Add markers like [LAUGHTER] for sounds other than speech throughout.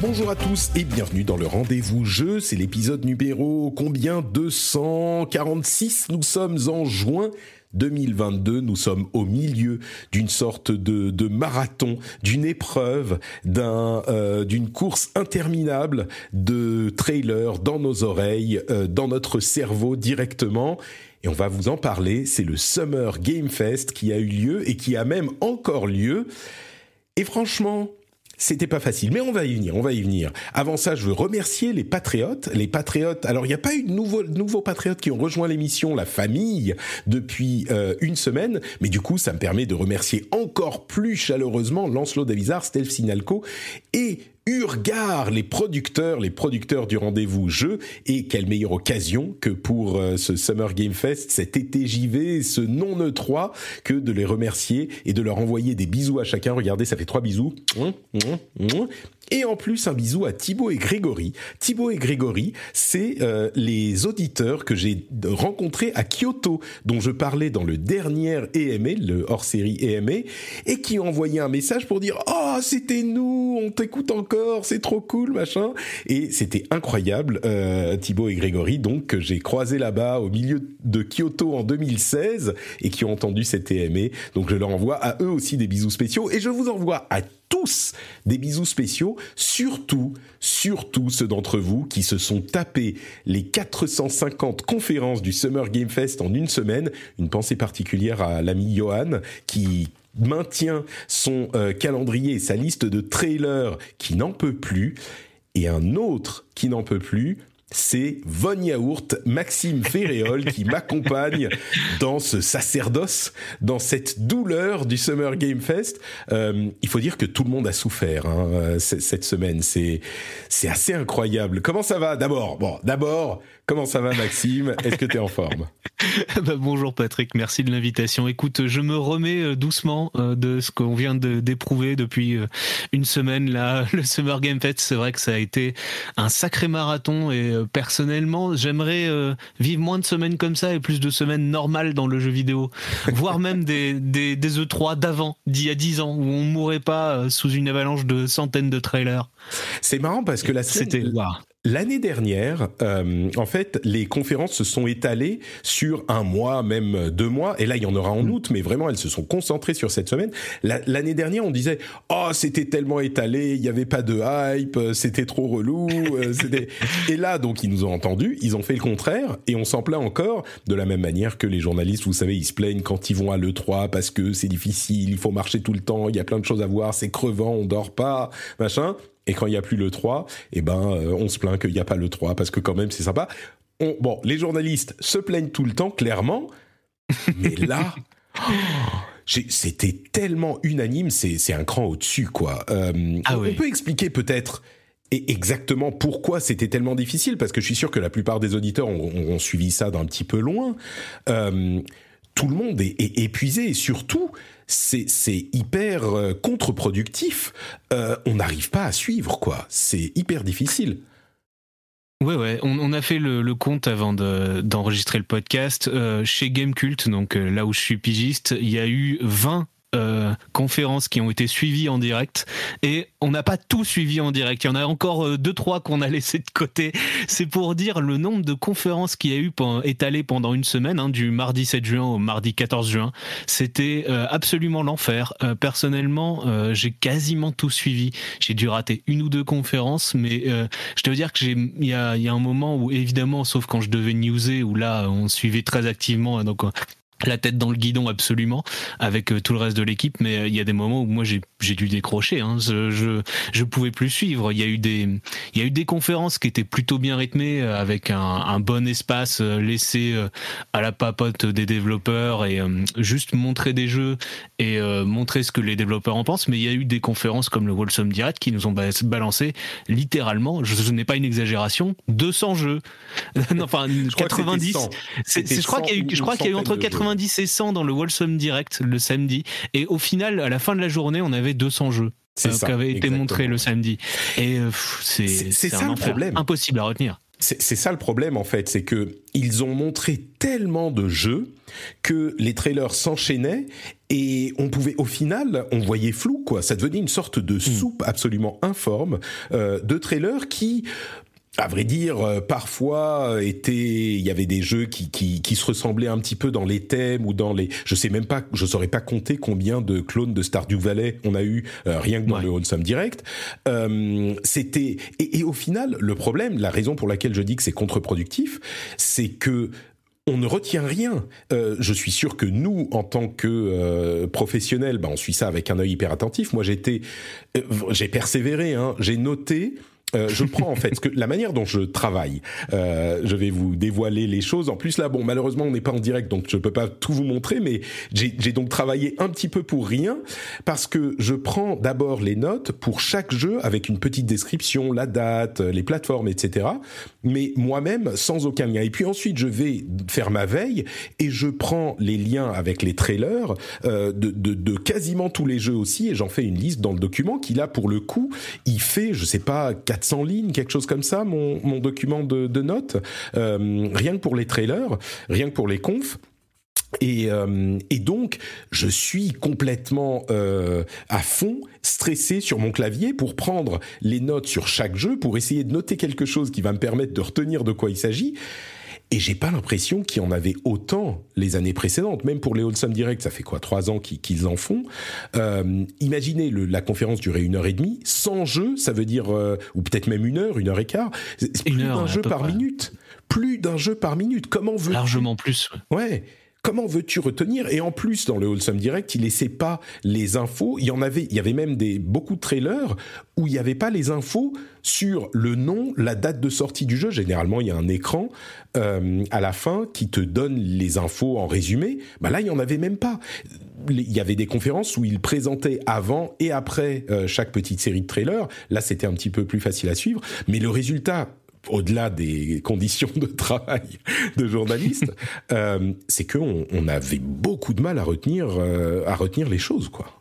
Bonjour à tous et bienvenue dans le rendez-vous jeu. C'est l'épisode numéro combien? 246. Nous sommes en juin 2022. Nous sommes au milieu d'une sorte de, de marathon, d'une épreuve, euh, d'une course interminable de trailers dans nos oreilles, euh, dans notre cerveau directement. Et on va vous en parler. C'est le Summer Game Fest qui a eu lieu et qui a même encore lieu. Et franchement, c'était pas facile, mais on va y venir, on va y venir. Avant ça, je veux remercier les patriotes. Les patriotes, alors il n'y a pas eu de nouveaux, patriotes qui ont rejoint l'émission, la famille, depuis euh, une semaine, mais du coup, ça me permet de remercier encore plus chaleureusement Lancelot Davizard, Steph Sinalco et Urgar, les producteurs, les producteurs du rendez-vous jeu, et quelle meilleure occasion que pour euh, ce Summer Game Fest, cet été JV, ce non E3, que de les remercier et de leur envoyer des bisous à chacun. Regardez, ça fait trois bisous. Et en plus, un bisou à Thibaut et Grégory. Thibaut et Grégory, c'est euh, les auditeurs que j'ai rencontrés à Kyoto, dont je parlais dans le dernier EMA, le hors-série EMA, et qui ont envoyé un message pour dire « Oh, c'était nous, on t'écoute encore, c'est trop cool, machin !» Et c'était incroyable, euh, Thibaut et Grégory, donc, que j'ai croisé là-bas au milieu de Kyoto en 2016, et qui ont entendu cet EMA. Donc je leur envoie à eux aussi des bisous spéciaux, et je vous envoie à tous des bisous spéciaux, surtout, surtout ceux d'entre vous qui se sont tapés les 450 conférences du Summer Game Fest en une semaine. Une pensée particulière à l'ami Johan qui maintient son euh, calendrier sa liste de trailers qui n'en peut plus. Et un autre qui n'en peut plus, c'est Von Yaourt, Maxime Ferréol, qui [LAUGHS] m'accompagne dans ce sacerdoce, dans cette douleur du Summer Game Fest. Euh, il faut dire que tout le monde a souffert hein, euh, cette semaine. C'est c'est assez incroyable. Comment ça va D'abord, bon, d'abord, comment ça va, Maxime Est-ce que tu es en forme [LAUGHS] bah, Bonjour Patrick, merci de l'invitation. Écoute, je me remets euh, doucement de ce qu'on vient d'éprouver depuis une semaine là. [LAUGHS] Le Summer Game Fest, c'est vrai que ça a été un sacré marathon et personnellement, j'aimerais euh, vivre moins de semaines comme ça et plus de semaines normales dans le jeu vidéo, voire [LAUGHS] même des, des, des E3 d'avant, d'il y a 10 ans, où on mourrait pas euh, sous une avalanche de centaines de trailers. C'est marrant parce que la C'était L'année dernière, euh, en fait, les conférences se sont étalées sur un mois, même deux mois. Et là, il y en aura en mm. août, mais vraiment, elles se sont concentrées sur cette semaine. L'année dernière, on disait, oh, c'était tellement étalé, il n'y avait pas de hype, c'était trop relou. Euh, [LAUGHS] et là, donc, ils nous ont entendus, ils ont fait le contraire, et on s'en plaint encore, de la même manière que les journalistes, vous savez, ils se plaignent quand ils vont à l'E3 parce que c'est difficile, il faut marcher tout le temps, il y a plein de choses à voir, c'est crevant, on dort pas, machin. Et quand il n'y a plus le 3, eh ben, euh, on se plaint qu'il n'y a pas le 3 parce que quand même c'est sympa. bon, les journalistes se plaignent tout le temps, clairement. [LAUGHS] Mais là, c'était tellement unanime, c'est un cran au-dessus, quoi. Euh, ah on peut expliquer peut-être et exactement pourquoi c'était tellement difficile, parce que je suis sûr que la plupart des auditeurs ont, suivi ça d'un petit peu loin. Euh, tout le monde est, est épuisé et surtout, c'est hyper euh, contre-productif. Euh, on n'arrive pas à suivre, quoi. C'est hyper difficile. Ouais, ouais, on, a fait le, compte avant d'enregistrer le podcast. Euh, chez Gamecult, donc là où je suis pigiste, il y a eu 20 euh, conférences qui ont été suivies en direct et on n'a pas tout suivi en direct. Il y en a encore euh, deux trois qu'on a [LAUGHS] laissé de côté. C'est pour dire le nombre de conférences qu'il y a eu étalées pendant une semaine, hein, du mardi 7 juin au mardi 14 juin. C'était euh, absolument l'enfer. personnellement, j'ai quasiment tout suivi. J'ai dû rater une ou deux conférences, mais je dois dire que j'ai il y a, un moment où évidemment, sauf quand je devais newser, où là on suivait très activement, donc la tête dans le guidon absolument avec euh, tout le reste de l'équipe. Mais euh, il y a des moments où moi j'ai j'ai dû décrocher hein. je, je je pouvais plus suivre. Il y a eu des il y a eu des conférences qui étaient plutôt bien rythmées euh, avec un, un bon espace laissé à la papote des développeurs et juste montrer des jeux et montrer ce que les développeurs en pensent. Mais il y a eu des conférences comme le Wholesome Direct qui nous ont balancé littéralement je, je n'ai pas une exagération 200 jeux. [LAUGHS] Enfin 90 je crois qu'il y a eu je crois qu'il y a eu entre 90 90 et 100 dans le Wholesome Direct le samedi. Et au final, à la fin de la journée, on avait 200 jeux. Euh, qui avaient été montrés le samedi. Et euh, c'est ça le problème. Impossible à retenir. C'est ça le problème en fait, c'est que ils ont montré tellement de jeux que les trailers s'enchaînaient et on pouvait au final on voyait flou quoi. Ça devenait une sorte de hmm. soupe absolument informe euh, de trailers qui à vrai dire, euh, parfois euh, était, il y avait des jeux qui, qui, qui, se ressemblaient un petit peu dans les thèmes ou dans les, je sais même pas, je saurais pas compter combien de clones de Stardew Valley on a eu euh, rien que dans le Wholesome Direct. Euh, C'était et, et, au final, le problème, la raison pour laquelle je dis que c'est contre-productif, c'est que on ne retient rien. Euh, je suis sûr que nous, en tant que euh, professionnels, ben on suit ça avec un œil hyper attentif. Moi, j'étais, j'ai persévéré. Hein, j'ai noté euh, je prends en fait que la manière dont je travaille. Euh, je vais vous dévoiler les choses. En plus là, bon, malheureusement, on n'est pas en direct, donc je peux pas tout vous montrer, mais j'ai donc travaillé un petit peu pour rien parce que je prends d'abord les notes pour chaque jeu avec une petite description, la date, les plateformes, etc. Mais moi-même sans aucun lien. Et puis ensuite, je vais faire ma veille et je prends les liens avec les trailers euh, de, de, de quasiment tous les jeux aussi et j'en fais une liste dans le document qui là pour le coup, il fait, je sais pas 400 lignes, quelque chose comme ça, mon, document de, notes, euh, rien que pour les trailers, rien que pour les confs. Et, euh, donc, je suis complètement euh, à fond, stressé sur mon clavier pour prendre les notes sur chaque jeu, pour essayer de noter quelque chose qui va me permettre de retenir de quoi il s'agit. Et j'ai pas l'impression qu'il y en avait autant les années précédentes. Même pour les Wholesome Direct, ça fait quoi trois ans qu'ils en font. Euh, imaginez le, la conférence durait une heure et demie, sans jeu, ça veut dire euh, ou peut-être même une heure, une heure et quart. Plus d'un jeu par minute. Plus d'un jeu par minute. Comment veut largement plus. Ouais comment veux-tu retenir? Et en plus, dans le Wholesome Direct, il laissait pas les infos. Il y en avait, il y avait même des beaucoup de trailers où il n'y avait pas les infos sur le nom, la date de sortie du jeu. Généralement, il y a un écran euh, à la fin qui te donne les infos en résumé. Bah là, il y en avait même pas. Il y avait des conférences où il présentait avant et après euh, chaque petite série de trailers. Là, c'était un petit peu plus facile à suivre, mais le résultat au-delà des conditions de travail de journaliste, [LAUGHS] euh, c'est qu'on on avait beaucoup de mal à retenir, euh, à retenir les choses, quoi.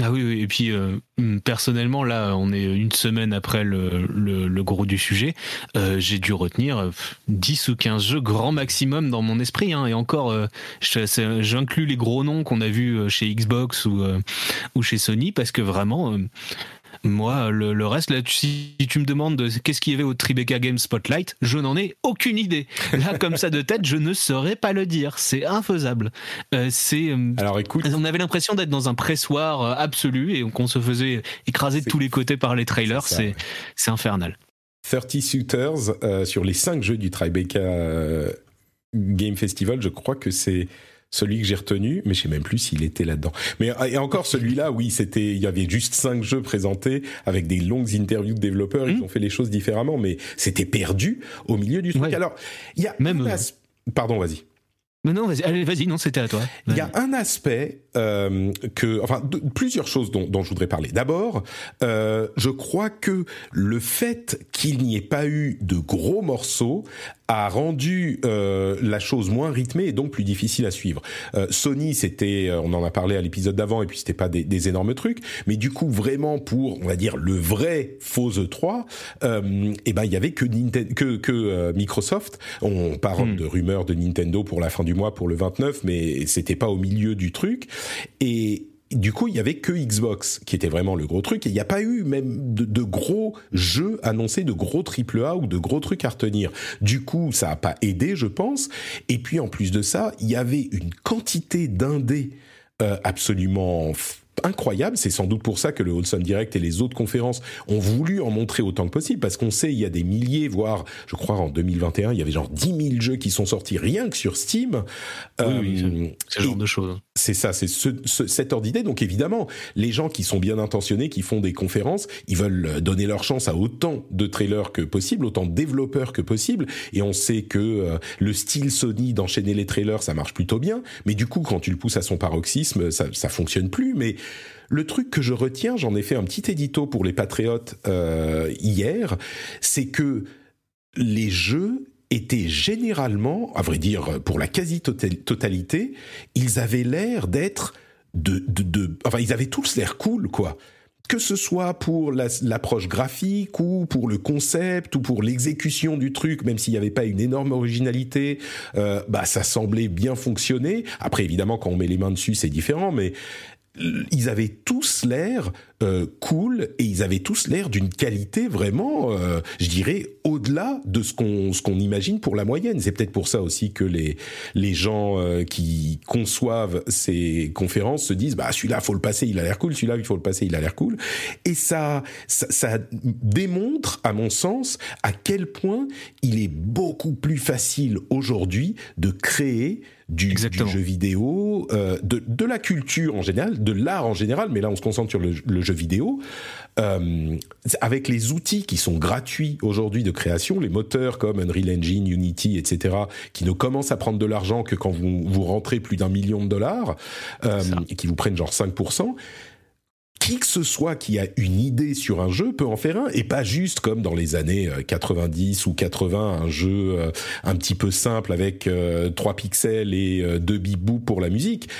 Ah oui, oui, et puis euh, personnellement, là, on est une semaine après le, le, gros du sujet. Euh, j'ai dû retenir 10 ou 15 jeux grand maximum dans mon esprit. Hein, et encore, euh, j'inclus les gros noms qu'on a vus chez Xbox ou, ou chez Sony parce que vraiment, moi, le, reste, là, si tu me demandes qu'est-ce qu'il y avait au Tribeca Game Spotlight, je n'en ai aucune idée. Là, comme ça de tête, je ne saurais pas le dire. C'est infaisable. Euh, c'est. Euh, Alors, écoute. On avait l'impression d'être dans un pressoir euh, absolu et qu'on se faisait écraser de tous les côtés par les trailers. C'est c'est infernal. 30 Shooters sur les 5 jeux du Tribeca Game Festival, je crois que c'est celui que j'ai retenu, mais je sais même plus s'il était là-dedans. Mais et encore celui-là, oui, c'était, il y avait juste cinq jeux présentés avec des longues interviews de développeurs. Ils mmh. ont fait les choses différemment, mais c'était perdu au milieu du truc. Alors, il y a même. Euh, pardon, vas-y. Mais non, vas-y, vas non, c'était à toi. Il y a un aspect euh, que, enfin, plusieurs choses dont, dont, je voudrais parler. D'abord, euh, je crois que le fait qu'il n'y ait pas eu de gros morceaux a rendu euh, la chose moins rythmée et donc plus difficile à suivre. Euh, Sony, c'était, euh, on en a parlé à l'épisode d'avant, et puis c'était pas des, des, énormes trucs, mais du coup vraiment pour, on va dire, le vrai faux E3, euh, et eh ben il y avait que, Nintendo, que, que euh, Microsoft. On parle hmm. de rumeurs de Nintendo pour la fin du mois, pour le 29, mais c'était pas au milieu du truc. Et du coup, il y avait que Xbox qui était vraiment le gros truc. Et il n'y a pas eu même de, gros jeux annoncés, de gros AAA ou de gros trucs à retenir. Du coup, ça n'a pas aidé, je pense. Et puis, en plus de ça, il y avait une quantité d'indés euh, absolument incroyable. C'est sans doute pour ça que le Wholesome Direct et les autres conférences ont voulu en montrer autant que possible, parce qu'on sait il y a des milliers, voire, je crois en 2021, il y avait genre 10 000 jeux qui sont sortis rien que sur Steam. Oui, euh, c'est ce genre de choses. C'est ça, c'est ce, cette ordre d'idée. Donc évidemment, les gens qui sont bien intentionnés, qui font des conférences, ils veulent donner leur chance à autant de trailers que possible, autant de développeurs que possible. Et on sait que euh, le style Sony d'enchaîner les trailers, ça marche plutôt bien. Mais du coup, quand tu le pousses à son paroxysme, ça, ça fonctionne plus. Mais le truc que je retiens, j'en ai fait un petit édito pour les patriotes euh, hier, c'est que les jeux étaient généralement, à vrai dire, pour la quasi-totalité, ils avaient l'air d'être de, de, de, enfin, ils avaient tous l'air cool, quoi que ce soit pour l'approche graphique ou pour le concept ou pour l'exécution du truc, même s'il n'y avait pas une énorme originalité, euh, bah ça semblait bien fonctionner. Après, évidemment, quand on met les mains dessus, c'est différent, mais ils avaient tous l'air euh, cool et ils avaient tous l'air d'une qualité vraiment, euh, je dirais, au-delà de ce qu'on ce qu'on imagine pour la moyenne. C'est peut-être pour ça aussi que les les gens euh, qui conçoivent ces conférences se disent bah celui-là faut le passer, il a l'air cool, celui-là il faut le passer, il a l'air cool. Et ça, ça ça démontre, à mon sens, à quel point il est beaucoup plus facile aujourd'hui de créer du, du, jeu vidéo, euh, de, de, la culture en général, de l'art en général, mais là on se concentre sur le, le jeu vidéo, euh, avec les outils qui sont gratuits aujourd'hui de création, les moteurs comme Unreal Engine, Unity, etc., qui ne commencent à prendre de l'argent que quand vous, vous rentrez plus d'un million de dollars, euh, et qui vous prennent genre 5%, qui que ce soit qui a une idée sur un jeu peut en faire un et pas juste comme dans les années 90 euh, ou 80 un jeu euh, un petit peu simple avec euh, 3 pixels et 2 bibous pour la musique.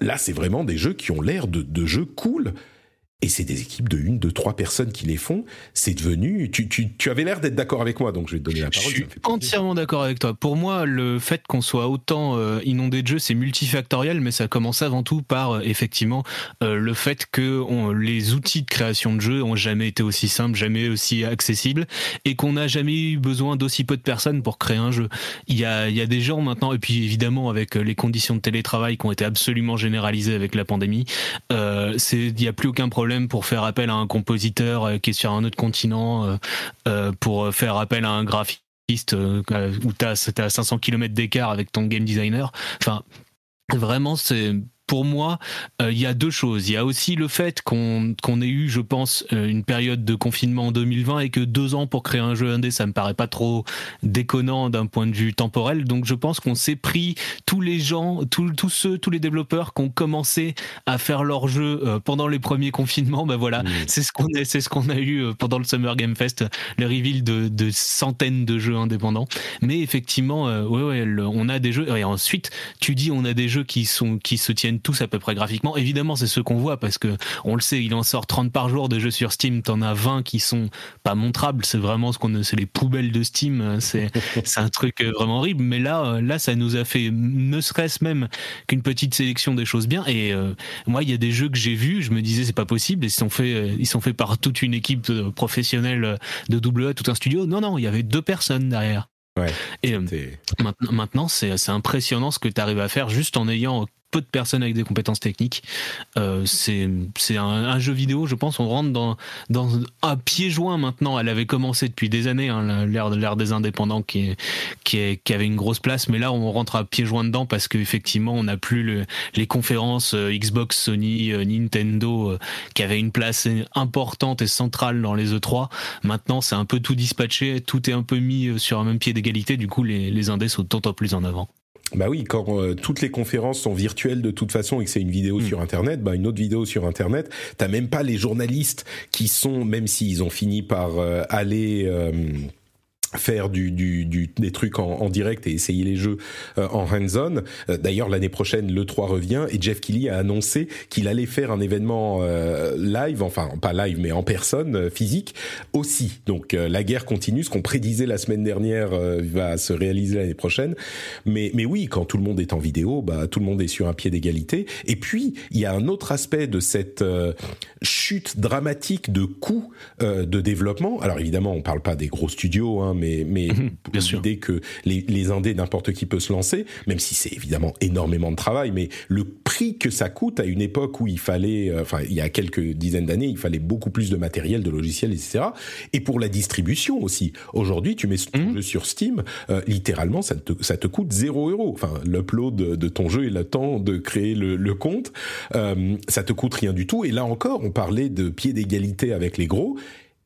là, c'est vraiment des jeux qui ont l'air de, de jeux cool et c'est des équipes de une, de trois personnes qui les font. C'est devenu. Tu, tu, tu avais l'air d'être d'accord avec moi, donc je vais te donner la parole. Je suis entièrement d'accord avec toi. Pour moi, le fait qu'on soit autant euh, inondé de jeux, c'est multifactoriel, mais ça commence avant tout par euh, effectivement euh, le fait que on, les outils de création de jeux ont jamais été aussi simples, jamais aussi accessibles, et qu'on n'a jamais eu besoin d'aussi peu de personnes pour créer un jeu. Il y a, il y a des gens maintenant, et puis évidemment avec les conditions de télétravail qui ont été absolument généralisées avec la pandémie, il n'y a plus aucun problème pour faire appel à un compositeur euh, qui est sur un autre continent, euh, euh, pour faire appel à un graphiste où tu as, as 500 km d'écart avec ton game designer. Enfin, vraiment, c'est pour moi, euh, il y a deux choses. Il y a aussi le fait qu'on ait eu, je pense, euh, une période de confinement en 2020 et que deux ans pour créer un jeu indé, ça me paraît pas trop déconnant d'un point de vue temporel. Donc je pense qu'on s'est pris tous les gens, tous, tous ceux, tous les développeurs qui ont commencé à faire leur jeu euh, pendant les premiers confinements. Ben voilà, c'est ce qu'on a, c'est ce qu'on a eu pendant le Summer Game Fest, le reveal de, de centaines de jeux indépendants. Mais effectivement, ouais, ouais, on a des jeux. Et ensuite, tu dis, on a des jeux qui sont qui se tiennent tous à peu près graphiquement. Évidemment, c'est ce qu'on voit parce que on le sait, il en sort 30 par jour de jeux sur Steam. T'en as 20 qui sont pas montrables. C'est vraiment ce qu'on, c'est les poubelles de Steam. C'est, [LAUGHS] c'est un truc euh, vraiment horrible. Mais là, euh, là, ça nous a fait, ne serait-ce même qu'une petite sélection des choses bien. Et euh, moi, il y a des jeux que j'ai vus, je me disais c'est pas possible. Ils sont faits, ils sont faits par toute une équipe professionnelle de double A, tout un studio. Non, non, il y avait deux personnes derrière. Ouais, et maintenant, maintenant c'est impressionnant ce que tu arrives à faire juste en ayant peu de personnes avec des compétences techniques. Euh, c'est un, un, jeu vidéo, je pense. On rentre dans dans à pied joint maintenant. Elle avait commencé depuis des années, hein, l'ère des indépendants qui qui, est, qui avait une grosse place, mais là on rentre à pied joint dedans parce qu'effectivement on n'a plus le, les conférences euh, Xbox, Sony, euh, Nintendo euh, qui avaient une place importante et centrale dans les E3. Maintenant c'est un peu tout dispatché, tout est un peu mis sur un même pied d'égalité. Du coup les les indés sont d'autant plus en avant. Bah oui, quand euh, toutes les conférences sont virtuelles de toute façon et que c'est une vidéo mm. sur Internet, bah une autre vidéo sur Internet, t'as même pas les journalistes qui sont, même s'ils ont fini par euh, aller euh, faire du, du, du, des trucs en, en, direct et essayer les jeux euh, en hands-on. Euh, d'ailleurs, l'année prochaine, le 3 revient et Jeff Keighley a annoncé qu'il allait faire un événement euh, live, enfin pas live mais en personne, physique aussi. Donc la guerre continue, ce qu'on prédisait la semaine dernière va se réaliser l'année prochaine. Mais, mais oui, quand tout le monde est en vidéo, bah, tout le monde est sur un pied d'égalité. Et puis, il y a un autre aspect de cette chute dramatique de coûts de développement. Alors évidemment, on parle pas des gros studios, hein, mais mais Mhm, bien l'idée que les, les indés n'importe qui peut se lancer, même si c'est évidemment énormément de travail, mais le prix que ça coûte à une époque où il fallait, euh, enfin il y a quelques dizaines d'années, il fallait beaucoup plus de matériel, de logiciels, etc. Et pour la distribution aussi. Aujourd'hui, tu mets ton Mhm. jeu sur Steam, euh, littéralement, ça te, ça te coûte 0 euros. Enfin, l'upload de, de ton jeu et le temps de créer le, le compte, euh, ça te coûte rien du tout. Et là encore, on parlait de pied d'égalité avec les gros.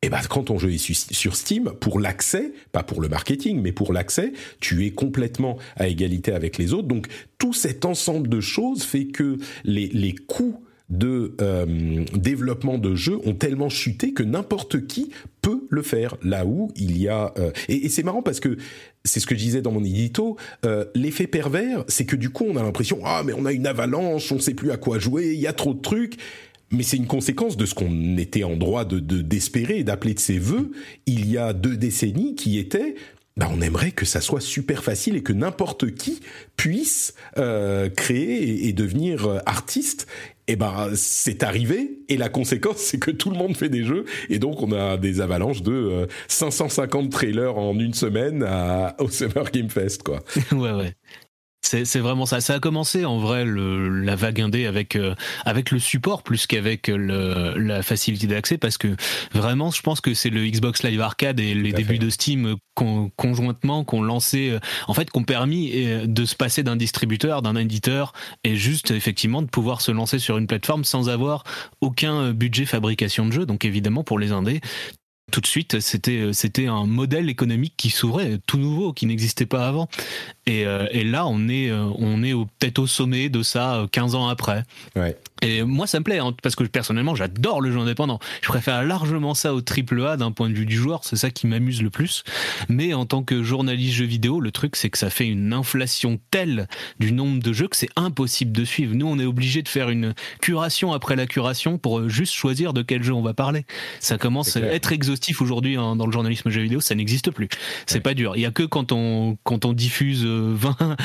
Et ben quand ton jeu est su- sur Steam, pour l'accès, pas pour le marketing, mais pour l'accès, tu es complètement à égalité avec les autres. Donc tout cet ensemble de choses fait que les, les coûts de euh, développement de jeux ont tellement chuté que n'importe qui peut le faire. Là où il y a euh, et, et c'est marrant parce que c'est ce que je disais dans mon édito. euh, L'effet pervers, c'est que du coup on a l'impression ah mais on a une avalanche, on sait plus à quoi jouer, il y a trop de trucs. Mais c'est une conséquence de ce qu'on était en droit de de- d'espérer et d'appeler de ses voeux il y a deux décennies, qui était bah, on aimerait que ça soit super facile et que n'importe qui puisse euh, créer et, et devenir euh, artiste. Et ben c'est arrivé et la conséquence c'est que tout le monde fait des jeux et donc on a des avalanches de euh, 550 trailers en une semaine à, au Summer Game Fest quoi. [LAUGHS] ouais, ouais. C'est, vraiment ça. Ça a commencé en vrai le, la vague indé avec euh, avec le support plus qu'avec la facilité d'accès parce que vraiment je pense que c'est le Xbox Live Arcade et les débuts fait. de Steam con- conjointement qu'on lancé euh, en fait qu'on permis euh, de se passer d'un distributeur d'un éditeur et juste effectivement de pouvoir se lancer sur une plateforme sans avoir aucun budget fabrication de jeu donc évidemment pour les indés tout de suite, c'était c'était un modèle économique qui s'ouvrait, tout nouveau, qui n'existait pas avant. Et, euh, et là, on est euh, on est peut-être au sommet de ça euh, 15 ans après. Ouais. Et moi, ça me plaît hein, parce que personnellement, j'adore le jeu indépendant. Je préfère largement ça au triple A d'un point de vue du joueur. C'est ça qui m'amuse le plus. Mais en tant que journaliste jeu vidéo, le truc c'est que ça fait une inflation telle du nombre de jeux que c'est impossible de suivre. Nous, on est obligé de faire une curation après la curation pour euh, juste choisir de quel jeu on va parler. Ça commence à être exhaustif aujourd'hui hein, dans le journalisme jeu vidéo, ça n'existe plus. C'est Ouais. pas dur. Il y a que quand on quand on diffuse euh, 20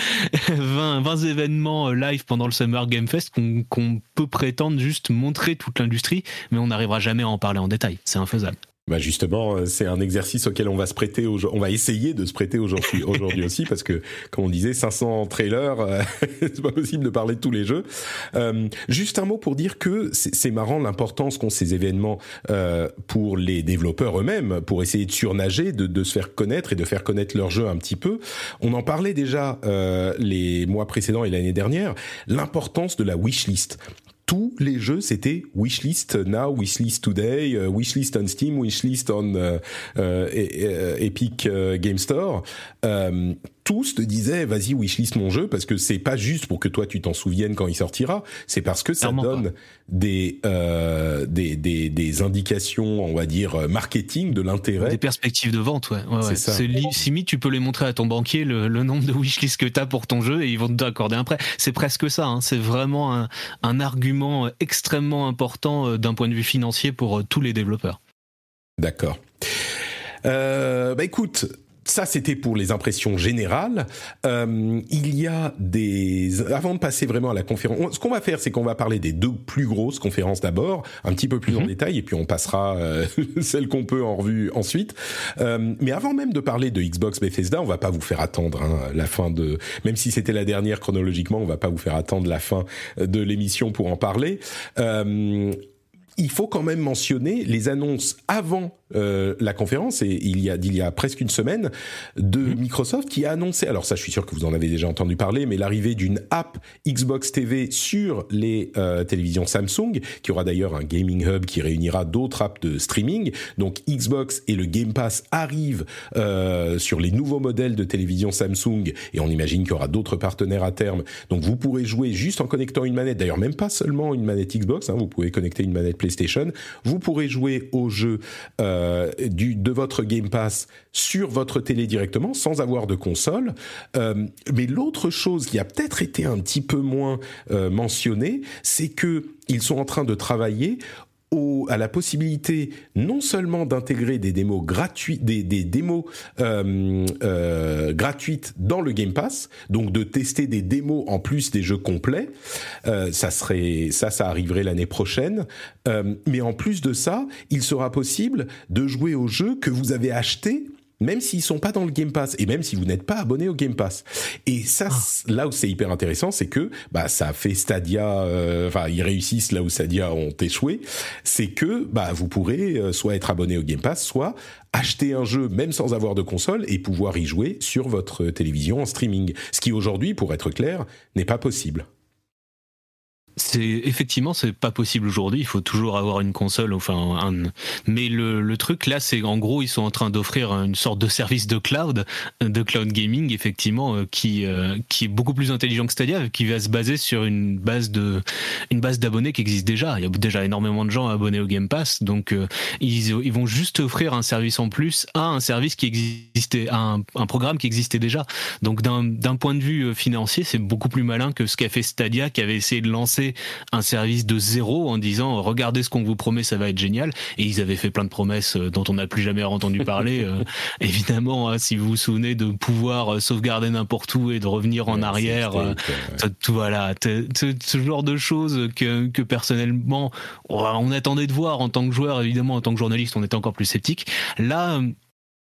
20, 20 événements euh, live pendant le Summer Game Fest qu'on qu'on peut prétendre juste montrer toute l'industrie, mais on n'arrivera jamais à en parler en détail. C'est infaisable. Bah justement, euh, c'est un exercice auquel on va se prêter, aujourd- on va essayer de se prêter aujourd'hui, [LAUGHS] aujourd'hui aussi, parce que comme on disait, 500 trailers, euh, [LAUGHS] c'est pas possible de parler de tous les jeux. Euh, juste un mot pour dire que c'est c'est marrant l'importance qu'ont ces événements euh, pour les développeurs eux-mêmes, pour essayer de surnager, de, de se faire connaître et de faire connaître leur jeu un petit peu. On en parlait déjà euh, les mois précédents et l'année dernière, l'importance de la wishlist tous les jeux c'était wishlist now, wishlist today, euh, wishlist on Steam, wishlist on euh, euh, e- euh, Epic Game Store. Tous te disaient vas-y wishlist mon jeu parce que c'est pas juste pour que toi tu t'en souviennes quand il sortira, c'est parce que ça Clairement donne des, euh, des des des indications, on va dire euh, marketing de l'intérêt. Des perspectives de vente, ouais. ouais, C'est ouais. ça. C'est limite, tu peux les montrer à ton banquier le, le nombre de wishlist que tu as pour ton jeu et ils vont t'accorder un prêt. C'est presque ça. hein. C'est vraiment un, un argument euh, extrêmement important d'un point de vue financier pour tous les développeurs. D'accord. Euh, bah écoute, ça c'était pour les impressions générales. Euh, il y a des avant de passer vraiment à la conférence, on- ce qu'on va faire, c'est qu'on va parler des deux plus grosses conférences d'abord, un petit peu plus en Mhm. détail, et puis on passera euh, [LAUGHS] celles qu'on peut en revue ensuite. Euh, mais avant même de parler de Xbox Bethesda, on va pas vous faire attendre hein, la fin de, même si c'était la dernière chronologiquement, on va pas vous faire attendre la fin de l'émission pour en parler. Euh, il faut quand même mentionner les annonces avant euh, la conférence, et il y a d'il y a presque une semaine, de Microsoft qui a annoncé, alors ça je suis sûr que vous en avez déjà entendu parler, mais l'arrivée d'une app Xbox TV sur les euh, télévisions Samsung, qui aura d'ailleurs un gaming hub qui réunira d'autres apps de streaming. Donc Xbox et le Game Pass arrivent euh, sur les nouveaux modèles de télévision Samsung, et on imagine qu'il y aura d'autres partenaires à terme. Donc vous pourrez jouer juste en connectant une manette, d'ailleurs même pas seulement une manette Xbox, hein, vous pouvez connecter une manette PlayStation, vous pourrez jouer au jeu euh, de votre Game Pass sur votre télé directement sans avoir de console. Euh, mais l'autre chose qui a peut-être été un petit peu moins euh, mentionnée, c'est que ils sont en train de travailler au, à la possibilité non seulement d'intégrer des démos gratuites, des, des démos euh, euh, gratuites dans le Game Pass, donc de tester des démos en plus des jeux complets. Euh, ça serait, ça, ça arriverait l'année prochaine. Euh, mais en plus de ça, il sera possible de jouer aux jeux que vous avez achetés même s'ils sont pas dans le Game Pass et même si vous n'êtes pas abonné au Game Pass. Et ça, ah. là où c'est hyper intéressant, c'est que bah ça fait Stadia, euh, enfin ils réussissent là où Stadia ont échoué, c'est que bah vous pourrez euh, soit être abonné au Game Pass, soit acheter un jeu même sans avoir de console et pouvoir y jouer sur votre télévision en streaming. Ce qui aujourd'hui, pour être clair, n'est pas possible c'est effectivement c'est pas possible aujourd'hui. Il faut toujours avoir une console. Enfin, un, mais le, le truc là, c'est en gros ils sont en train d'offrir une sorte de service de cloud, de cloud gaming effectivement, euh, qui euh, qui est beaucoup plus intelligent que Stadia, qui va se baser sur une base de une base d'abonnés qui existe déjà. Il y a déjà énormément de gens abonnés au Game Pass, donc euh, ils, ils vont juste offrir un service en plus à un service qui existait, à un, un programme qui existait déjà. Donc d'un point de vue financier, c'est beaucoup plus malin que ce qu'a fait Stadia, qui avait essayé de lancer un service de zéro en disant regardez ce qu'on vous promet, ça va être génial. Et ils avaient fait plein de promesses euh, dont on n'a plus jamais entendu parler. Euh, [LAUGHS] évidemment, hein, si vous vous souvenez de pouvoir euh, sauvegarder n'importe où et de revenir en arrière, tout, voilà, ce genre de choses que, que personnellement on attendait de voir en tant que joueur, évidemment en tant que journaliste, on était encore plus sceptique. Là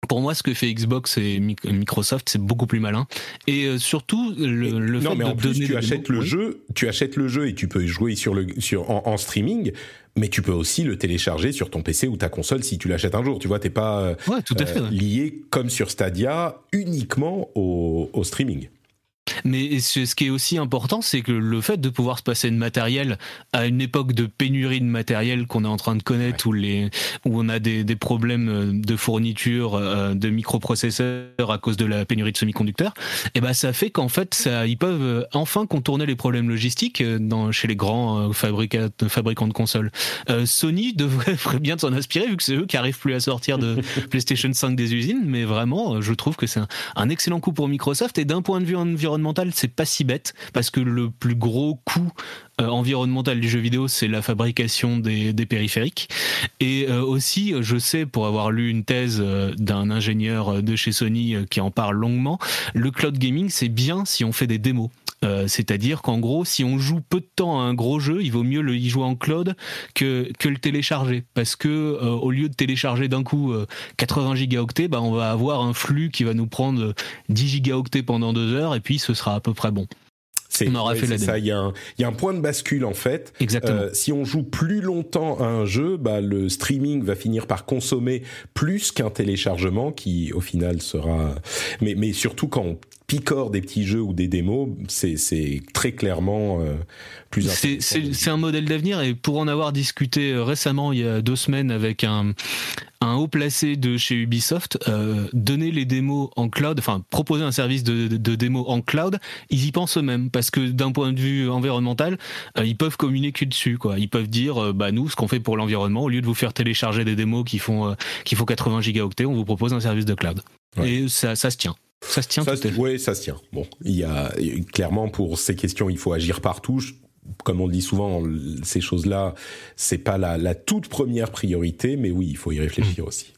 pour moi, ce que fait Xbox et Microsoft, c'est beaucoup plus malin. Et euh, surtout, le, le non, mais en plus, tu achètes le jeu, tu achètes le jeu et tu peux y jouer sur le sur en, streaming. Mais tu peux aussi le télécharger sur ton PC ou ta console si tu l'achètes un jour. Tu vois, t'es pas euh, euh, lié comme sur Stadia uniquement au, au streaming. Mais ce qui est aussi important, c'est que le fait de pouvoir se passer de matériel à une époque de pénurie de matériel qu'on est en train de connaître, où, les, où on a des, des problèmes euh, de fourniture euh, de microprocesseurs à cause de la pénurie de semi-conducteurs, et eh ben ça fait qu'en fait, ça, ils peuvent euh, enfin contourner les problèmes logistiques dans, chez les grands fabricants, fabricants de consoles. Sony [LAUGHS] devrait bien s'en inspirer, vu que c'est eux qui arrivent plus à sortir de [LAUGHS] PlayStation 5 des usines, mais vraiment, je trouve que c'est un, un excellent coup pour Microsoft, et d'un point de vue environnemental, c'est pas si bête parce que le plus gros coût euh, environnemental du jeu vidéo, c'est la fabrication des, périphériques. Et euh, aussi, je sais, pour avoir lu une thèse euh, d'un ingénieur de chez Sony qui en parle longuement, le cloud gaming, c'est bien si on fait des démos. C'est-à-dire qu'en gros, si on joue peu de temps à un gros jeu, il vaut mieux le y jouer en cloud que, que le télécharger. Parce que au lieu de télécharger d'un coup 80 gigaoctets, bah, on va avoir un flux qui va nous prendre 10 gigaoctets pendant deux heures et puis ce sera à peu près bon. On fait ça. Il y, a un, il y a un point de bascule en fait. Exactement. Euh, si on joue plus longtemps à un jeu, bah, le streaming va finir par consommer plus qu'un téléchargement qui, au final, sera. Mais, mais surtout quand on picore des petits jeux ou des démos, c'est très clairement euh, plus C'est un modèle d'avenir et pour en avoir discuté euh, récemment, il y a deux semaines, avec un, un haut placé de chez Ubisoft, euh, donner les démos en cloud, enfin proposer un service de, de, démo en cloud, ils y pensent eux-mêmes parce que d'un point de vue environnemental, euh, ils peuvent communiquer dessus quoi. Ils peuvent dire bah nous ce qu'on fait pour l'environnement au lieu de vous faire télécharger des démos qui font qui font 80 gigaoctets, on vous propose un service de cloud. Et ça ça se tient. Ça se tient. Ça, oui, ça se tient. Bon, il y a clairement pour ces questions, il faut agir partout. Comme on le dit souvent, ces choses-là, c'est pas la, la, toute première priorité, mais oui, il faut y réfléchir mmh. aussi.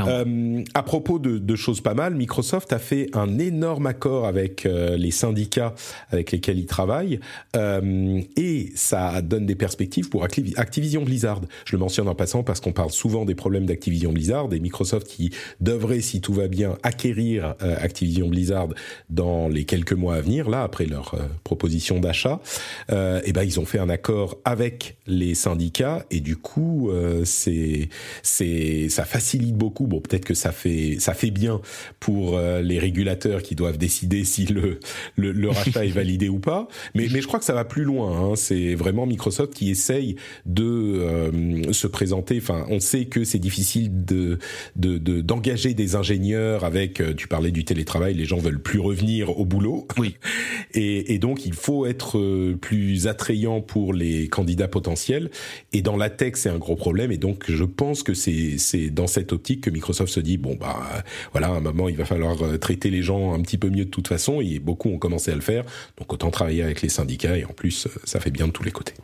Euh, à propos de, de, choses pas mal, Microsoft a fait un énorme accord avec euh, les syndicats avec lesquels ils travaillent euh, et ça donne des perspectives pour Activision Blizzard. Je le mentionne en passant parce qu'on parle souvent des problèmes d'Activision Blizzard et Microsoft qui devrait, si tout va bien, acquérir euh, Activision Blizzard dans les quelques mois à venir. Là, après leur euh, proposition d'achat, et eh ben ils ont fait un accord avec les syndicats et du coup, c'est c'est ça facilite beaucoup. Bon, peut-être que ça fait ça fait bien pour euh, les régulateurs qui doivent décider si le le, rachat est validé ou pas. Mais mais je crois que ça va plus loin. Hein. C'est vraiment Microsoft qui essaye de euh, se présenter. Enfin, on sait que c'est difficile de d'engager des ingénieurs avec. Euh, tu parlais du télétravail. Les gens veulent plus revenir au boulot. Oui. [LAUGHS] Et, et donc il faut être plus attrayant pour les candidats potentiels. Et dans la tech, c'est un gros problème. Et donc je pense que c'est c'est dans cette que Microsoft se dit bon bah voilà à un moment il va falloir euh, traiter les gens un petit peu mieux de toute façon et beaucoup ont commencé à le faire donc autant travailler avec les syndicats et en plus euh, ça fait bien de tous les côtés.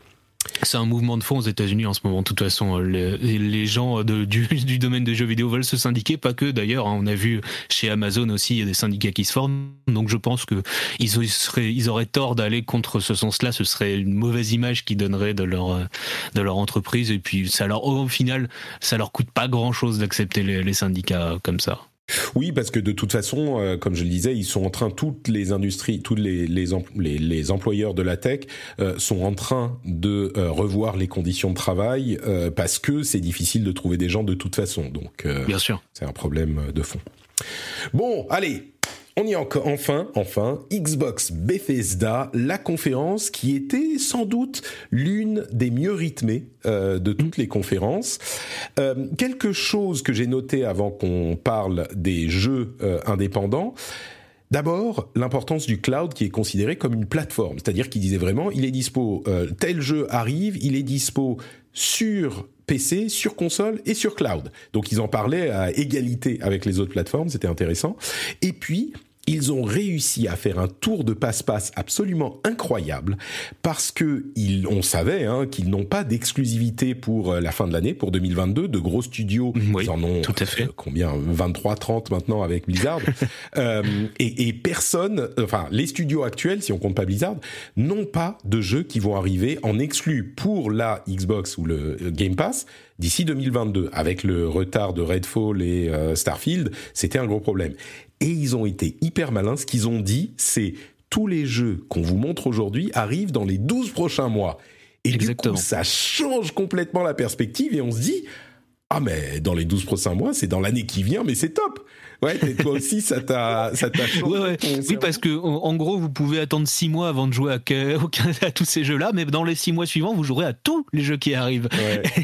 C'est un mouvement de fond aux États-Unis en ce moment. De toute façon, les, gens [LAUGHS] du, domaine des jeux vidéo veulent se syndiquer, pas que d'ailleurs. Hein. on a vu chez Amazon aussi, il y a des syndicats qui se forment. Donc je pense que ils, auraient tort d'aller contre ce sens-là. Ce serait une mauvaise image qu'ils donneraient de leur entreprise. Et puis ça leur, au final, ça leur coûte pas grand-chose d'accepter les syndicats comme ça. Oui, parce que de toute façon, euh, comme je le disais, ils sont en train, toutes les industries, tous les, les, les, employeurs de la tech euh, sont en train de euh, revoir les conditions de travail parce que c'est difficile de trouver des gens de toute façon. Donc, bien sûr, c'est un problème de fond. Bon, allez, on y est encore, enfin, enfin, Xbox Bethesda, la conférence qui était sans doute l'une des mieux rythmées euh, de toutes les conférences. Euh, quelque chose que j'ai noté avant qu'on parle des jeux euh, indépendants. D'abord, l'importance du cloud qui est considéré comme une plateforme, c'est-à-dire qu'il disait vraiment, il est dispo, tel jeu arrive, il est dispo sur PC, sur console et sur cloud. Donc ils en parlaient à égalité avec les autres plateformes, c'était intéressant. Et puis, ils ont réussi à faire un tour de passe-passe absolument incroyable parce que ils, on savait hein, qu'ils n'ont pas d'exclusivité pour euh, la fin de l'année, pour 2022. De gros studios, ils en ont tout à fait. Euh, combien 23, 30 maintenant avec Blizzard. [LAUGHS] euh, et, et, personne, enfin les studios actuels, si on compte pas Blizzard, n'ont pas de jeux qui vont arriver en exclu pour la Xbox ou le Game Pass d'ici 2022. Avec le retard de Redfall et euh, Starfield, c'était un gros problème. Et ils ont été hyper malins. Ce qu'ils ont dit, c'est tous les jeux qu'on vous montre aujourd'hui arrivent dans les 12 prochains mois. Et du coup, ça change complètement la perspective et on se dit, ah mais dans les 12 prochains mois, c'est dans l'année qui vient, mais c'est top. Ouais, et toi aussi, ça t'a, ça t'a. Ouais, Oui, parce que en gros, vous pouvez attendre six mois avant de jouer à, [LAUGHS] à tous ces jeux-là, mais dans les six mois suivants, vous jouerez à tous les jeux qui arrivent.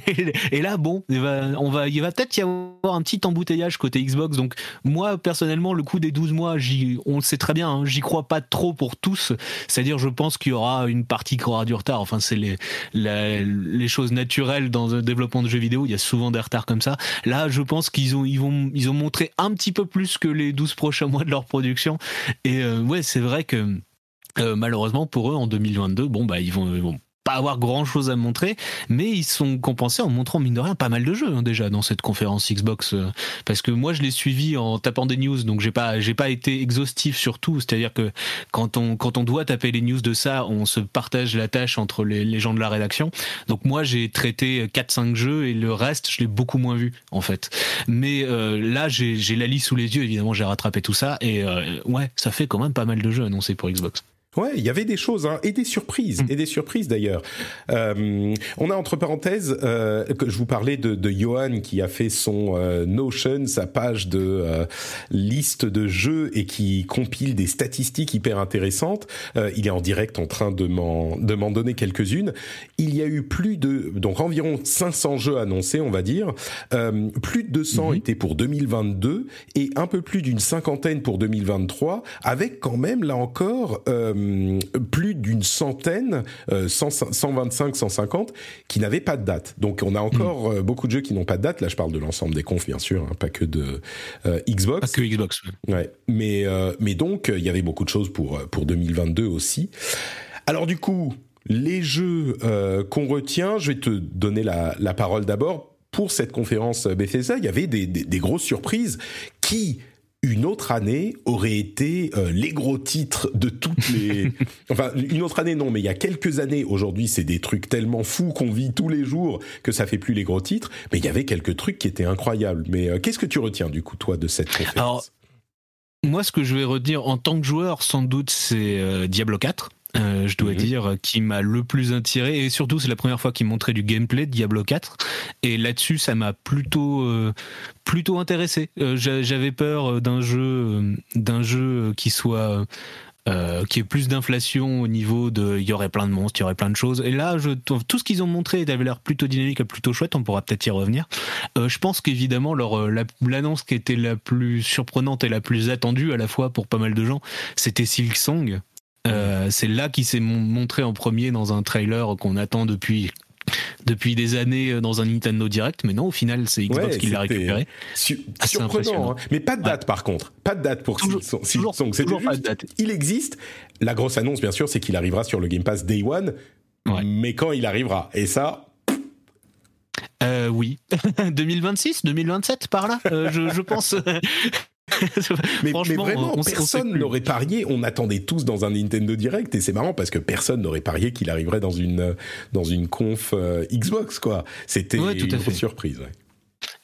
[LAUGHS] Et, là, bon, il va, on va, il va peut-être y avoir un petit embouteillage côté Xbox. Donc, moi, personnellement, le coup des 12 mois, on le sait très bien, hein, j'y crois pas trop pour tous. C'est-à-dire, je pense qu'il y aura une partie qui aura du retard. Enfin, c'est les, les choses naturelles dans le développement de jeux vidéo. Il y a souvent des retards comme ça. Là, je pense qu'ils ont, ils vont, ils ont montré un petit peu plus que les 12 prochains mois de leur production. Et euh, ouais, c'est vrai que euh, malheureusement pour eux en 2022, bon bah ils vont, ils vont pas avoir grand chose à montrer, mais ils sont compensés en montrant mine de rien pas mal de jeux hein, déjà dans cette conférence Xbox. Euh, parce que moi je l'ai suivi en tapant des news, donc j'ai pas j'ai pas été exhaustif sur tout. C'est-à-dire que quand on quand on doit taper les news de ça, on se partage la tâche entre les, les gens de la rédaction. Donc moi j'ai traité 4-5 jeux et le reste je l'ai beaucoup moins vu en fait. Mais euh, là j'ai la liste sous les yeux évidemment j'ai rattrapé tout ça et euh, ouais ça fait quand même pas mal de jeux annoncés pour Xbox. Ouais, il y avait des choses hein, et des surprises mm. et des surprises d'ailleurs. Euh, on a entre parenthèses euh, que je vous parlais de, de Johan qui a fait son euh, Notion, sa page de euh, liste de jeux et qui compile des statistiques hyper intéressantes. Euh, il est en direct en train de m'en de m'en donner quelques-unes. Il y a eu plus de donc environ 500 jeux annoncés, on va dire. plus de 200 mm-hmm. étaient pour 2022 et un peu plus d'une cinquantaine pour 2023, avec quand même là encore. Euh, plus d'une centaine, 125, euh, 150, qui n'avaient pas de date. Donc on a encore mm. euh, beaucoup de jeux qui n'ont pas de date. Là, je parle de l'ensemble des confs, bien sûr, hein, pas que de Xbox. Pas que Xbox. Ouais. Mais mais donc il y avait beaucoup de choses pour pour 2022 aussi. Alors du coup, les jeux qu'on retient, je vais te donner la, la parole d'abord. Pour cette conférence Bethesda, il y avait des, des, des grosses surprises qui une autre année aurait été euh, les gros titres de toutes les... [LAUGHS] enfin, une autre année non, mais il y a quelques années, aujourd'hui c'est des trucs tellement fous qu'on vit tous les jours que ça fait plus les gros titres, mais il y avait quelques trucs qui étaient incroyables. Mais euh, qu'est-ce que tu retiens du coup, toi, de cette conférence? Alors, Moi, ce que je vais retenir en tant que joueur, sans doute, c'est euh, Diablo 4. Euh, je dois mhm. dire, qui m'a le plus attiré. Et surtout, c'est la première fois qu'il montrait du gameplay de Diablo 4. Et là-dessus, ça m'a plutôt, euh, plutôt intéressé. Euh, j'avais peur d'un jeu, d'un jeu qui soit qui est plus d'inflation au niveau de il y aurait plein de monstres, il y aurait plein de choses. Et là, je tout ce qu'ils ont montré avait l'air plutôt dynamique et plutôt chouette. On pourra peut-être y revenir. Je pense qu'évidemment, l'annonce qui était la plus surprenante et la plus attendue à la fois pour pas mal de gens, c'était Silksong. Euh, c'est là qu'il s'est montré en premier dans un trailer qu'on attend depuis depuis des années euh, dans un Nintendo Direct, mais non, au final, c'est Xbox qui l'a récupéré. surprenant, hein. mais pas de date par contre, pas de date pour toujours, toujours, toujours pas de date. Il existe. La grosse annonce, bien sûr, c'est qu'il arrivera sur le Game Pass Day One, mais quand il arrivera, et ça. Euh, oui, [LAUGHS] 2026, 2027 par là, euh, je, je pense. [LAUGHS] [LAUGHS] mais, vraiment, personne n'aurait parié. On attendait tous dans un Nintendo Direct et c'est marrant parce que personne n'aurait parié qu'il arriverait dans une dans une conf euh, Xbox quoi. C'était une surprise.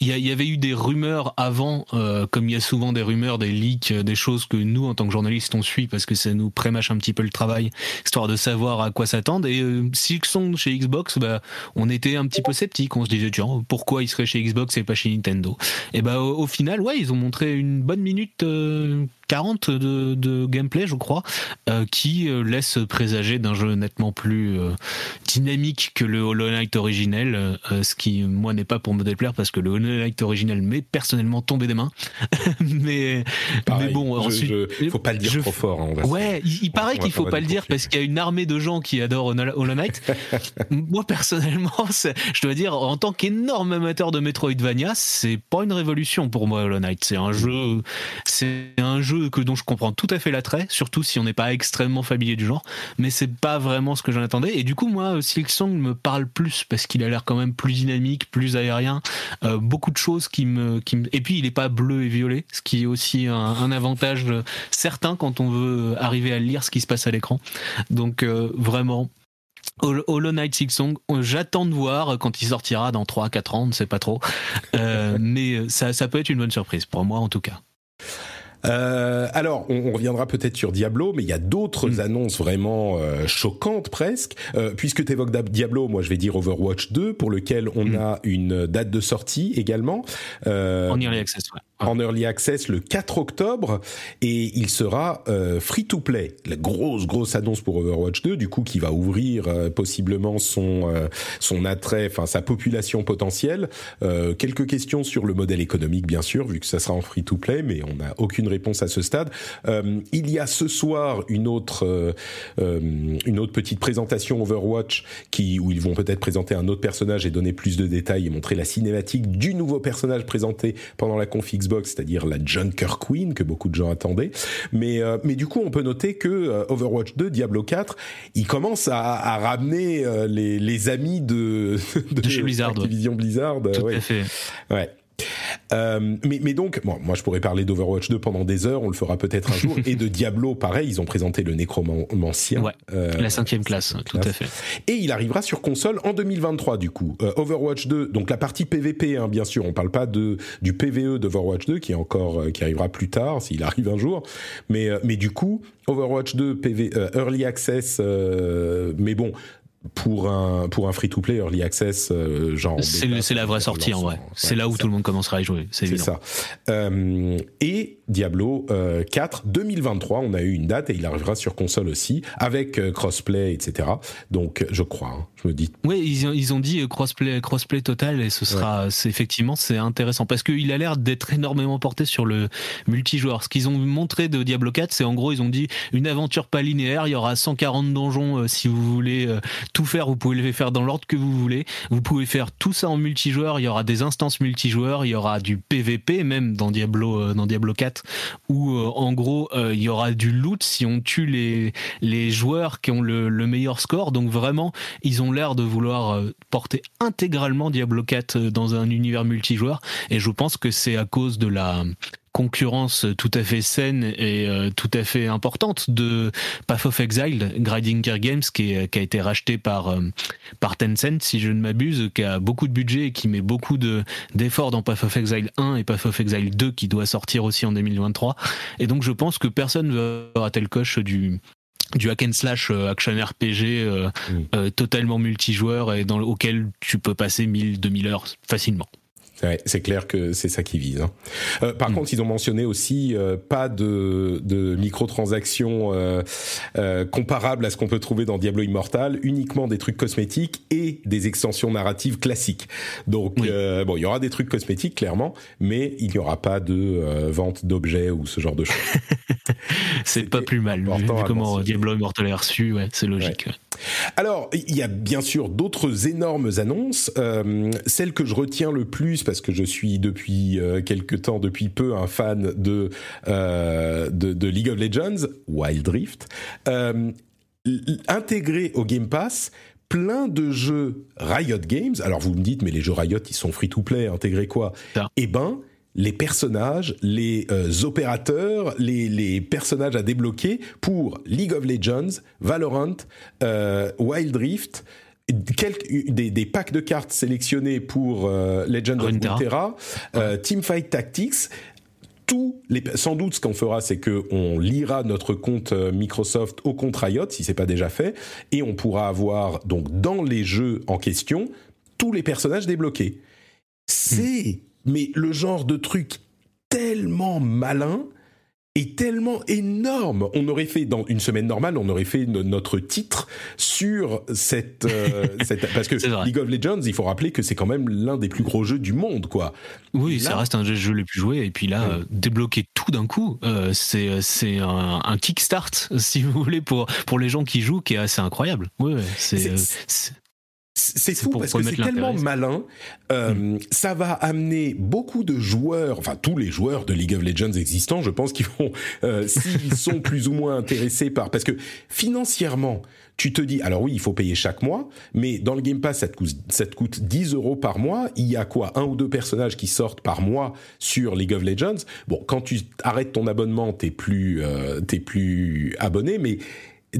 Il y, avait eu des rumeurs avant, euh, comme il y a souvent des rumeurs, des leaks, des choses que nous, en tant que journalistes, on suit parce que ça nous prémâche un petit peu le travail, histoire de savoir à quoi s'attendre. Et euh, sont chez Xbox, bah, on était un petit peu sceptiques. On se disait, tiens, pourquoi ils seraient chez Xbox et pas chez Nintendo? Et bah, au, final, ouais, ils ont montré une bonne minute. Euh, 40 de, gameplay, je crois, euh, qui euh, laisse présager d'un jeu nettement plus euh, dynamique que le Hollow Knight originel, ce qui, moi, n'est pas pour me déplaire parce que le Hollow Knight originel m'est personnellement tombé des mains. [LAUGHS] mais, mais bon, ensuite. Je, faut pas le dire trop fort. Hein, ouais, il, paraît qu'il faut pas le dire parce qu'il y a une armée de gens qui adorent Hollow Knight. [LAUGHS] moi, personnellement, [LAUGHS] je dois dire, en tant qu'énorme amateur de Metroidvania, c'est pas une révolution pour moi, Hollow Knight. C'est un jeu, c'est un jeu que dont je comprends tout à fait l'attrait, surtout si on n'est pas extrêmement familier du genre, mais c'est pas vraiment ce que j'en attendais. Et du coup, moi, Silksong me parle plus parce qu'il a l'air quand même plus dynamique, plus aérien, euh, beaucoup de choses qui me, qui Et puis, il est pas bleu et violet, ce qui est aussi un, avantage certain quand on veut arriver à lire ce qui se passe à l'écran. Donc, euh, vraiment, Hollow Knight Silksong, j'attends de voir quand il sortira dans 3-4 ans, on ne sait pas trop. Euh, [LAUGHS] mais ça, ça peut être une bonne surprise, pour moi en tout cas. Euh, alors, on, reviendra peut-être sur Diablo, mais il y a d'autres mm. annonces vraiment euh, choquantes presque. Euh, puisque tu évoques Diablo, moi je vais dire Overwatch 2, pour lequel on mm. a une date de sortie également. en early access, ouais. En early access le 4 octobre, et il sera free to play. La grosse grosse annonce pour Overwatch 2, du coup, qui va ouvrir possiblement son son attrait, enfin sa population potentielle. quelques questions sur le modèle économique, bien sûr, vu que ça sera en free to play, mais on n'a aucune réponse à ce stade. Euh, il y a ce soir une autre euh, euh, une autre petite présentation Overwatch qui où ils vont peut-être présenter un autre personnage et donner plus de détails et montrer la cinématique du nouveau personnage présenté pendant la conf Xbox, c'est-à-dire la Junker Queen que beaucoup de gens attendaient. Mais mais du coup, on peut noter que Overwatch 2, Diablo 4, il commence à, à ramener les, les amis de [LAUGHS] de, de chez Blizzard, Activision Blizzard. Tout à fait. Ouais. Euh, mais, mais, donc, bon, moi je pourrais parler d'Overwatch 2 pendant des heures, on le fera peut-être un jour. [LAUGHS] et de Diablo, pareil, ils ont présenté le Nécromancien. Ouais, euh, la cinquième classe, tout à fait. Et il arrivera sur console en 2023 du coup. Euh, Overwatch 2, donc la partie PVP, hein, bien sûr, on parle pas de du PVE d'Overwatch 2 qui est encore qui arrivera plus tard s'il arrive un jour. Mais mais du coup, Overwatch 2 PV Early Access, mais bon, pour un pour un free to play early access euh, genre c'est la vraie sortie en vrai. c'est là où tout le monde commencera à y jouer c'est ça. Euh, et Diablo 4 euh, 2023 on a eu une date et il arrivera sur console aussi avec crossplay etc donc je crois hein, me dis oui ils, ils ont dit crossplay crossplay total et ce sera c'est effectivement c'est intéressant parce qu'il a l'air d'être énormément porté sur le multijoueur ce qu'ils ont montré de Diablo 4 c'est en gros ils ont dit une aventure pas linéaire il y aura 140 donjons si vous voulez tout faire, vous pouvez le faire dans l'ordre que vous voulez. Vous pouvez faire tout ça en multijoueur. Il y aura des instances multijoueurs, il y aura du PVP même dans Diablo euh, dans Diablo 4 où euh, en gros euh, il y aura du loot si on tue les les joueurs qui ont le, le meilleur score. Donc vraiment, ils ont l'air de vouloir porter intégralement Diablo 4 dans un univers multijoueur et je pense que c'est à cause de la concurrence tout à fait saine et euh, tout à fait importante de Path of Exile, Grinding Gear Games, qui, a été racheté par, euh, par Tencent, si je ne m'abuse, qui a beaucoup de budget et qui met beaucoup d'efforts dans Path of Exile 1 et Path of Exile 2, qui doit sortir aussi en 2023. Et donc je pense que personne ne va rater le coche du, du hack and slash euh, action RPG mm. totalement multijoueur et dans auquel tu peux passer 1000 2000 heures facilement. Ouais, c'est clair que c'est ça qui vise. Hein. Euh, par mm. contre, ils ont mentionné aussi euh, pas de, de microtransactions euh, comparables à ce qu'on peut trouver dans Diablo Immortal, uniquement des trucs cosmétiques et des extensions narratives classiques. Donc, bon, il y aura des trucs cosmétiques clairement, mais il n'y aura pas de vente d'objets ou ce genre de choses. [LAUGHS] c'est pas plus mal. Vu comment Diablo Immortal est reçu, ouais, c'est logique. Alors, il y a bien sûr d'autres énormes annonces. Celle que je retiens le plus, parce que je suis depuis euh, quelque temps, depuis peu, un fan de, euh, de, de, League of Legends, Wild Rift, euh, intégré au Game Pass plein de jeux Riot Games. Alors vous me dites, mais les jeux Riot, ils sont free-to-play, intégrés quoi? Eh ben, les personnages, les euh, opérateurs, les, les, personnages à débloquer pour League of Legends, Valorant, euh, Wild Rift, quelques, des, des, packs de cartes sélectionnés pour euh, Legend of Runeterra, euh, Teamfight Tactics. Tous les, sans doute, ce qu'on fera, c'est que on lira notre compte euh, Microsoft au compte Riot, si c'est pas déjà fait, et on pourra avoir donc dans les jeux en question tous les personnages débloqués. C'est hmm. mais le genre de truc tellement malin est tellement énorme. On aurait fait dans une semaine normale, on aurait fait notre titre sur cette, euh, [LAUGHS] cette parce que League of Legends, il faut rappeler que c'est quand même l'un des plus gros jeux du monde, quoi. Oui, ça reste un des jeux les plus joués. Et puis là, euh, débloquer tout d'un coup, euh, c'est c'est un, un, kickstart, [LAUGHS] si vous voulez, pour pour les gens qui jouent, qui est assez incroyable. Oui, c'est c'est fou parce que c'est tellement malin. Euh, mm. Ça va amener beaucoup de joueurs, enfin tous les joueurs de League of Legends existants, je pense qu'ils vont, euh, s'ils [LAUGHS] sont plus ou moins intéressés par, parce que financièrement, tu te dis, alors oui, il faut payer chaque mois, mais dans le Game Pass, ça te coûte, ça te coûte 10 euros par mois. Il y a quoi, un ou deux personnages qui sortent par mois sur League of Legends. Bon, quand tu arrêtes ton abonnement, t'es plus, euh, t'es plus abonné, mais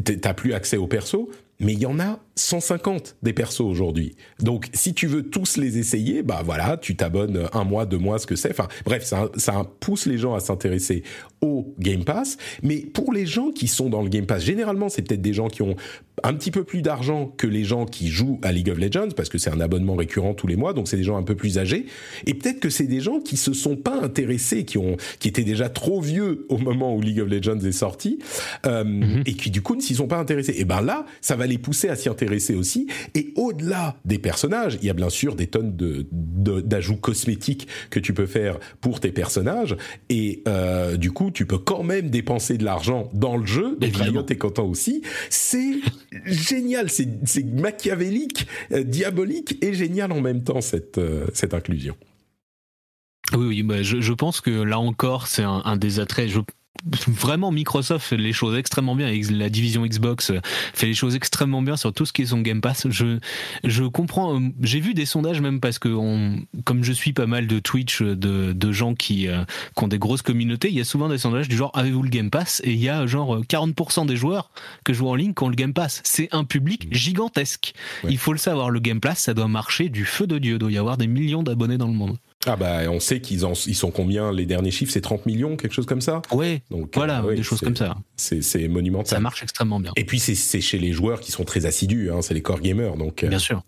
t'as plus accès au perso mais il y en a 150 des persos aujourd'hui. Donc, si tu veux tous les essayer, bah voilà, tu t'abonnes un mois, deux mois, ce que c'est. Enfin, bref, ça, ça pousse les gens à s'intéresser au Game Pass. Mais pour les gens qui sont dans le Game Pass, généralement, c'est peut-être des gens qui ont un petit peu plus d'argent que les gens qui jouent à League of Legends, parce que c'est un abonnement récurrent tous les mois, donc c'est des gens un peu plus âgés. Et peut-être que c'est des gens qui se sont pas intéressés, qui ont, qui étaient déjà trop vieux au moment où League of Legends est sorti, euh, mhm. et qui du coup ne s'y sont pas intéressés. Et ben là, ça va les pousser à s'y intéresser aussi. Et au-delà des personnages, il y a bien sûr des tonnes de, d'ajouts cosmétiques que tu peux faire pour tes personnages. Et euh, du coup, tu peux quand même dépenser de l'argent dans le jeu. Donc Riot est content aussi. C'est génial, c'est, c'est machiavélique, euh, diabolique et génial en même temps cette, euh, cette inclusion. Oui, oui, bah, je, je, pense que là encore, c'est un, un des attraits. Je vraiment Microsoft fait les choses extrêmement bien la division Xbox fait les choses extrêmement bien sur tout ce qui est son Game Pass. Je je comprends j'ai vu des sondages même parce que on, comme je suis pas mal de Twitch de, de gens qui, euh, qui ont des grosses communautés il y a souvent des sondages du genre avez-vous le Game Pass? Et il y a genre 40% des joueurs que jouent en ligne qui ont le Game Pass. C'est un public gigantesque. Il faut le savoir le Game Pass ça doit marcher du feu de Dieu. Il doit y avoir des millions d'abonnés dans le monde ah bah on sait qu'ils ils sont combien les derniers chiffres c'est 30 millions quelque chose comme ça. Oui. Donc voilà des choses comme ça. C'est monumental. Ça marche extrêmement bien. Et puis c'est chez les joueurs qui sont très assidus hein, c'est les core gamers donc. Euh, bien sûr.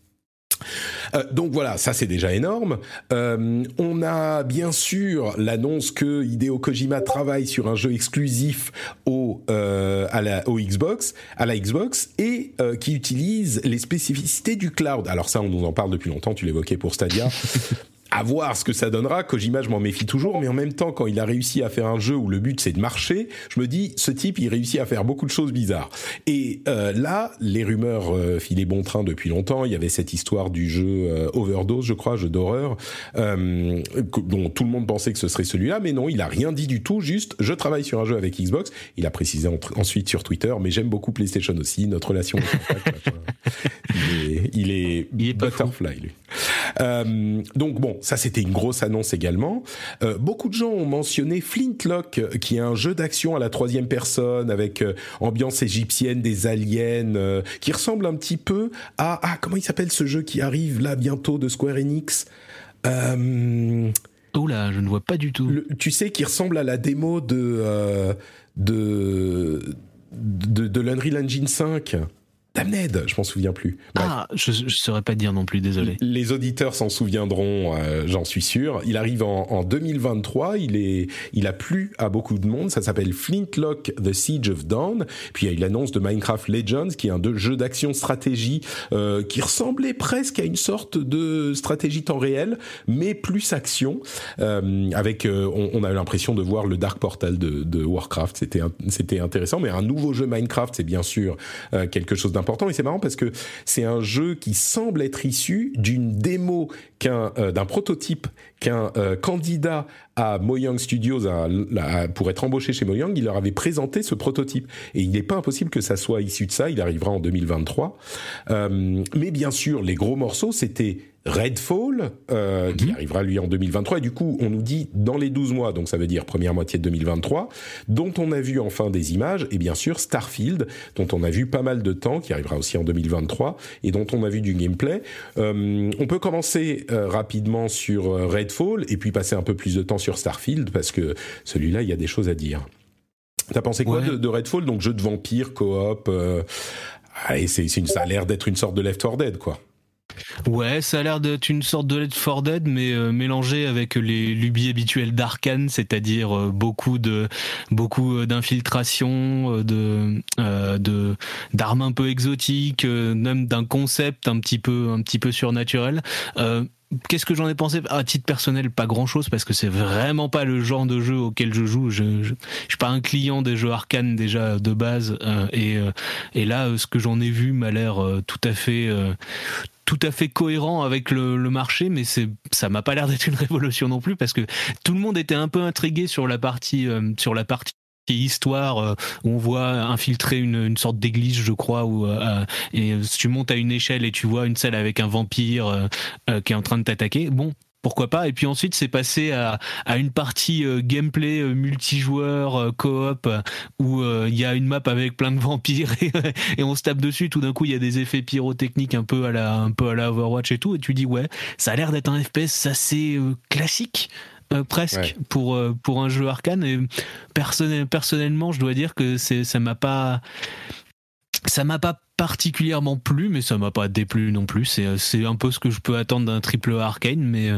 Euh, donc voilà, ça c'est déjà énorme. Euh, on a bien sûr l'annonce que Hideo Kojima travaille sur un jeu exclusif au à la au Xbox, à la Xbox et qui utilise les spécificités du cloud. Alors ça, on nous en parle depuis longtemps. Tu l'évoquais pour Stadia. [LAUGHS] à voir ce que ça donnera. Kojima, je m'en méfie toujours, mais en même temps, quand il a réussi à faire un jeu où le but c'est de marcher, je me dis, ce type, il réussit à faire beaucoup de choses bizarres. Et euh, là, les rumeurs euh, filaient bon train depuis longtemps. Il y avait cette histoire du jeu euh, Overdose, je crois, jeu d'horreur, euh, dont tout le monde pensait que ce serait celui-là, mais non, il a rien dit du tout. Juste, je travaille sur un jeu avec Xbox. Il a précisé ensuite sur Twitter, mais j'aime beaucoup PlayStation aussi. Notre relation, [LAUGHS] il est, il est, il est butterfly, lui. Euh, donc bon, ça c'était une grosse annonce également. Euh, beaucoup de gens ont mentionné Flintlock, qui est un jeu d'action à la troisième personne avec euh, ambiance égyptienne, des aliens, euh, qui ressemble un petit peu à ah comment il s'appelle ce jeu qui arrive là bientôt de Square Enix? Euh, Oula, je ne vois pas du tout. tu sais, qui ressemble à la démo de de de, de l'Unreal Engine 5. Damned, je m'en souviens plus. Ah, je, je saurais pas dire non plus, désolé. Les auditeurs s'en souviendront, euh, j'en suis sûr. Il arrive en, en, 2023, il est, il a plu à beaucoup de monde. Ça s'appelle Flintlock: The Siege of Dawn. Puis il y a eu l'annonce de Minecraft Legends, qui est un jeu d'action stratégie euh, qui ressemblait presque à une sorte de stratégie temps réel, mais plus action. Euh, avec, euh, on, on, a l'impression de voir le Dark Portal de, de Warcraft. C'était, c'était intéressant. Mais un nouveau jeu Minecraft, c'est bien sûr euh, quelque chose d'important et c'est marrant parce que c'est un jeu qui semble être issu d'une démo euh, d'un prototype qu'un euh, candidat à Mojang Studios pour être embauché chez Mojang, il leur avait présenté ce prototype. Et il n'est pas impossible que ça soit issu de ça. Il arrivera en 2023. Euh, mais bien sûr, les gros morceaux, c'était Redfall, euh, qui mhm. arrivera lui en 2023. Et du coup, on nous dit dans les 12 mois, donc ça veut dire première moitié de 2023, dont on a vu enfin des images, et bien sûr Starfield, dont on a vu pas mal de temps, qui arrivera aussi en 2023, et dont on a vu du gameplay. Euh, on peut commencer euh, rapidement sur Redfall, et puis passer un peu plus de temps sur Starfield, parce que celui-là, il y a des choses à dire. T'as pensé quoi de, de, Redfall? Donc jeu de vampire, coop, et c'est, ça a l'air d'être une sorte de Left 4 Dead, quoi. Ouais, ça a l'air d'être une sorte de Left 4 Dead, mais euh, mélangé avec les lubies habituelles d'Arkane, c'est-à-dire euh, beaucoup de beaucoup euh, d'infiltration, d'armes un peu exotiques, même d'un concept un petit peu un petit peu surnaturel. Qu'est-ce que j'en ai pensé? À titre personnel, pas grand-chose parce que c'est vraiment pas le genre de jeu auquel je joue. Je, je, suis pas un client des jeux arcane déjà de base et et là, ce que j'en ai vu m'a l'air tout à fait tout à fait cohérent avec le, marché, mais c'est ça m'a pas l'air d'être une [LAUGHS] révolution non plus parce que tout le monde était un peu intrigué sur la partie euh, sur la partie histoire euh, où on voit infiltrer une, sorte d'église je crois où euh, et tu montes à une échelle et tu vois une salle avec un vampire qui est en train de t'attaquer bon pourquoi pas. Et puis ensuite, c'est passé à, une partie euh, gameplay euh, multijoueur euh, coop où il y a une map avec plein de vampires [LAUGHS] et, on se tape dessus. Tout d'un coup, il y a des effets pyrotechniques un peu à la un peu à la Overwatch et tout. Et tu dis ouais, ça a l'air d'être un FPS assez classique. Presque pour pour un jeu arcane et personnellement je dois dire que c'est ça m'a pas ça m'a pas particulièrement plu, mais ça m'a pas déplu non plus. C'est, c'est un peu ce que je peux attendre d'un triple arcane, mais,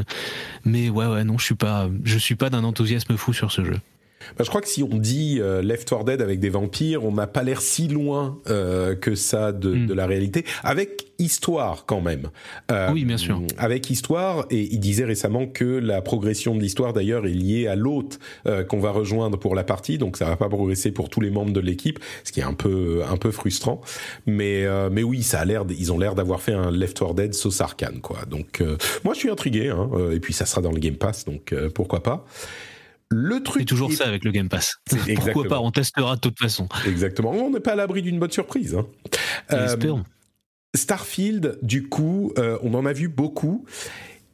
mais ouais, ouais, non, je suis pas, je suis pas d'un enthousiasme fou sur ce jeu. Bah, je crois que si on dit euh, Left 4 Dead avec des vampires, on n'a pas l'air si loin euh, que ça de, hmm. de, la réalité, avec histoire quand même. Euh, oui, bien sûr. Avec histoire, et il disait récemment que la progression de l'histoire d'ailleurs est liée à l'hôte euh, qu'on va rejoindre pour la partie, donc ça va pas progresser pour tous les membres de l'équipe, ce qui est un peu un peu frustrant. Mais euh, mais oui, ça a l'air, ils ont l'air d'avoir fait un Left 4 Dead sauce arcane quoi. Donc moi je suis intrigué, hein, et puis ça sera dans le Game Pass, donc pourquoi pas. Le truc. C'est toujours ça avec le Game Pass. [LAUGHS] Pourquoi pas? On testera de toute façon. Exactement. On n'est pas à l'abri d'une bonne surprise. Hein. Euh, Starfield, du coup, euh, on en a vu beaucoup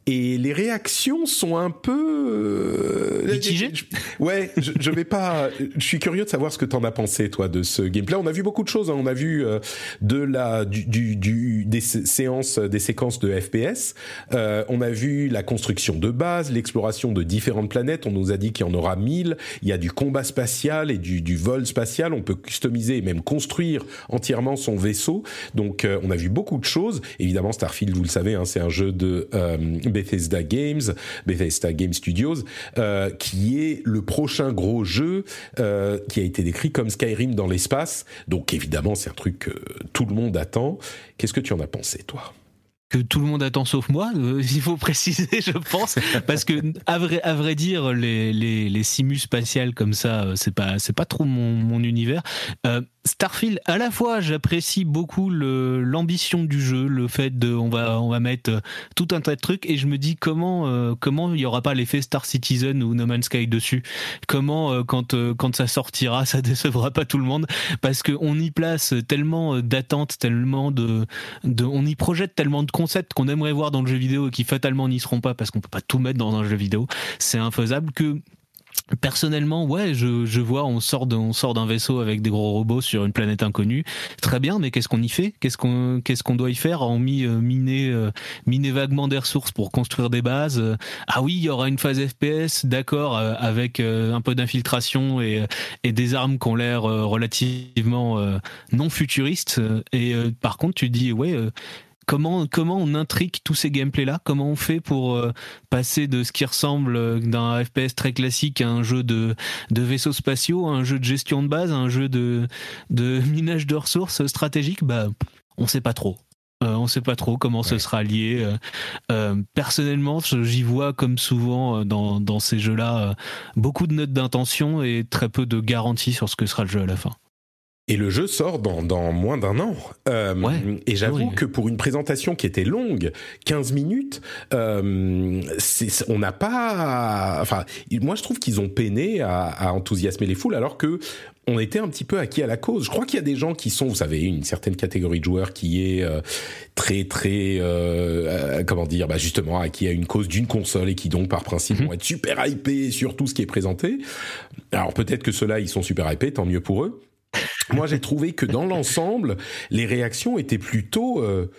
et les réactions sont un peu euh, mitigées? Ouais, je, je, vais pas. Je suis curieux de savoir ce que t'en as pensé toi de ce gameplay. On a vu beaucoup de choses. Hein. On a vu euh, de la du, du, du, des séances, des séquences de FPS. Euh, on a vu la construction de base, l'exploration de différentes planètes. On nous a dit qu'il y en aura mille. Il y a du combat spatial et du, du vol spatial. On peut customiser et même construire entièrement son vaisseau. Donc euh, on a vu beaucoup de choses. Évidemment, Starfield, vous le savez, hein, c'est un jeu de euh, Bethesda Games, Bethesda Game Studios, euh, qui est le prochain gros jeu euh, qui a été décrit comme Skyrim dans l'espace. Donc évidemment, c'est un truc que tout le monde attend. Qu'est-ce que tu en as pensé, toi? Que tout le monde attend sauf moi, euh, [LAUGHS] il faut préciser, je pense, parce que à vrai, à vrai dire, les, les, les simus spatiales comme ça, c'est pas c'est pas trop mon, mon univers. Starfield, à la fois, j'apprécie beaucoup l'ambition du jeu, le fait de, on va, on va mettre euh, tout un tas de trucs, et je me dis comment, euh, comment il y aura pas l'effet Star Citizen ou No Man's Sky dessus. Comment, euh, quand, quand ça sortira, ça [LAUGHS] décevra pas tout le monde, parce que on y place tellement d'attentes, tellement de, de, on y projette tellement de concepts qu'on aimerait voir dans le jeu vidéo et qui fatalement n'y seront pas parce qu'on peut pas tout mettre dans un jeu vidéo. C'est infaisable que Personnellement, ouais, je, je vois, on sort d'un, on sort d'un vaisseau avec des gros robots sur une planète inconnue. Très bien, mais qu'est-ce qu'on y fait? Qu'est-ce qu'on, qu'est-ce qu'on doit y faire mis, euh, miner, euh, miner vaguement des ressources pour construire des bases? ah oui, il y aura une phase FPS, d'accord, euh, avec un peu d'infiltration et, et des armes qui ont l'air relativement non futuristes. Et par contre, tu dis, ouais, comment comment on intrigue tous ces gameplays là Comment on fait pour euh, passer de ce qui ressemble euh, d'un FPS très classique à un jeu de de vaisseaux spatiaux, à un jeu de gestion de base, à un jeu de de [LAUGHS] minage de ressources stratégiques? Bah, on sait pas trop. Euh, on sait pas trop comment ce sera lié. personnellement, j'y vois comme souvent dans, dans ces jeux-là beaucoup de notes d'intention et très peu de garanties sur ce que sera le jeu à la fin. Et le jeu sort dans, dans moins d'un an. Euh, et j'avoue que pour une présentation qui était longue, 15 minutes, euh, on n'a pas... Enfin, moi je trouve qu'ils ont peiné à, à, enthousiasmer les foules alors que on était un petit peu acquis à la cause. Je crois qu'il y a des gens qui sont, vous savez, une certaine catégorie de joueurs qui est euh, très très euh, euh, comment dire, bah justement acquis à une cause d'une console et qui donc par principe mhm. vont être super hypés sur tout ce qui est présenté. Alors peut-être que ceux-là ils sont super hypés, tant mieux pour eux. Moi j'ai trouvé que dans l'ensemble les réactions étaient plutôt euh,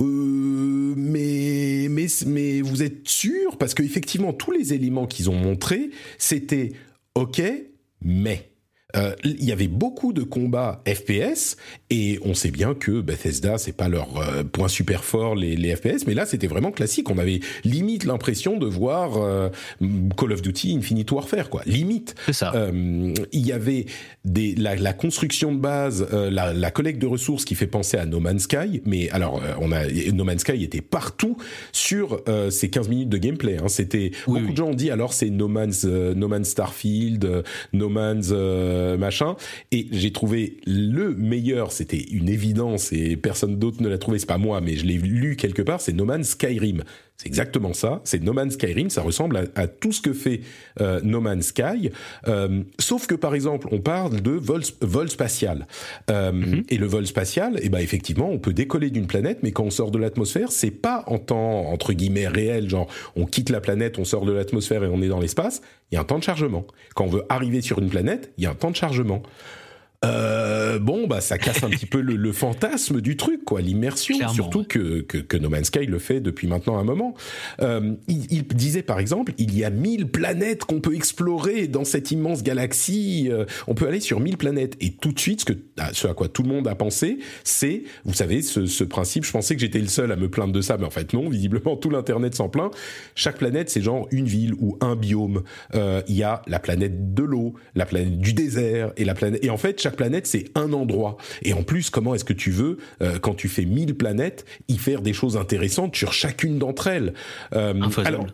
mais mais mais vous êtes sûr? Parce qu'effectivement tous les éléments qu'ils ont montrés c'était ok mais euh, il y avait beaucoup de combats FPS et on sait bien que Bethesda c'est pas leur euh, point super fort les, les, FPS, mais là c'était vraiment classique. On avait limite l'impression de voir euh, Call of Duty Infinite Warfare quoi. Limite. C'est ça. il y avait des la, la construction de base, la, la, collecte de ressources qui fait penser à No Man's Sky, mais alors on a No Man's Sky était partout sur ces 15 minutes de gameplay. Hein. C'était beaucoup de gens ont dit alors c'est No Man's No Man's Starfield, No Man's euh, machin. Et j'ai trouvé le meilleur, c'était une évidence et personne d'autre ne l'a trouvé, c'est pas moi, mais je l'ai lu quelque part, c'est No Man's Skyrim. C'est exactement ça. C'est No Man's Skyrim. Ça ressemble à, tout ce que fait euh, No Man's Sky, euh, sauf que par exemple, on parle de vol, vol spatial. Mhm. Et le vol spatial, eh ben effectivement, on peut décoller d'une planète, mais quand on sort de l'atmosphère, c'est pas en temps entre guillemets réel, genre on quitte la planète, on sort de l'atmosphère et on est dans l'espace. Il y a un temps de chargement. Quand on veut arriver sur une planète, il y a un temps de chargement. Euh, bon, bah ça casse un petit peu le, fantasme du truc, quoi, l'immersion. Surtout que, que, No Man's Sky le fait depuis maintenant un moment. Euh, il, disait par exemple, il y a 1000 planètes qu'on peut explorer dans cette immense galaxie. Euh, on peut aller sur 1000 planètes. Et tout de suite, ce, que, ah, ce à quoi tout le monde a pensé, c'est, vous savez, ce, ce principe. Je pensais que j'étais le seul à me plaindre de ça, mais en fait non. Visiblement, tout l'internet s'en plaint. Chaque planète, c'est genre une ville ou un biome. Euh, il y a la planète de l'eau, la planète du désert et la planète. Et en fait, chaque planète, c'est un endroit. Et en plus, comment est-ce que tu veux, euh, quand tu fais 1000 planètes, y faire des choses intéressantes sur chacune d'entre elles? Euh, Alors,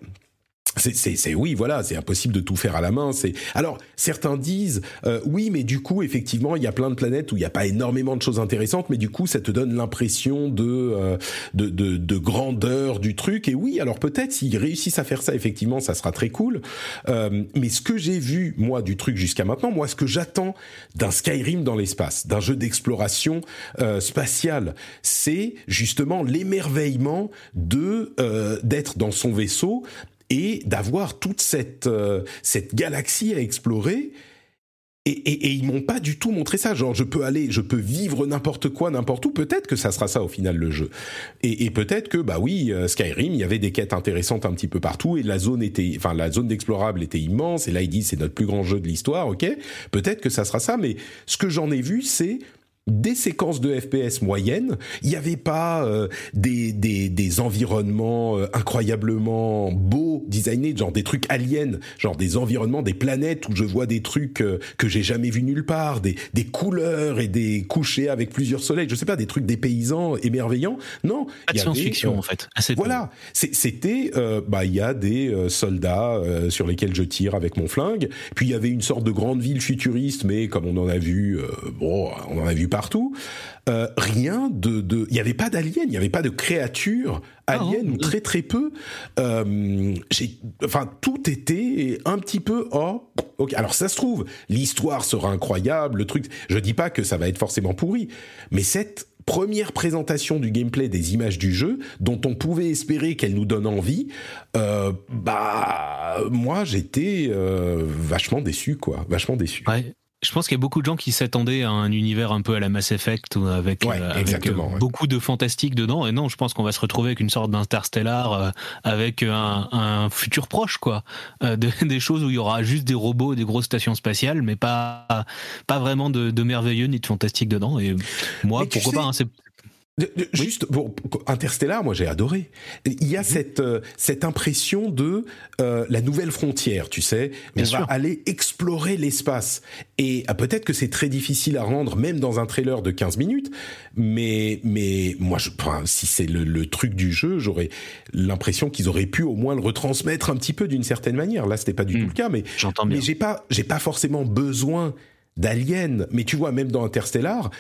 c'est, oui, voilà, c'est impossible de tout faire à la main. C'est alors certains disent euh, oui, mais du coup, effectivement, il y a plein de planètes où il n'y a pas énormément de choses intéressantes, mais du coup, ça te donne l'impression de, euh, de, de, de grandeur du truc. Et oui, alors peut-être s'ils réussissent à faire ça, effectivement, ça sera très cool. Euh, mais ce que j'ai vu moi du truc jusqu'à maintenant, moi, ce que j'attends d'un Skyrim dans l'espace, d'un jeu d'exploration euh, spatiale, c'est justement l'émerveillement de euh, d'être dans son vaisseau et d'avoir toute cette euh, cette galaxie à explorer. Et, et, ils m'ont pas du tout montré ça. Genre, je peux aller, je peux vivre n'importe quoi, n'importe où. Peut-être que ça sera ça au final le jeu. Et, et peut-être que bah oui, euh, Skyrim, il y avait des quêtes intéressantes un petit peu partout et la zone était, enfin la zone d'explorable était immense. Et là, ils disent c'est notre plus grand jeu de l'histoire. Ok, peut-être que ça sera ça. Mais ce que j'en ai vu, c'est des séquences de FPS moyennes. Il n'y avait pas euh, des, des, des, environnements euh, incroyablement beaux, designés, genre des trucs aliens, genre des environnements, des planètes où je vois des trucs euh, que j'ai jamais vus nulle part, des, des couleurs et des couchers avec plusieurs soleils, je sais pas, des trucs des paysans émerveillants. Non, pas de science-fiction en fait. voilà, c'était, bah il y a des soldats sur lesquels je tire avec mon flingue. Puis il y avait une sorte de grande ville futuriste, mais comme on en a vu, bon, on en a vu partout. Euh, rien de, de, il n'y avait pas d'aliens, il n'y avait pas de créatures ah, aliens ou très très peu. Euh, enfin, tout était un petit peu oh. Ok, alors ça se trouve, l'histoire sera incroyable, le truc. Je dis pas que ça va être forcément pourri, mais cette première présentation du gameplay des images du jeu, dont on pouvait espérer qu'elle nous donne envie, euh, bah moi j'étais euh, vachement déçu quoi, vachement déçu. Ouais. Je pense qu'il y a beaucoup de gens qui s'attendaient à un univers un peu à la Mass Effect avec, euh, euh, beaucoup de fantastique dedans. Et non, je pense qu'on va se retrouver avec une sorte d'interstellar euh, avec un, un, futur proche, quoi. [LAUGHS] des choses où il y aura juste des robots, des grosses stations spatiales, mais pas pas vraiment de, de merveilleux ni de fantastique dedans. Et moi, pourquoi pas hein, C'est Juste pour Interstellar, moi j'ai adoré. Il y a mhm. cette euh, cette impression de euh, la nouvelle frontière, tu sais. on va aller explorer l'espace. Et ah, peut-être que c'est très difficile à rendre, même dans un trailer de 15 minutes. Mais mais moi, je, enfin, si c'est le, le, truc du jeu, j'aurais l'impression qu'ils auraient pu au moins le retransmettre un petit peu d'une certaine manière. Là, c'était pas du tout hmm. le cas. Mais j'entends Mais j'ai pas j'ai pas forcément besoin d'aliens. Mais tu vois, même dans Interstellar,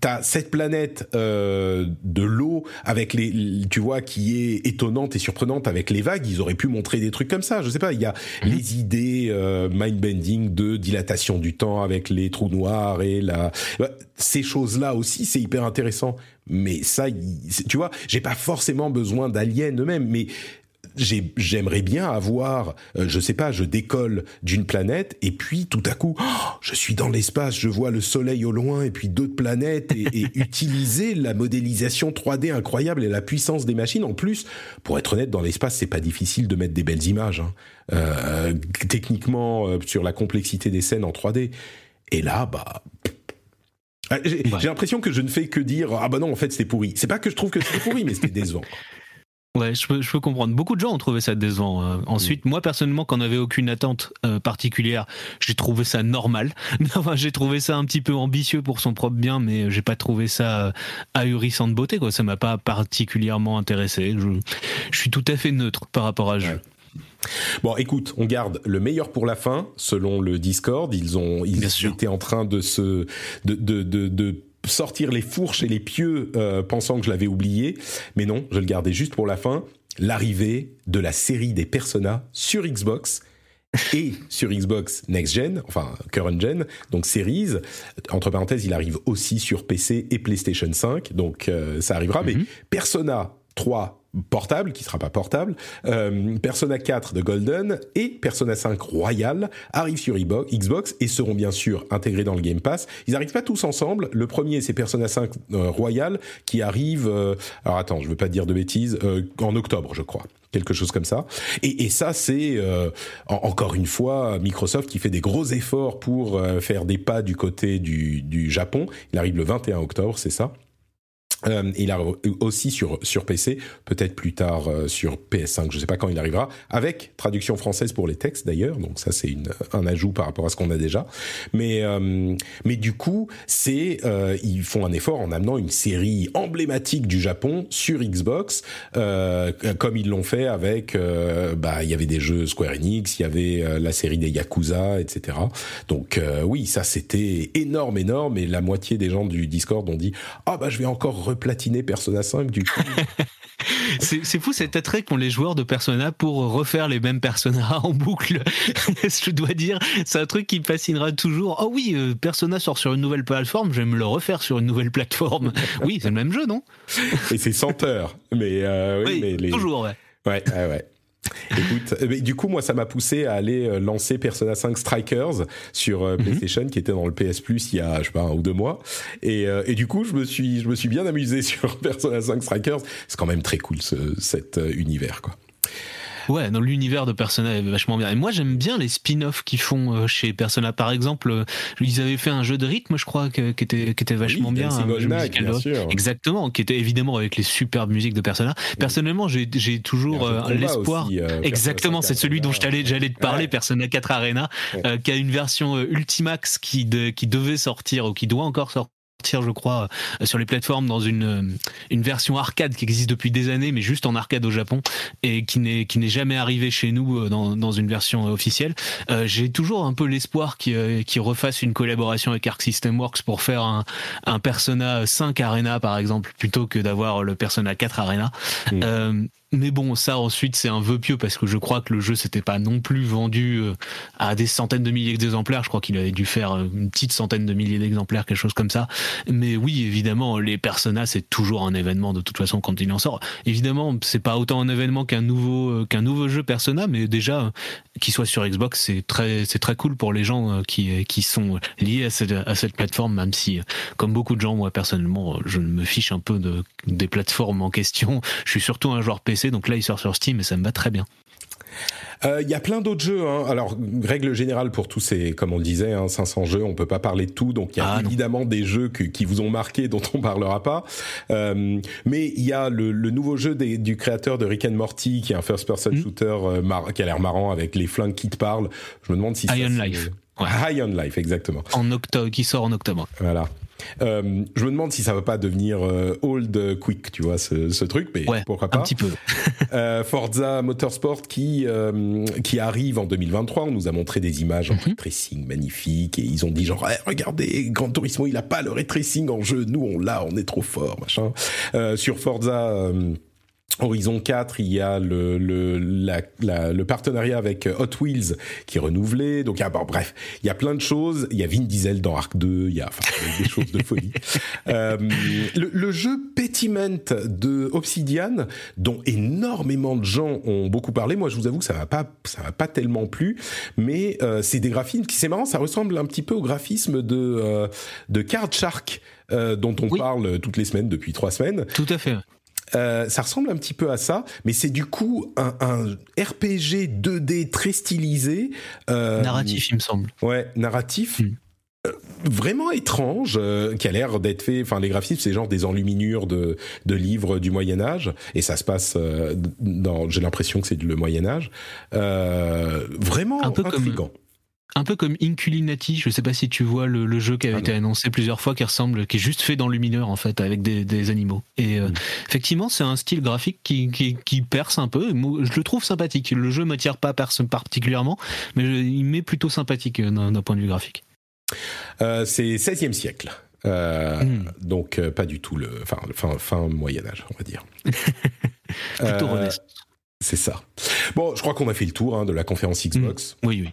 T'as cette planète euh, de l'eau avec les, tu vois, qui est étonnante et surprenante avec les vagues. Ils auraient pu montrer des trucs comme ça. Je sais pas. Il y a mhm. les idées euh, mind bending de dilatation du temps avec les trous noirs et la. Bah, ces choses-là aussi, c'est hyper intéressant. Mais ça, tu vois, j'ai pas forcément besoin d'aliens eux-mêmes, mais j'aimerais bien avoir, euh, je sais pas, je décolle d'une planète et puis tout à coup, oh, je suis dans l'espace, je vois le soleil au loin et puis d'autres planètes et, [LAUGHS] utiliser la modélisation 3D incroyable et la puissance des machines. En plus, pour être honnête, dans l'espace, c'est pas difficile de mettre des belles images. Hein. Euh, techniquement, euh, sur la complexité des scènes en 3D. Et là, bah, ah, j'ai l'impression que je ne fais que dire ah bah non en fait c'était pourri. C'est pas que je trouve que c'était pourri mais c'était décevant. Ouais, je peux, je peux comprendre. Beaucoup de gens ont trouvé ça décevant. Euh. ensuite, moi personnellement, quand on n'avait aucune attente euh, particulière, j'ai trouvé ça normal. [LAUGHS] enfin, j'ai trouvé ça un petit peu ambitieux pour son propre bien, mais j'ai pas trouvé ça euh, ahurissant de beauté. Quoi, ça m'a pas particulièrement intéressé. Je, je, suis tout à fait neutre par rapport à ce jeu. Bon, écoute, on garde le meilleur pour la fin, selon le Discord. Ils ont, ils étaient en train de se, de, de, de, de sortir les fourches et les pieux euh, pensant que je l'avais oublié, mais non, je le gardais juste pour la fin. L'arrivée de la série des Persona sur Xbox et sur Xbox Next Gen, enfin Current Gen, donc Series. Entre parenthèses, il arrive aussi sur PC et PlayStation 5, donc euh, ça arrivera. Mais mhm. Persona 3 portable, qui sera pas portable, euh, Persona 4 de Golden et Persona 5 Royal arrivent sur Xbox et seront bien sûr intégrés dans le Game Pass. Ils arrivent pas tous ensemble. Le premier, c'est Persona 5 euh, Royal qui arrive. Euh, alors attends, je veux pas dire de bêtises. en octobre, je crois quelque chose comme ça. Et, et ça, c'est encore une fois Microsoft qui fait des gros efforts pour faire des pas du côté du, du Japon. Il arrive le 21 octobre, c'est ça? Euh, il arrive aussi sur sur PC, peut-être plus tard euh, sur PS5, je sais pas quand il arrivera, avec traduction française pour les textes d'ailleurs. Donc ça c'est un ajout par rapport à ce qu'on a déjà. Mais euh, mais du coup c'est ils font un effort en amenant une série emblématique du Japon sur Xbox, comme ils l'ont fait avec bah il y avait des jeux Square Enix, il y avait la série des Yakuza, etc. Donc oui ça c'était énorme énorme et la moitié des gens du Discord ont dit ah bah je vais encore platiner Persona 5 du coup. [LAUGHS] c'est fou cet attrait qu'ont les joueurs de Persona pour refaire les mêmes Persona [LAUGHS] en boucle. je dois dire, c'est un truc qui me fascinera toujours. Oh oui, euh, Persona sort sur une nouvelle plateforme, je vais me le refaire sur une nouvelle plateforme. oui, c'est le même jeu, non? Et c'est 100 heures. Mais, euh, oui, mais toujours, ouais. Ouais, ouais, ouais. Écoute, euh, du coup, moi, ça m'a poussé à aller euh, lancer Persona 5 Strikers sur euh, mhm. PlayStation, qui était dans le PS Plus il y a, je sais pas, un ou deux mois. Et, et du coup, je me suis, je me suis bien amusé [LAUGHS] sur Persona 5 Strikers. C'est quand même très cool ce, cet univers, quoi. Ouais, dans l'univers de Persona est vachement bien. Et moi, j'aime bien les spin-offs qu'ils font euh, chez Persona. Par exemple, euh, ils avaient fait un jeu de rythme, je crois, qui était, qui était vachement bien. bien sûr. Exactement, qui était évidemment avec les superbes musiques de Persona. Personnellement, j'ai toujours euh, l'espoir. Exactement, c'est celui dont j'allais j'allais te parler, Persona 4 Arena, qui a une version Ultimax qui, de, qui devait sortir ou qui doit encore sortir je crois, euh, sur les plateformes dans une, euh, une version arcade qui existe depuis des années, mais juste en arcade au Japon et qui n'est qui n'est jamais arrivé chez nous euh, dans, dans une version officielle. J'ai toujours un peu l'espoir qu'ils qui refassent une collaboration avec Arc System Works pour faire un, un Persona 5 Arena par exemple, plutôt que d'avoir le Persona 4 Arena. Mm. Mais bon, ça ensuite c'est un vœu pieux parce que je crois que le jeu s'était pas non plus vendu euh, à des centaines de milliers d'exemplaires. Je crois qu'il avait dû faire euh, une petite centaine de milliers d'exemplaires, quelque chose comme ça. Mais oui, évidemment, les Persona c'est toujours un événement de toute façon quand il en sort. Évidemment, c'est pas autant un événement qu'un nouveau euh, qu'un nouveau jeu Persona, mais déjà qu'il soit sur Xbox, c'est très c'est très cool pour les gens qui qui sont liés à cette à cette plateforme, même si comme beaucoup de gens, moi personnellement, je me fiche un peu de des plateformes en question. Je suis surtout un joueur PC donc là il sort sur Steam et ça me va très bien. Euh, il y a plein d'autres jeux. Hein. Alors, règle générale pour tous ces, comme on le disait, hein, 500 jeux, on peut pas parler de tout. Donc, il y a ah, évidemment des jeux qui vous ont marqué, dont on parlera pas. Euh, mais il y a le, nouveau jeu du créateur de Rick and Morty, qui est un first-person hmm. shooter euh, qui a l'air marrant avec les flingues qui te parlent. Je me demande si High on Life. [LAUGHS] High on Life, exactement. En octobre, qui sort en octobre. Voilà. Euh, je me demande si ça va pas devenir euh, old quick, tu vois, ce, truc, mais pourquoi pas. Un petit peu. [LAUGHS] euh, Forza Motorsport qui euh, qui arrive en 2023. On nous a montré des images en mm ray tracing magnifiques et ils ont dit genre eh, regardez, Gran Turismo il a pas le ray tracing en jeu, nous on l'a, on est trop fort, machin. sur Forza Horizon 4, il y a le, le, la, le partenariat avec Hot Wheels qui est renouvelé. Donc, ah, bon, bref, il y a plein de choses. Il y a Vin Diesel dans Arc 2. Il y a enfin, des choses de folie. [LAUGHS] Euh, le, le, jeu Petiment de Obsidian, dont énormément de gens ont beaucoup parlé. Moi, je vous avoue que ça m'a pas, ça m'a pas tellement plu. Mais euh, c'est des graphismes qui, c'est marrant, ça ressemble un petit peu au graphisme de euh, de Card Shark. Euh, dont on parle toutes les semaines depuis trois semaines. Tout à fait. Euh, ça ressemble un petit peu à ça, mais c'est du coup un, un, RPG 2D très stylisé. Euh, narratif, il me semble. Ouais, narratif. Hmm. Euh, vraiment étrange, qui a l'air d'être fait. Enfin, les graphismes, c'est genre des enluminures de, de livres du Moyen Âge, et ça se passe dans. J'ai l'impression que c'est le Moyen Âge. vraiment un peu intrigant un peu comme Inculinati, je sais pas si tu vois le, jeu qui avait ah été annoncé plusieurs fois, qui ressemble, qui est juste fait dans lumineur en fait, avec des, animaux. Et euh, mm. effectivement, c'est un style graphique qui, qui, perce un peu. Je le trouve sympathique. Le jeu m'attire pas particulièrement, mais il m'est plutôt sympathique euh, d'un point de vue graphique. Euh, c'est 16e siècle. Mm. Donc pas du tout le fin Moyen Âge, on va dire. [LAUGHS] plutôt Renaissance. C'est ça. Bon, je crois qu'on a fait le tour hein, de la conférence Xbox. Mm. Oui, oui.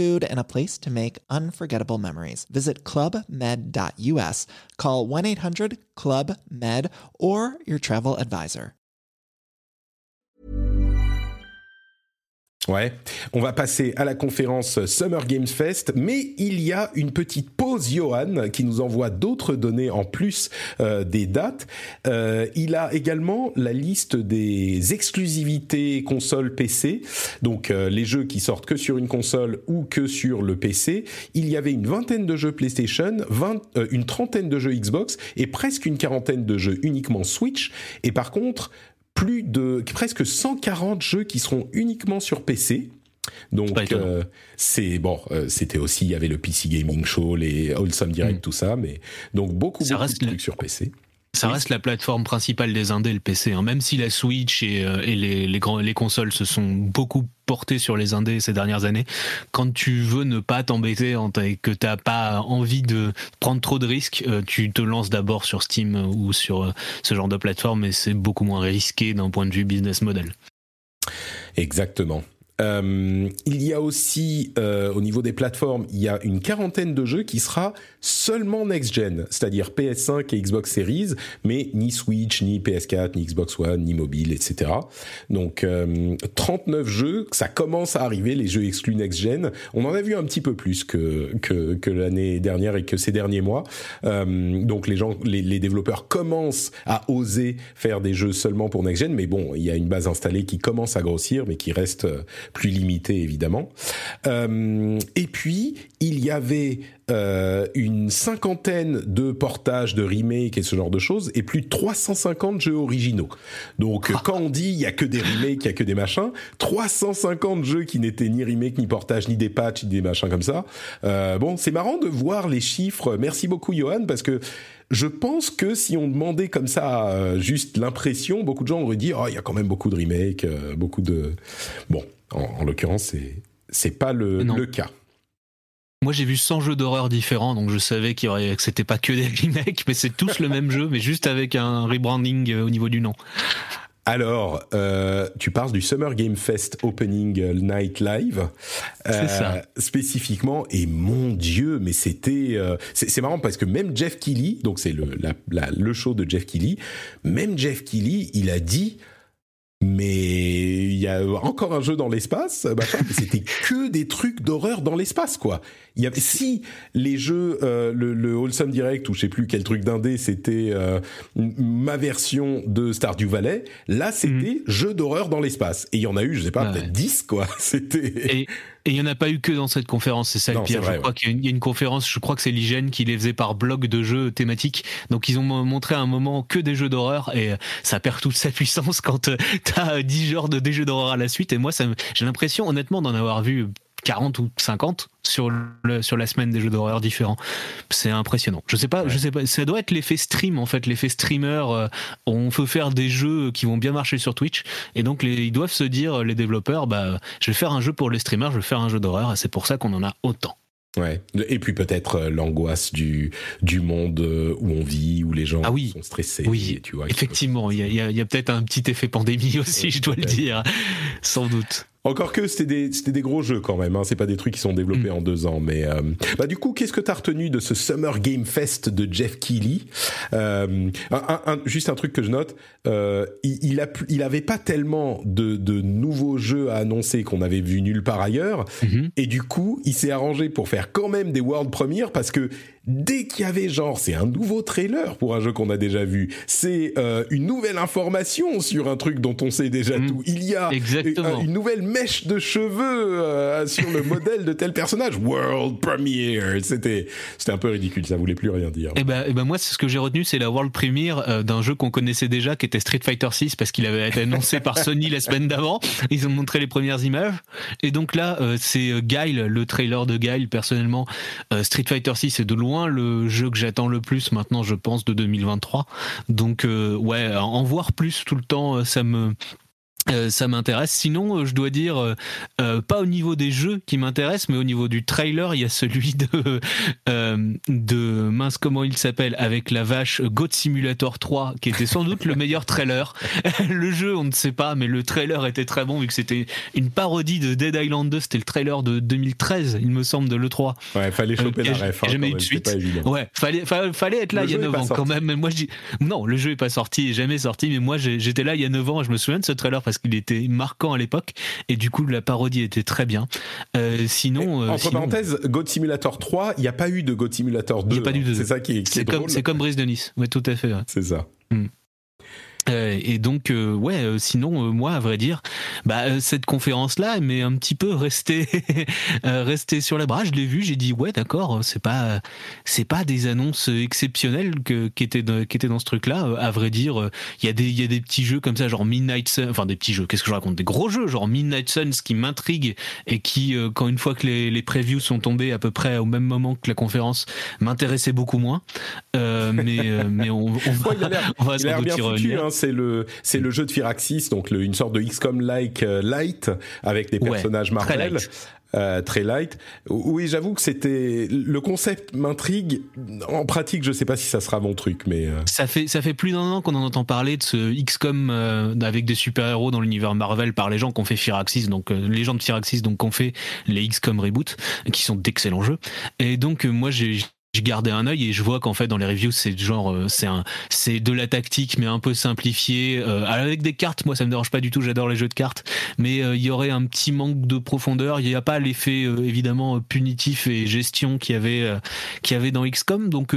food and a place to make unforgettable memories. Visit clubmed.us, call 1 800 Club Med, or your travel advisor. Ouais, on va passer à la conférence Summer Games Fest, mais il y a une petite Johan, qui nous envoie d'autres données en plus euh, des dates. Euh, il a également la liste des exclusivités console PC, donc euh, les jeux qui sortent que sur une console ou que sur le PC. Il y avait une vingtaine de jeux PlayStation, 20, une trentaine de jeux Xbox et presque une quarantaine de jeux uniquement Switch. Et par contre, plus de presque 140 jeux qui seront uniquement sur PC. Donc euh, c'est bon, euh, c'était aussi il y avait le PC Gaming Show, les Wholesome Direct, mm. tout ça, mais donc beaucoup, beaucoup de trucs sur PC. Ça reste la plateforme principale des indés, le PC. Hein. Même si la Switch et, euh, les, les, grands, les consoles se sont beaucoup portées sur les indés ces dernières années, quand tu veux ne pas t'embêter et que tu n'as pas envie de prendre trop de risques, tu te lances d'abord sur Steam ou sur ce genre de plateforme et c'est beaucoup moins risqué d'un point de vue business model. Exactement. Euh, il y a aussi, euh, au niveau des plateformes, il y a une quarantaine de jeux qui sera seulement next-gen, c'est-à-dire PS5 et Xbox Series, mais ni Switch, ni PS4, ni Xbox One, ni mobile, etc. Donc, 39 euh, jeux, ça commence à arriver, les jeux exclus next-gen. On en a vu un petit peu plus que, que, que l'année dernière et que ces derniers mois. donc, les gens, les, les développeurs commencent à oser faire des jeux seulement pour next-gen, mais bon, il y a une base installée qui commence à grossir, mais qui reste plus limité évidemment. et puis il y avait une cinquantaine de portages, de remakes et ce genre de choses, et plus de 350 jeux originaux. Donc ah. quand on dit il y a que des remakes, il y a que des machins, 350 jeux qui n'étaient ni remakes, ni portages, ni des patchs, ni des machins comme ça. bon, c'est marrant de voir les chiffres. Merci beaucoup Johan parce que je pense que si on demandait comme ça euh, juste l'impression, beaucoup de gens auraient dit oh il y a quand même beaucoup de remakes, euh, beaucoup de bon. En, l'occurrence, c'est c'est pas le, le cas. Moi, j'ai vu 100 jeux d'horreur différents, donc je savais qu'il y aurait, que c'était pas que des [LAUGHS] remakes, mais c'est tous le même jeu, mais juste avec un rebranding euh, au niveau du nom. Alors, euh, tu parles du Summer Game Fest Opening Night Live, euh, ça. spécifiquement. Et mon Dieu, mais c'était, euh, c'est marrant parce que même Jeff Keighley, donc c'est le, le show de Jeff Keighley, même Jeff Keighley, il a dit mais il y a encore un jeu dans l'espace, c'était [LAUGHS] que des trucs d'horreur dans l'espace, quoi. Il y avait, si les jeux, euh, le, le Wholesome Direct ou je sais plus quel truc d'indé, c'était euh, ma version de Stardew Valley, là c'était mhm. jeu d'horreur dans l'espace. Et il y en a eu, je sais pas, peut-être 10, quoi. [LAUGHS] C'était... Et il n'y en a pas eu que dans cette conférence, c'est ça le pire. je crois qu'il y, a une conférence, je crois que c'est l'hygiène qui les faisait par bloc de jeux thématiques. Donc ils ont montré à un moment que des jeux d'horreur et ça perd toute sa puissance [LAUGHS] quand euh, t'as 10 genres de des jeux d'horreur à la suite. Et moi, j'ai l'impression honnêtement d'en avoir vu 40 ou 50 sur le, sur la semaine des jeux d'horreur différents. C'est impressionnant. Je sais pas, je sais pas, ça doit être l'effet stream en fait, l'effet streamer. Euh, on peut faire des jeux qui vont bien marcher sur Twitch et donc les, ils doivent se dire les développeurs, bah je vais faire un jeu pour les streamers, je vais faire un jeu d'horreur et c'est pour ça qu'on en a autant. Ouais. Et puis peut-être euh, l'angoisse du du monde euh, où on vit, où les gens ah oui. sont stressés. Oui, tu vois. Effectivement, il y a, y a peut-être un petit effet pandémie [LAUGHS] aussi, je dois le dire, sans doute. Encore que c'était des, c'était des gros jeux quand même, hein. c'est pas des trucs qui sont développés mm. en deux ans. Mais euh, bah du coup, qu'est-ce que t'as retenu de ce Summer Game Fest de Jeff Keighley? Euh, un, Juste un truc que je note, euh, il, il, a, il avait pas tellement de, de nouveaux jeux à annoncer qu'on avait vu nulle part ailleurs, mm-hmm. et du coup, il s'est arrangé pour faire quand même des world premières parce que dès qu'il y avait genre, c'est un nouveau trailer pour un jeu qu'on a déjà vu, c'est euh, une nouvelle information sur un truc dont on sait déjà mm. tout. Il y a une nouvelle mèche de cheveux euh, sur le [LAUGHS] modèle de tel personnage. World Premiere, c'était c'était un peu ridicule, ça voulait plus rien dire. Et eh ben, et eh ben moi, c'est ce que j'ai retenu, c'est la World Premiere euh, d'un jeu qu'on connaissait déjà, qui était Street Fighter 6 parce qu'il avait été annoncé par [LAUGHS] Sony la semaine d'avant. Ils ont montré les premières images, et donc là, c'est Guile, le trailer de Guile. Personnellement, Street Fighter 6 est de loin le jeu que j'attends le plus maintenant, je pense, de 2023. Donc, euh, ouais, en voir plus tout le temps, euh, ça me euh, ça m'intéresse. Sinon, euh, je dois dire, euh, pas au niveau des jeux qui m'intéressent, mais au niveau du trailer, il y a celui de de mince comment il s'appelle avec la vache Goat Simulator 3, qui était sans doute le meilleur trailer. [LAUGHS] le jeu, on ne sait pas, mais le trailer était très bon vu que c'était une parodie de Dead Island 2. C'était le trailer de 2013, il me semble, de le 3. Ouais, fallait choper la ref. Hein, jamais eu de suite. Ouais, fallait, fallait, être là il y a 9 ans quand même. Mais moi, je dis, non, le jeu est pas sorti, jamais sorti. Mais moi, j'étais là il y a 9 ans. Je me souviens de ce trailer parce qu'il était marquant à l'époque et du coup la parodie était très bien. Euh, sinon, euh, entre parenthèses, God Simulator 3, il n'y a pas eu de God Simulator 2. C'est ça qui est, C'est comme, comme Brise de Nice. Ouais, tout à fait. C'est ça. Hmm. Euh, et donc euh, ouais, euh, sinon moi à vrai dire, bah cette conférence là, mais un petit peu resté [LAUGHS] resté sur la bras. Je l'ai vu, j'ai dit ouais d'accord, c'est pas c'est pas des annonces exceptionnelles que qui étaient qui étaient dans ce truc là. À vrai dire, il y a des il y a des petits jeux comme ça genre Midnight Suns, enfin des petits jeux. Qu'est-ce que je raconte Des gros jeux genre Midnight Suns qui m'intriguent et qui quand une fois que les les previews sont tombés à peu près au même moment que la conférence m'intéressaient beaucoup moins. mais mais on, va, on va sans doute y revenir. Hein, c'est le c'est le jeu de Firaxis, donc une sorte de XCOM like euh, light avec des personnages Marvel. Euh, très light. Oui, j'avoue que c'était le concept m'intrigue. En pratique, je sais pas si ça sera mon truc, mais euh. ça fait ça fait plus d'un an qu'on en entend parler de ce XCOM avec des super héros dans l'univers Marvel par les gens qui ont fait Firaxis, donc les gens de Firaxis, donc qui ont fait les XCOM reboot, qui sont d'excellents jeux. Et donc moi j'ai je gardais un œil et je vois qu'en fait dans les reviews c'est genre euh, c'est un c'est de la tactique mais un peu simplifié. Euh, avec des cartes moi ça me dérange pas du tout j'adore les jeux de cartes. Mais euh, il y aurait un petit manque de profondeur. Il n'y a pas l'effet évidemment punitif et gestion qu'il y avait qu'il y avait dans XCOM donc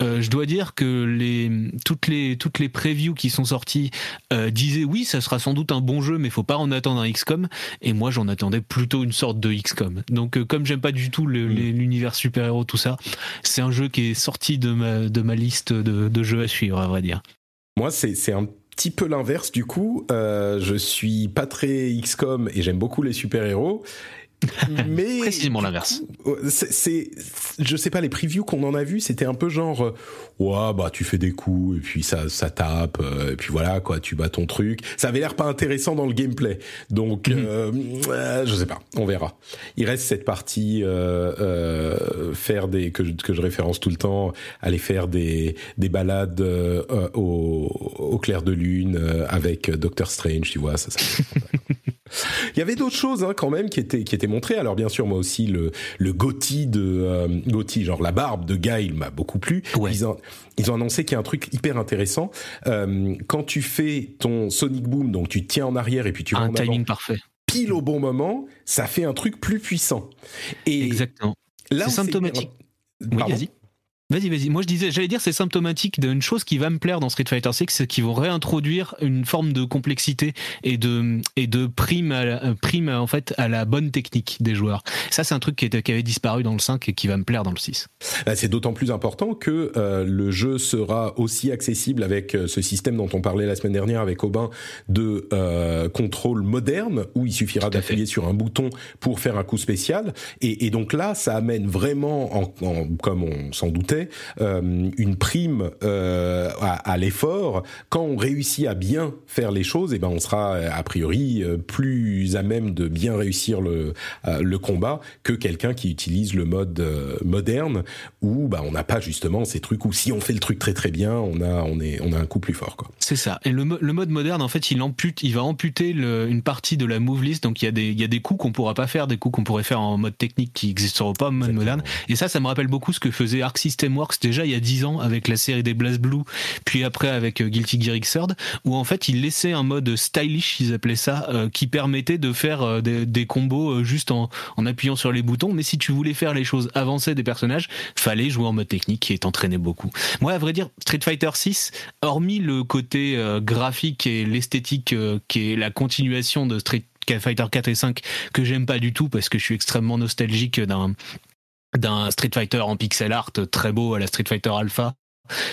je dois dire que les toutes les toutes les previews qui sont sorties disaient oui ça sera sans doute un bon jeu mais faut pas en attendre un XCOM et moi j'en attendais plutôt une sorte de XCOM donc comme j'aime pas du tout mm. l'univers super héros tout ça c'est un jeu qui est sorti de ma, liste de, jeux à suivre, à vrai dire. Moi, c'est un petit peu l'inverse du coup. Euh, je suis pas très XCOM et j'aime beaucoup les super-héros. Mais précisément l'inverse. C'est, je sais pas, les previews qu'on en a vu, c'était un peu genre, euh, ouais, bah tu fais des coups et puis ça, ça tape, euh, et puis voilà quoi, tu bats ton truc. Ça avait l'air pas intéressant dans le gameplay, donc mhm. euh, je sais pas, on verra. Il reste cette partie faire des que je, que je référence tout le temps, aller faire des des balades au, au clair de lune avec Doctor Strange, tu vois ça. ça Il y avait d'autres choses hein, quand même qui étaient qui étaient montrées. Alors bien sûr, moi aussi le le Gotti de euh, genre la barbe de Guy, il m'a beaucoup plu. Ils, ont, ils ont annoncé qu'il y a un truc hyper intéressant. Euh, quand tu fais ton Sonic Boom, donc tu tiens en arrière et puis tu un timing parfait. Pile au bon moment, ça fait un truc plus puissant. Et exactement. C'est symptomatique. Oui, vas-y. Vas-y, vas-y. Moi, je disais, j'allais dire, c'est symptomatique d'une chose qui va me plaire dans Street Fighter 6, c'est qu'ils vont réintroduire une forme de complexité et de et de prime à euh, prime en fait à la bonne technique des joueurs. Ça, c'est un truc qui, était, qui avait disparu dans le 5 et qui va me plaire dans le 6. Bah, c'est d'autant plus important que euh, le jeu sera aussi accessible avec euh, ce système dont on parlait la semaine dernière avec Aubin de contrôle moderne où il suffira d'appuyer sur un bouton pour faire un coup spécial. Et, et donc là, ça amène vraiment, en, en, comme on s'en doutait euh, une prime euh, à, l'effort. Quand on réussit à bien faire les choses, et eh ben on sera a priori euh, plus à même de bien réussir le le combat que quelqu'un qui utilise le mode moderne où bah on n'a pas justement ces trucs où si on fait le truc très très bien, on a on est on a un coup plus fort quoi. C'est ça. Et le, le, mode moderne en fait, il ampute, il va amputer le, une partie de la move list. Donc il y a des il y a des coups qu'on pourra pas faire, des coups qu'on pourrait faire en mode technique qui n'existeront pas en mode moderne. Et ça, ça me rappelle beaucoup ce que faisait Arc System Works déjà il y a 10 ans avec la série des Blast Blue, puis après avec euh, Guilty Gear Xrd, où en fait ils laissaient un mode stylish, ils appelaient ça, euh, qui permettait de faire euh, des, combos juste en, appuyant sur les boutons. Mais si tu voulais faire les choses avancées des personnages, fallait jouer en mode technique qui est entraîné beaucoup. Moi, à vrai dire, Street Fighter 6, hormis le côté graphique et l'esthétique qui est la continuation de Street Fighter 4 et 5 que j'aime pas du tout parce que je suis extrêmement nostalgique d'un d'un Street Fighter en pixel art très beau à la Street Fighter Alpha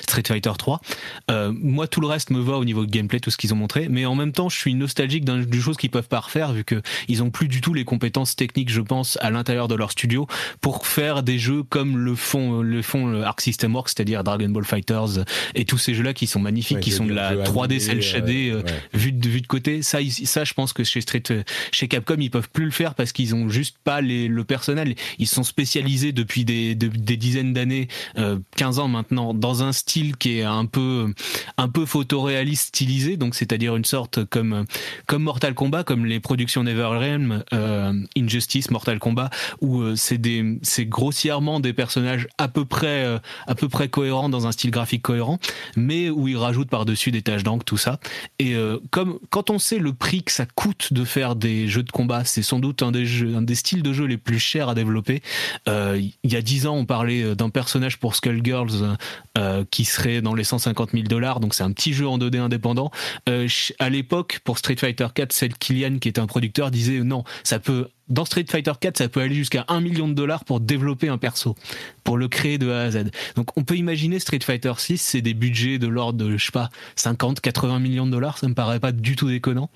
Street Fighter 3. Euh, moi, tout le reste me va au niveau de gameplay, tout ce qu'ils ont montré, mais en même temps, je suis nostalgique d'une chose qu'ils peuvent pas refaire, vu que ils ont plus du tout les compétences techniques, je pense, à l'intérieur de leur studio pour faire des jeux comme le font le font le Arc System Works, c'est-à-dire Dragon Ball Fighters et tous ces jeux-là qui sont magnifiques, qui sont de la 3D cel shaded euh, vue de vue de côté. Ça, ça, je pense que chez Street, chez Capcom, ils peuvent plus le faire parce qu'ils ont juste pas les, le personnel. Ils sont spécialisés depuis des, des dizaines d'années, euh, 15 ans maintenant, dans un style qui est un peu un peu photoréaliste stylisé, donc c'est-à-dire une sorte comme comme Mortal Kombat, comme les productions NetherRealm, euh, Injustice, Mortal Kombat, où euh, c'est des c'est grossièrement des personnages à peu près euh, à peu près cohérents dans un style graphique cohérent, mais où ils rajoutent par-dessus des taches d'encre, tout ça. Et comme quand on sait le prix que ça coûte de faire des jeux de combat, c'est sans doute un des jeux, un des styles de jeu les plus chers à développer. il y a dix ans, on parlait d'un personnage pour Skullgirls euh, qui serait dans les 150 000 dollars. Donc c'est un petit jeu en 2D indépendant. Euh, à l'époque, pour Street Fighter 4, celle Killian, qui était un producteur, disait non, ça peut dans Street Fighter 4, ça peut aller jusqu'à 1 million de dollars pour développer un perso, pour le créer de A à Z. Donc on peut imaginer Street Fighter 6, c'est des budgets de l'ordre de, je sais pas, 50, 80 millions de dollars, ça me paraît pas du tout déconnant.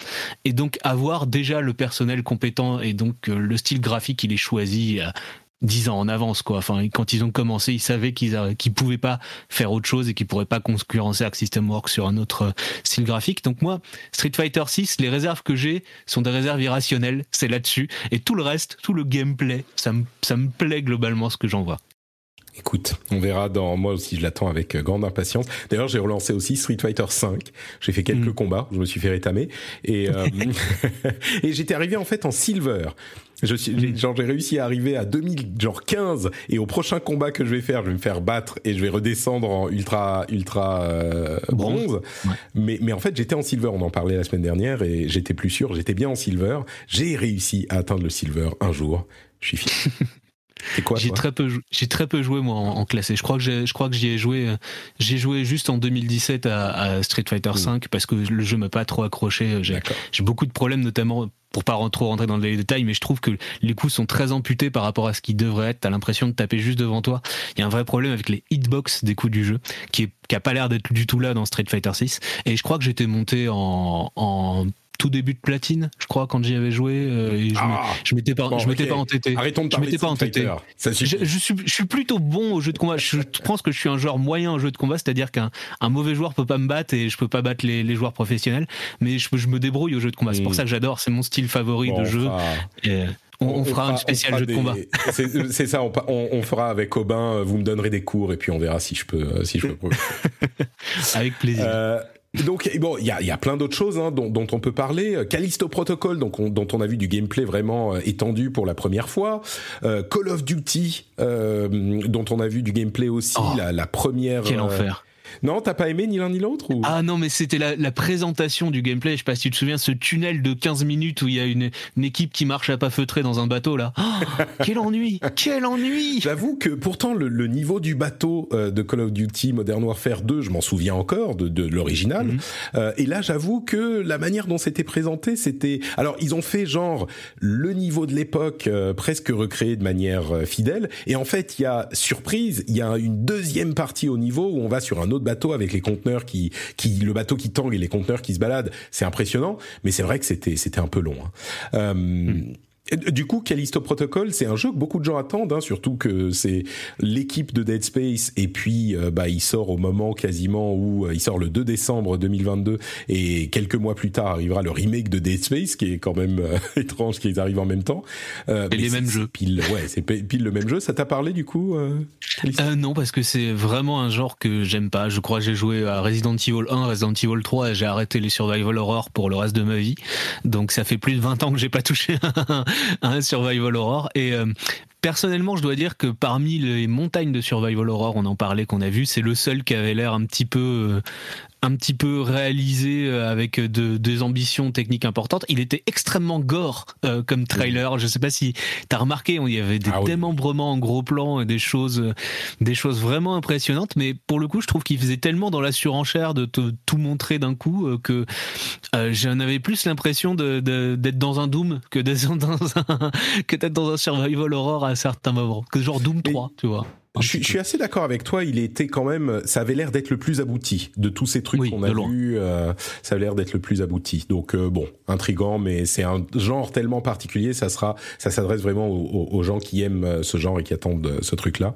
Et donc avoir déjà le personnel compétent et donc euh, le style graphique, il est choisi dix ans en avance quoi. Enfin, quand ils ont commencé, ils savaient qu'ils qu'ils pouvaient pas faire autre chose et qu'ils pourraient pas concurrencer Arc System Works sur un autre euh, style graphique. Donc moi, Street Fighter 6, les réserves que j'ai sont des réserves irrationnelles, c'est là-dessus et tout le reste, tout le gameplay, ça me ça me plaît globalement ce que j'en vois. Écoute, on verra dans moi aussi, je l'attends avec grande impatience. D'ailleurs, j'ai relancé aussi Street Fighter 5. J'ai fait quelques mm. combats, je me suis fait rétamer et euh, [LAUGHS] [LAUGHS] et j'étais arrivé en fait en silver. Je suis, mm. genre j'ai réussi à arriver à 2015 et au prochain combat que je vais faire, je vais me faire battre et je vais redescendre en ultra ultra euh, bronze. Mais mais en fait, j'étais en silver, on en parlait la semaine dernière et j'étais plus sûr, j'étais bien en silver. J'ai réussi à atteindre le silver un jour. Je suis fier. [LAUGHS] j'ai très peu j'ai très peu joué moi en, classé. Je crois que je crois que j'y ai joué euh, j'ai joué juste en 2017 à, Street Fighter V parce que le jeu m'a pas trop accroché. J'ai beaucoup de problèmes notamment pour pas trop rentrer dans les détails, mais je trouve que les coups sont très amputés par rapport à ce qu'ils devraient être. T'as l'impression de taper juste devant toi. Il y a un vrai problème avec les hitbox des coups du jeu, qui, est, qui a pas l'air d'être du tout là dans Street Fighter 6. Et je crois que j'étais monté en, en tout début de platine, je crois, quand j'y avais joué. Euh, je m'étais pas, je m'étais pas entêté. Arrêtons de parler je m'étais pas entêté. Je, je, suis, je suis plutôt bon au jeu de combat. Je pense que je suis un joueur moyen au jeu de combat, c'est-à-dire qu'un un mauvais joueur peut pas me battre et je peux pas battre les, les joueurs professionnels, mais je, je me débrouille au jeu de combat. C'est pour ça que j'adore. C'est mon style favori de jeu. on, fera, un spécial jeu de combat. C'est ça, on, on, fera avec Aubin. Vous me donnerez des cours et puis on verra si je peux, si je peux. [LAUGHS] avec plaisir. Euh, donc bon, il y a, y a, plein d'autres choses hein, dont, dont, on peut parler. Callisto Protocol, donc dont on a vu du gameplay vraiment euh, étendu pour la première fois. Euh, Call of Duty, euh, dont on a vu du gameplay aussi oh, la, la, première. Quel enfer non, t'as pas aimé ni l'un ni l'autre Ah non, mais c'était la, présentation du gameplay. Je sais pas si tu te souviens, ce tunnel de 15 minutes où il y a une, équipe qui marche à pas feutrer dans un bateau là. Oh, quel ennui [LAUGHS] Quel ennui J'avoue que pourtant le, niveau du bateau euh, de Call of Duty Modern Warfare 2, je m'en souviens encore de, l'original. Mhm. Euh, et là, j'avoue que la manière dont c'était présenté, c'était. Alors, ils ont fait genre le niveau de l'époque euh, presque recréé de manière fidèle. Et en fait, il y a surprise, il y a une deuxième partie au niveau où on va sur un autre bateau avec les conteneurs qui, qui le bateau qui tangue et les conteneurs qui se baladent, c'est impressionnant. Mais c'est vrai que c'était c'était un peu long. Hein. Euh, hmm. Du coup, Callisto Protocol, c'est un jeu que beaucoup de gens attendent, hein, surtout que c'est l'équipe de Dead Space, et puis euh, bah il sort au moment quasiment où euh, il sort le 2 décembre 2022, et quelques mois plus tard arrivera le remake de Dead Space, qui est quand même euh, [LAUGHS] étrange qu'ils arrivent en même temps. et les mêmes jeux. Pile, ouais, c'est pile le même jeu. Ça t'a parlé du coup Non, parce que c'est vraiment un genre que j'aime pas. Je crois que j'ai joué à Resident Evil 1, Resident Evil 3, et j'ai arrêté les survival horror pour le reste de ma vie. Donc ça fait plus de 20 ans que j'ai pas touché [LAUGHS] [LAUGHS] Survival Horror. Et euh, personnellement, je dois dire que parmi les montagnes de Survival Horror, on en parlait, qu'on a vu, c'est le seul qui avait l'air un petit peu euh, un petit peu réalisé euh, avec de, des ambitions techniques importantes. Il était extrêmement gore euh, comme trailer. Je sais pas si tu as remarqué, il y avait des ah démembrements en gros plan et des choses, des choses vraiment impressionnantes. Mais pour le coup, je trouve qu'il faisait tellement dans la surenchère de te, tout montrer d'un coup euh, que j'en avais plus l'impression d'être dans un Doom que d'être dans un, [LAUGHS] que d'être dans un survival horror à certains moments. Que genre Doom 3, tu vois. Je, suis assez d'accord avec toi. Il était quand même, ça avait l'air d'être le plus abouti de tous ces trucs qu'on a vus. Euh, ça avait l'air d'être le plus abouti. Donc euh, bon, intrigant, mais c'est un genre tellement particulier. Ça sera, ça s'adresse vraiment aux, gens qui aiment euh, ce genre et qui attendent ce truc-là.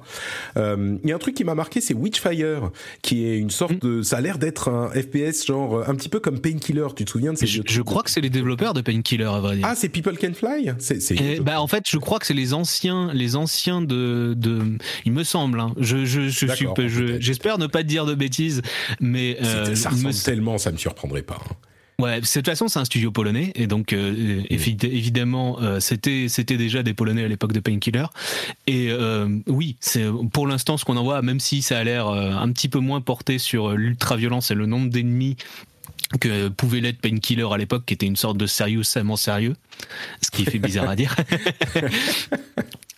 Il y a un truc qui m'a marqué, c'est Witchfire, qui est une sorte mm. de, ça a l'air d'être un FPS genre un petit peu comme Painkiller. Tu te souviens de ces Je, je crois que c'est les développeurs de Painkiller, à vrai dire. Ah, c'est People Can Fly? C'est, bah en fait, je crois que c'est les anciens, les anciens de, de, il me semble. Hein. Je, je, je suis, j'espère ne pas te dire de bêtises, mais euh, ça ressemble tellement, ça me surprendrait pas. Hein. Ouais, de toute façon, c'est un studio polonais et donc euh, mm. évidemment, euh, c'était c'était déjà des Polonais à l'époque de Painkiller. Et euh, oui, c'est pour l'instant ce qu'on en voit, même si ça a l'air un petit peu moins porté sur l'ultra violence et le nombre d'ennemis que pouvait l'être Painkiller à l'époque, qui était une sorte de sérieux sérieux, ce qui fait bizarre à dire.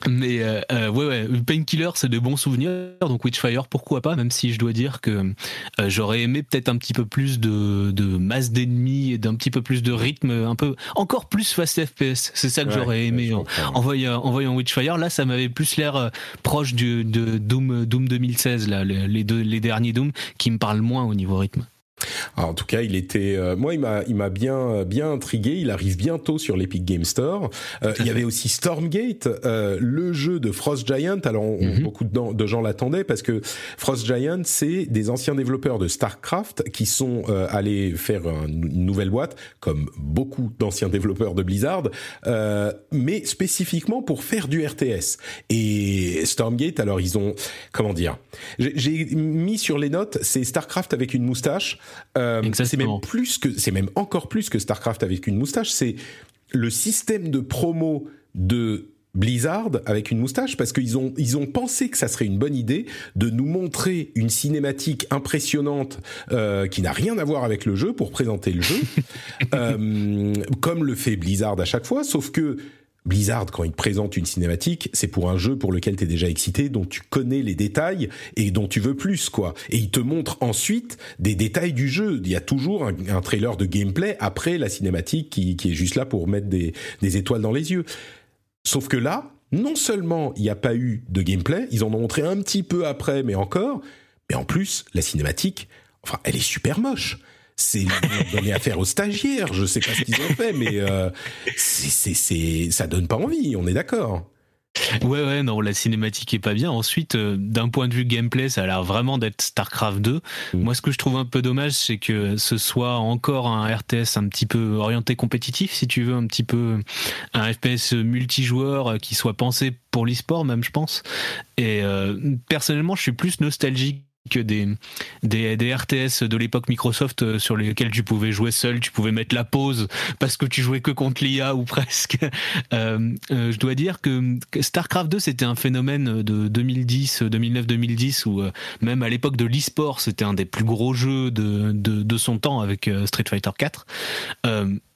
Mais euh, euh, ouais, ouais, Painkiller, c'est de bons souvenirs. Donc Witchfire, pourquoi pas Même si je dois dire que euh, j'aurais aimé peut-être un petit peu plus de, de masse d'ennemis et d'un petit peu plus de rythme, un peu encore plus fast FPS. C'est ça que j'aurais aimé en, en, voyant, en voyant Witchfire. Là, ça m'avait plus l'air euh, proche du, de Doom, Doom 2016, là, les, deux, les derniers Doom, qui me parlent moins au niveau rythme. En tout cas, il était, euh, moi, il m'a, il m'a bien, bien intrigué. Il arrive bientôt sur l'Epic Game Store. Euh, il y avait aussi Stormgate, euh, le jeu de Frost Giant. Alors, mhm. beaucoup de, de gens l'attendaient parce que Frost Giant, c'est des anciens développeurs de Starcraft qui sont allés faire une nouvelle boîte, comme beaucoup d'anciens développeurs de Blizzard, mais spécifiquement pour faire du RTS. Et Stormgate, alors ils ont, comment dire, j'ai mis sur les notes, c'est Starcraft avec une moustache. Euh, c'est même plus que, c'est même encore plus que Starcraft avec une moustache. C'est le système de promo de Blizzard avec une moustache parce qu'ils ont ils ont pensé que ça serait une bonne idée de nous montrer une cinématique impressionnante euh, qui n'a rien à voir avec le jeu pour présenter le jeu [LAUGHS] euh, comme le fait Blizzard à chaque fois sauf que Blizzard, quand il te présente une cinématique, c'est pour un jeu pour lequel tu es déjà excité, dont tu connais les détails et dont tu veux plus, quoi. Et il te montre ensuite des détails du jeu. Il y a toujours un, trailer de gameplay après la cinématique qui, est juste là pour mettre des, des étoiles dans les yeux. Sauf que là, non seulement il n'y a pas eu de gameplay, ils en ont montré un petit peu après, mais encore, mais en plus, la cinématique, enfin, elle est super moche c'est donné à faire aux stagiaires. Je sais pas ce qu'ils ont fait, mais euh, c'est, c'est, ça donne pas envie. On est d'accord. Ouais, ouais, non, la cinématique est pas bien. Ensuite, euh, d'un point de vue gameplay, ça a l'air vraiment d'être StarCraft 2. Mm. Moi, ce que je trouve un peu dommage, c'est que ce soit encore un RTS un petit peu orienté compétitif, si tu veux, un petit peu un FPS multijoueur qui soit pensé pour l'e-sport, même, je pense. Et euh, personnellement, je suis plus nostalgique que des, des, des RTS de l'époque Microsoft euh, sur lesquels tu pouvais jouer seul, tu pouvais mettre la pause parce que tu jouais que contre l'IA ou presque. [LAUGHS] Euh, euh, je dois dire que StarCraft 2 c'était un phénomène de 2010, 2009, 2010 où euh, même à l'époque de l'e-sport c'était un des plus gros jeux de, de, de son temps avec Street Fighter 4.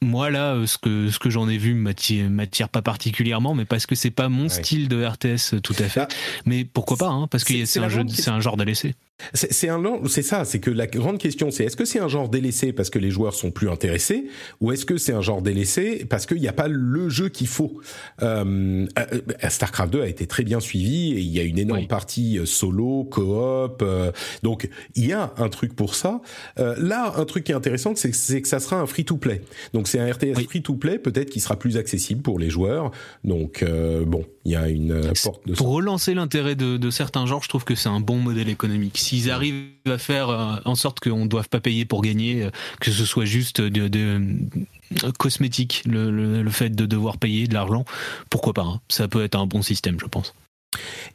moi là, ce que ce que j'en ai vu m'attire pas particulièrement, mais parce que c'est pas mon style de RTS tout à fait. Bah, mais pourquoi pas hein, Parce que c'est un jeu, un genre laisser. C'est un c'est ça, c'est que la grande question c'est est-ce que c'est un genre délaissé parce que les joueurs sont plus intéressés ou est-ce que c'est un genre délaissé parce qu'il n'y a pas le jeu qu'il faut? Euh, euh, Starcraft 2 a été très bien suivi et il y a une énorme partie euh, solo, coop, euh, donc il y a un truc pour ça. Euh, là, un truc qui est intéressant, c'est que ça sera un free-to-play. Donc c'est un RTS free-to-play, peut-être qui sera plus accessible pour les joueurs. Donc bon, il y a une porte de pour relancer l'intérêt de, de certains genres, je trouve que c'est un bon modèle économique s'ils arrivent à faire euh, en sorte qu'on ne doive pas payer pour gagner, euh, que ce soit juste de, euh, cosmétique, le, fait de devoir payer de l'argent, pourquoi pas hein. Ça peut être un bon système, je pense.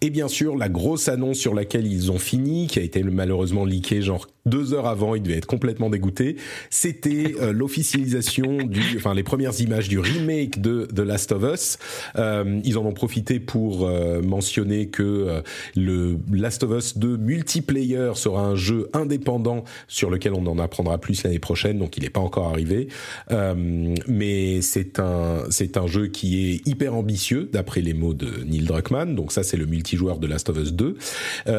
Et bien sûr, la grosse annonce sur laquelle ils ont fini, qui a été malheureusement leakée genre deux heures avant, ils devaient être complètement dégoûtés, c'était euh, l'officialisation du, enfin les premières images du remake de The Last of Us. Euh, ils en ont profité pour euh, mentionner que le Last of Us 2 multiplayer sera un jeu indépendant sur lequel on en apprendra plus l'année prochaine, donc il n'est pas encore arrivé. mais c'est un, c'est un jeu qui est hyper ambitieux, d'après les mots de Neil Druckmann, donc ça c'est le multijoueur de Last of Us 2.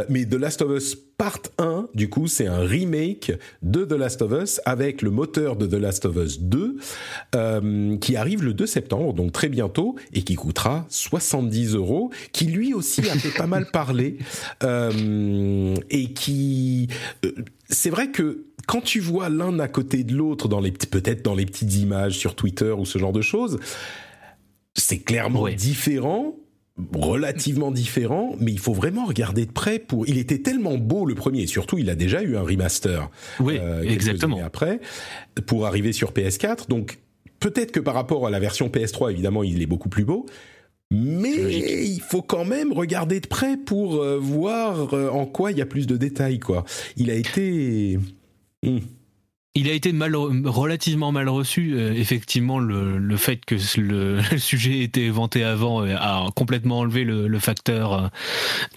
mais The Last of Us Part 1, du coup, c'est un remake de The Last of Us avec le moteur de The Last of Us 2 euh, qui arrive le 2 septembre, donc très bientôt, et qui coûtera 70 euros, qui lui aussi a fait pas mal [LAUGHS] parler euh, et qui... Euh, c'est vrai que quand tu vois l'un à côté de l'autre dans les peut-être dans les petites images sur Twitter ou ce genre de choses, c'est clairement différent relativement différent, mais il faut vraiment regarder de près pour. Il était tellement beau le premier, et surtout il a déjà eu un remaster. Oui, euh, exactement. Après, pour arriver sur PS4, donc peut-être que par rapport à la version PS3, évidemment, il est beaucoup plus beau. Mais il faut quand même regarder de près pour euh, voir euh, en quoi il y a plus de détails, quoi. Il a été. Hmm. Il a été mal, relativement mal reçu. Euh, effectivement, le, le, fait que [LAUGHS] le, sujet était vanté avant euh, a complètement enlevé le, le facteur,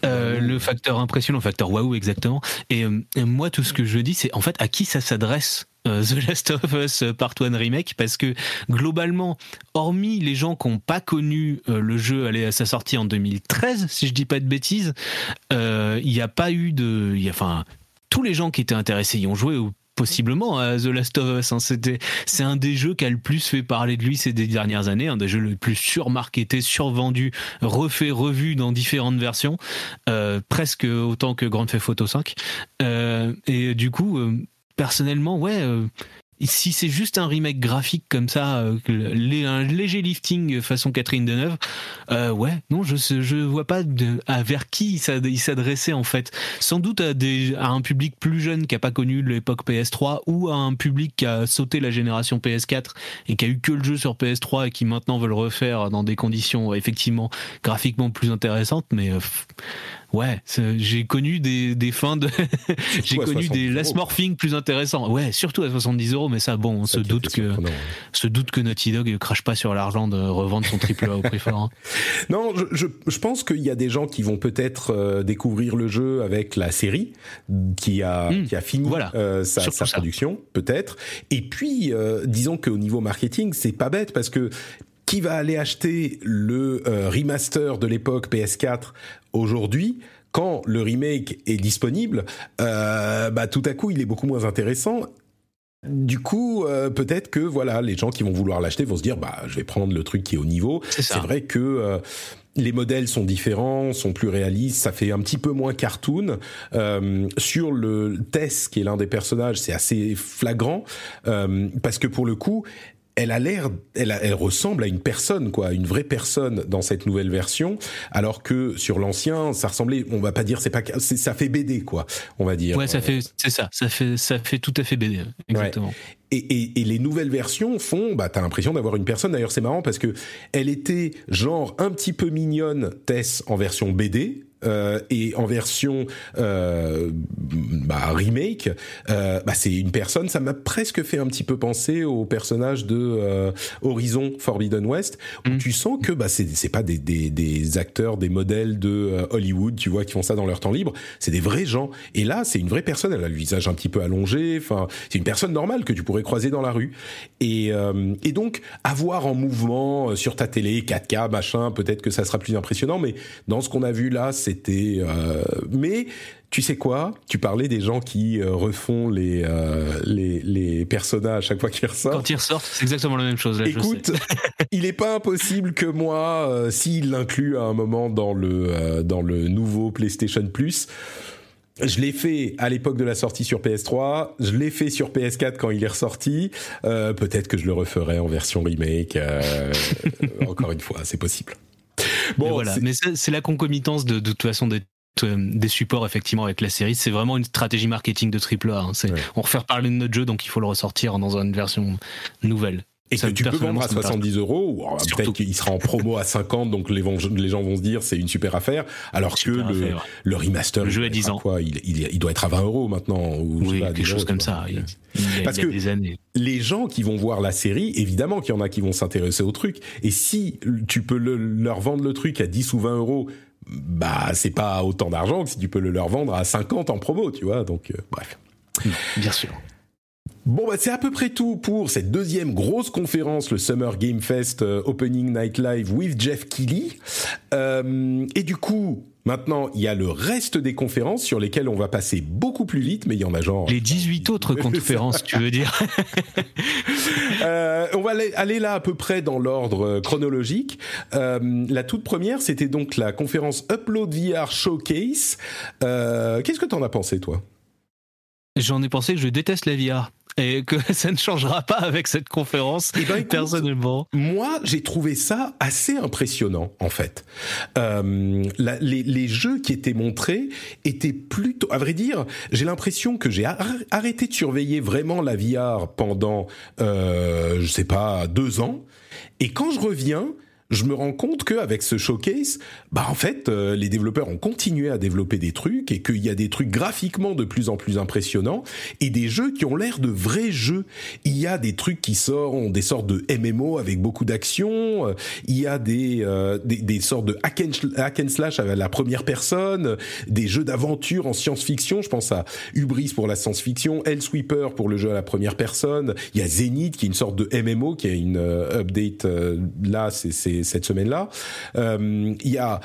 euh, le facteur impressionnant, le facteur waouh exactement. Et moi, tout ce que je dis, c'est en fait à qui ça s'adresse The Last of Us Part 1 Remake? Parce que globalement, hormis les gens qui n'ont pas connu le jeu à sa sortie en 2013, si je dis pas de bêtises, il n'y a pas eu de, enfin, tous les gens qui étaient intéressés y ont joué ou possiblement à The Last of Us. Hein. C'était, c'est un des jeux qui a le plus fait parler de lui ces dernières années, un des jeux le plus surmarketé, survendu, refait, revu dans différentes versions, euh, presque autant que Grand Theft Auto 5. Euh, et du coup, euh, personnellement, ouais, si c'est juste un remake graphique comme ça, euh, un léger lifting façon Catherine Deneuve, euh, ouais, non, je je vois pas vers qui il s'adressait en fait. Sans doute à un public plus jeune qui a pas connu l'époque PS3 ou à un public qui a sauté la génération PS4 et qui a eu que le jeu sur PS3 et qui maintenant veut le refaire dans des conditions effectivement graphiquement plus intéressantes, mais euh, Ouais, j'ai connu des, des fins de. [LAUGHS] j'ai connu des last morphing plus intéressants. Ouais, surtout à 70 euros, mais ça, bon, on se doute que, se doute que Naughty Dog ne crache pas sur l'argent de revendre son triple A au prix fort. Hein. [LAUGHS] Non, je, je, pense qu'il y a des gens qui vont peut-être euh, découvrir le jeu avec la série qui a, hmm. qui a fini euh, sa, sa production, peut-être. Et puis, euh, disons qu'au niveau marketing, c'est pas bête parce que qui va aller acheter le remaster de l'époque PS4 aujourd'hui, quand le remake est disponible, euh, bah tout à coup il est beaucoup moins intéressant. Du coup, euh, peut-être que voilà, les gens qui vont vouloir l'acheter vont se dire bah je vais prendre le truc qui est au niveau. C'est vrai que euh, les modèles sont différents, sont plus réalistes, ça fait un petit peu moins cartoon. sur le Tess, qui est l'un des personnages, c'est assez flagrant parce que pour le coup, elle a l'air, elle, elle, ressemble à une personne, quoi, une vraie personne dans cette nouvelle version, alors que sur l'ancien, ça ressemblait, on va pas dire, c'est pas, ça fait BD, quoi, on va dire. Ouais, ça fait, c'est ça, ça fait, ça fait tout à fait BD, exactement. Et, et, et, les nouvelles versions font, bah, t'as l'impression d'avoir une personne. D'ailleurs, c'est marrant parce que elle était genre un petit peu mignonne, Tess, en version BD, euh, et en version euh, bah, remake, euh, bah, c'est une personne. Ça m'a presque fait un petit peu penser au personnage de Horizon Forbidden West, où mm. tu sens que bah, c'est pas des, des, des, acteurs, des modèles de Hollywood, tu vois, qui font ça dans leur temps libre. C'est des vrais gens. Et là, c'est une vraie personne. Elle a le visage un petit peu allongé. Enfin, c'est une personne normale que tu pourrais croiser dans la rue. Et, et donc avoir en mouvement sur ta télé 4K machin, peut-être que ça sera plus impressionnant. Mais dans ce qu'on a vu là, c'est c'était. Euh, mais tu sais quoi? Tu parlais des gens qui euh, refont les, euh, les, les personnages à chaque fois qu'ils ressortent. Quand ils ressortent, c'est exactement la même chose. Là, Écoute, [LAUGHS] il n'est pas impossible que moi, s'il l'inclut à un moment dans le dans le nouveau PlayStation Plus. Je l'ai fait à l'époque de la sortie sur PS3, je l'ai fait sur PS4 quand il est ressorti. Peut-être que je le referai en version remake. [LAUGHS] encore une fois, c'est possible. [LAUGHS] Bon, voilà. Mais c'est la concomitance de, de, toute façon des, des supports effectivement avec la série. C'est vraiment une stratégie marketing de triple A. Hein. On refait parler de notre jeu, donc il faut le ressortir dans une version nouvelle. Et que tu peux vendre à 70 euros, ou peut-être qu'il sera en promo à 50, donc les, les gens vont se dire c'est une super affaire, alors que le, le, remaster, le jeu à 10 ans, quoi, il, il, doit être à 20 euros maintenant, ou oui, quelque chose comme ça. Il, Parce que des années. les gens qui vont voir la série, évidemment qu'il y en a qui vont s'intéresser au truc, et si tu peux le, leur vendre le truc à 10 ou 20 euros, bah c'est pas autant d'argent que si tu peux le leur vendre à 50 en promo, tu vois, donc euh, bref. Bien sûr. Bon, bah, c'est à peu près tout pour cette deuxième grosse conférence, le Summer Game Fest euh, Opening Night Live with Jeff Keighley. Euh, et du coup, Maintenant, il y a le reste des conférences sur lesquelles on va passer beaucoup plus vite, mais il y en a genre... Les 18 autres [LAUGHS] conférences, tu veux dire [LAUGHS] euh, On va aller, là à peu près dans l'ordre chronologique. La toute première, c'était donc la conférence Upload VR Showcase. Qu'est-ce que t'en as pensé, toi? J'en ai pensé que je déteste la VR et que [LAUGHS] ça ne changera pas avec cette conférence et eh ben, personnellement. Moi, j'ai trouvé ça assez impressionnant en fait. Euh, la, les, les, jeux qui étaient montrés étaient plutôt, à vrai dire, j'ai l'impression que j'ai arrêté de surveiller vraiment la VR pendant, euh, je sais pas, deux ans. Et quand je reviens, je me rends compte qu'avec ce showcase, bah en fait, euh, les développeurs ont continué à développer des trucs et qu'il y a des trucs graphiquement de plus en plus impressionnants et des jeux qui ont l'air de vrais jeux. Il y a des trucs qui sortent, des sortes de MMO avec beaucoup d'action. Euh, il y a des, euh, des, des sortes de hack and, slash avec la première personne, des jeux d'aventure en science-fiction. Je pense à Hubris pour la science-fiction, Hellsweeper pour le jeu à la première personne. Il y a Zenith qui est une sorte de MMO qui a une update là, c'est cette semaine-là. Euh, il y a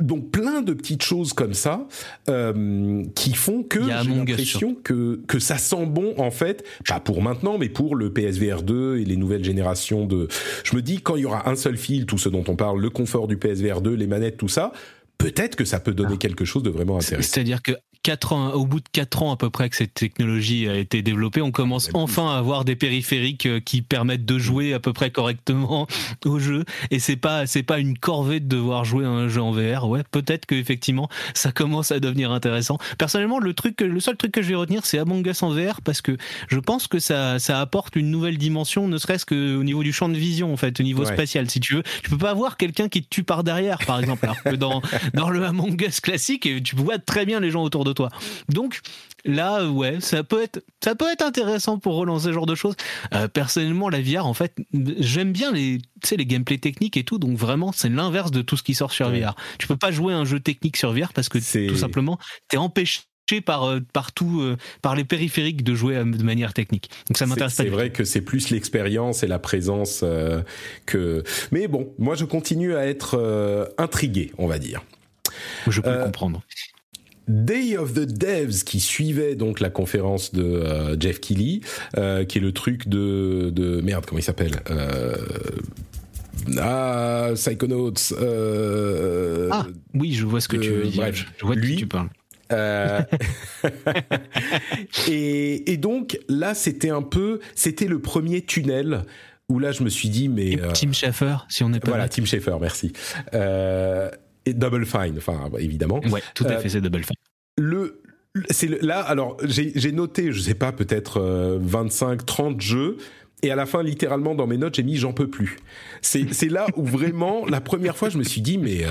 donc plein de petites choses comme ça euh, qui font que j'ai l'impression que que ça sent bon en fait pas pour maintenant mais pour le PSVR 2 et les nouvelles générations de je me dis quand il y aura un seul fil tout ce dont on parle le confort du PSVR 2 les manettes tout ça peut-être que ça peut donner ah. quelque chose de vraiment intéressant c'est-à-dire que quatre ans, au bout de 4 ans à peu près que cette technologie a été développée, on commence enfin à avoir des périphériques euh, qui permettent de jouer à peu près correctement [LAUGHS] au jeu. Et c'est pas, c'est pas une corvée de devoir jouer à un jeu en VR. Ouais, peut-être que effectivement, ça commence à devenir intéressant. Personnellement, le truc, le seul truc que je vais retenir, c'est Among Us en VR parce que je pense que ça, ça apporte une nouvelle dimension, ne serait-ce qu'au niveau du champ de vision, en fait, au niveau spatial. Si tu veux, tu peux pas avoir quelqu'un qui te tue par derrière, par exemple, alors que dans, [LAUGHS] dans le Among Us classique, tu vois très bien les gens autour de toi. Donc, là, ouais, ça peut être, ça peut être intéressant pour relancer ce genre de choses. Euh, personnellement, la VR, en fait, j'aime bien les, les gameplay techniques et tout, donc vraiment, c'est l'inverse de tout ce qui sort sur VR. Tu peux pas jouer un jeu technique sur VR parce que tout simplement, t'es empêché par euh, partout euh, par les périphériques de jouer de manière technique. Donc ça m'intéresse C'est vrai que c'est plus l'expérience et la présence que. Mais bon, moi je continue à être intrigué, on va dire. Je peux comprendre. Day of the Devs qui suivait donc la conférence de euh, Jeff Keighley, euh, qui est le truc de, de merde comment il s'appelle euh, ah Psychonauts ah oui je vois ce que tu veux dire. bref, je vois de lui, qui tu parles. [LAUGHS] et, et, donc là c'était un peu c'était le premier tunnel où là je me suis dit mais Tim Schafer si on est pas voilà Tim Schafer merci Double Fine, enfin évidemment. Ouais, tout à fait, c'est Double Fine. Le, c'est là, alors j'ai noté, je sais pas, peut-être 25, euh, 30 jeux. Et à la fin, littéralement, dans mes notes, j'ai mis j'en peux plus. C'est là où vraiment, la première fois, je me suis dit, mais euh,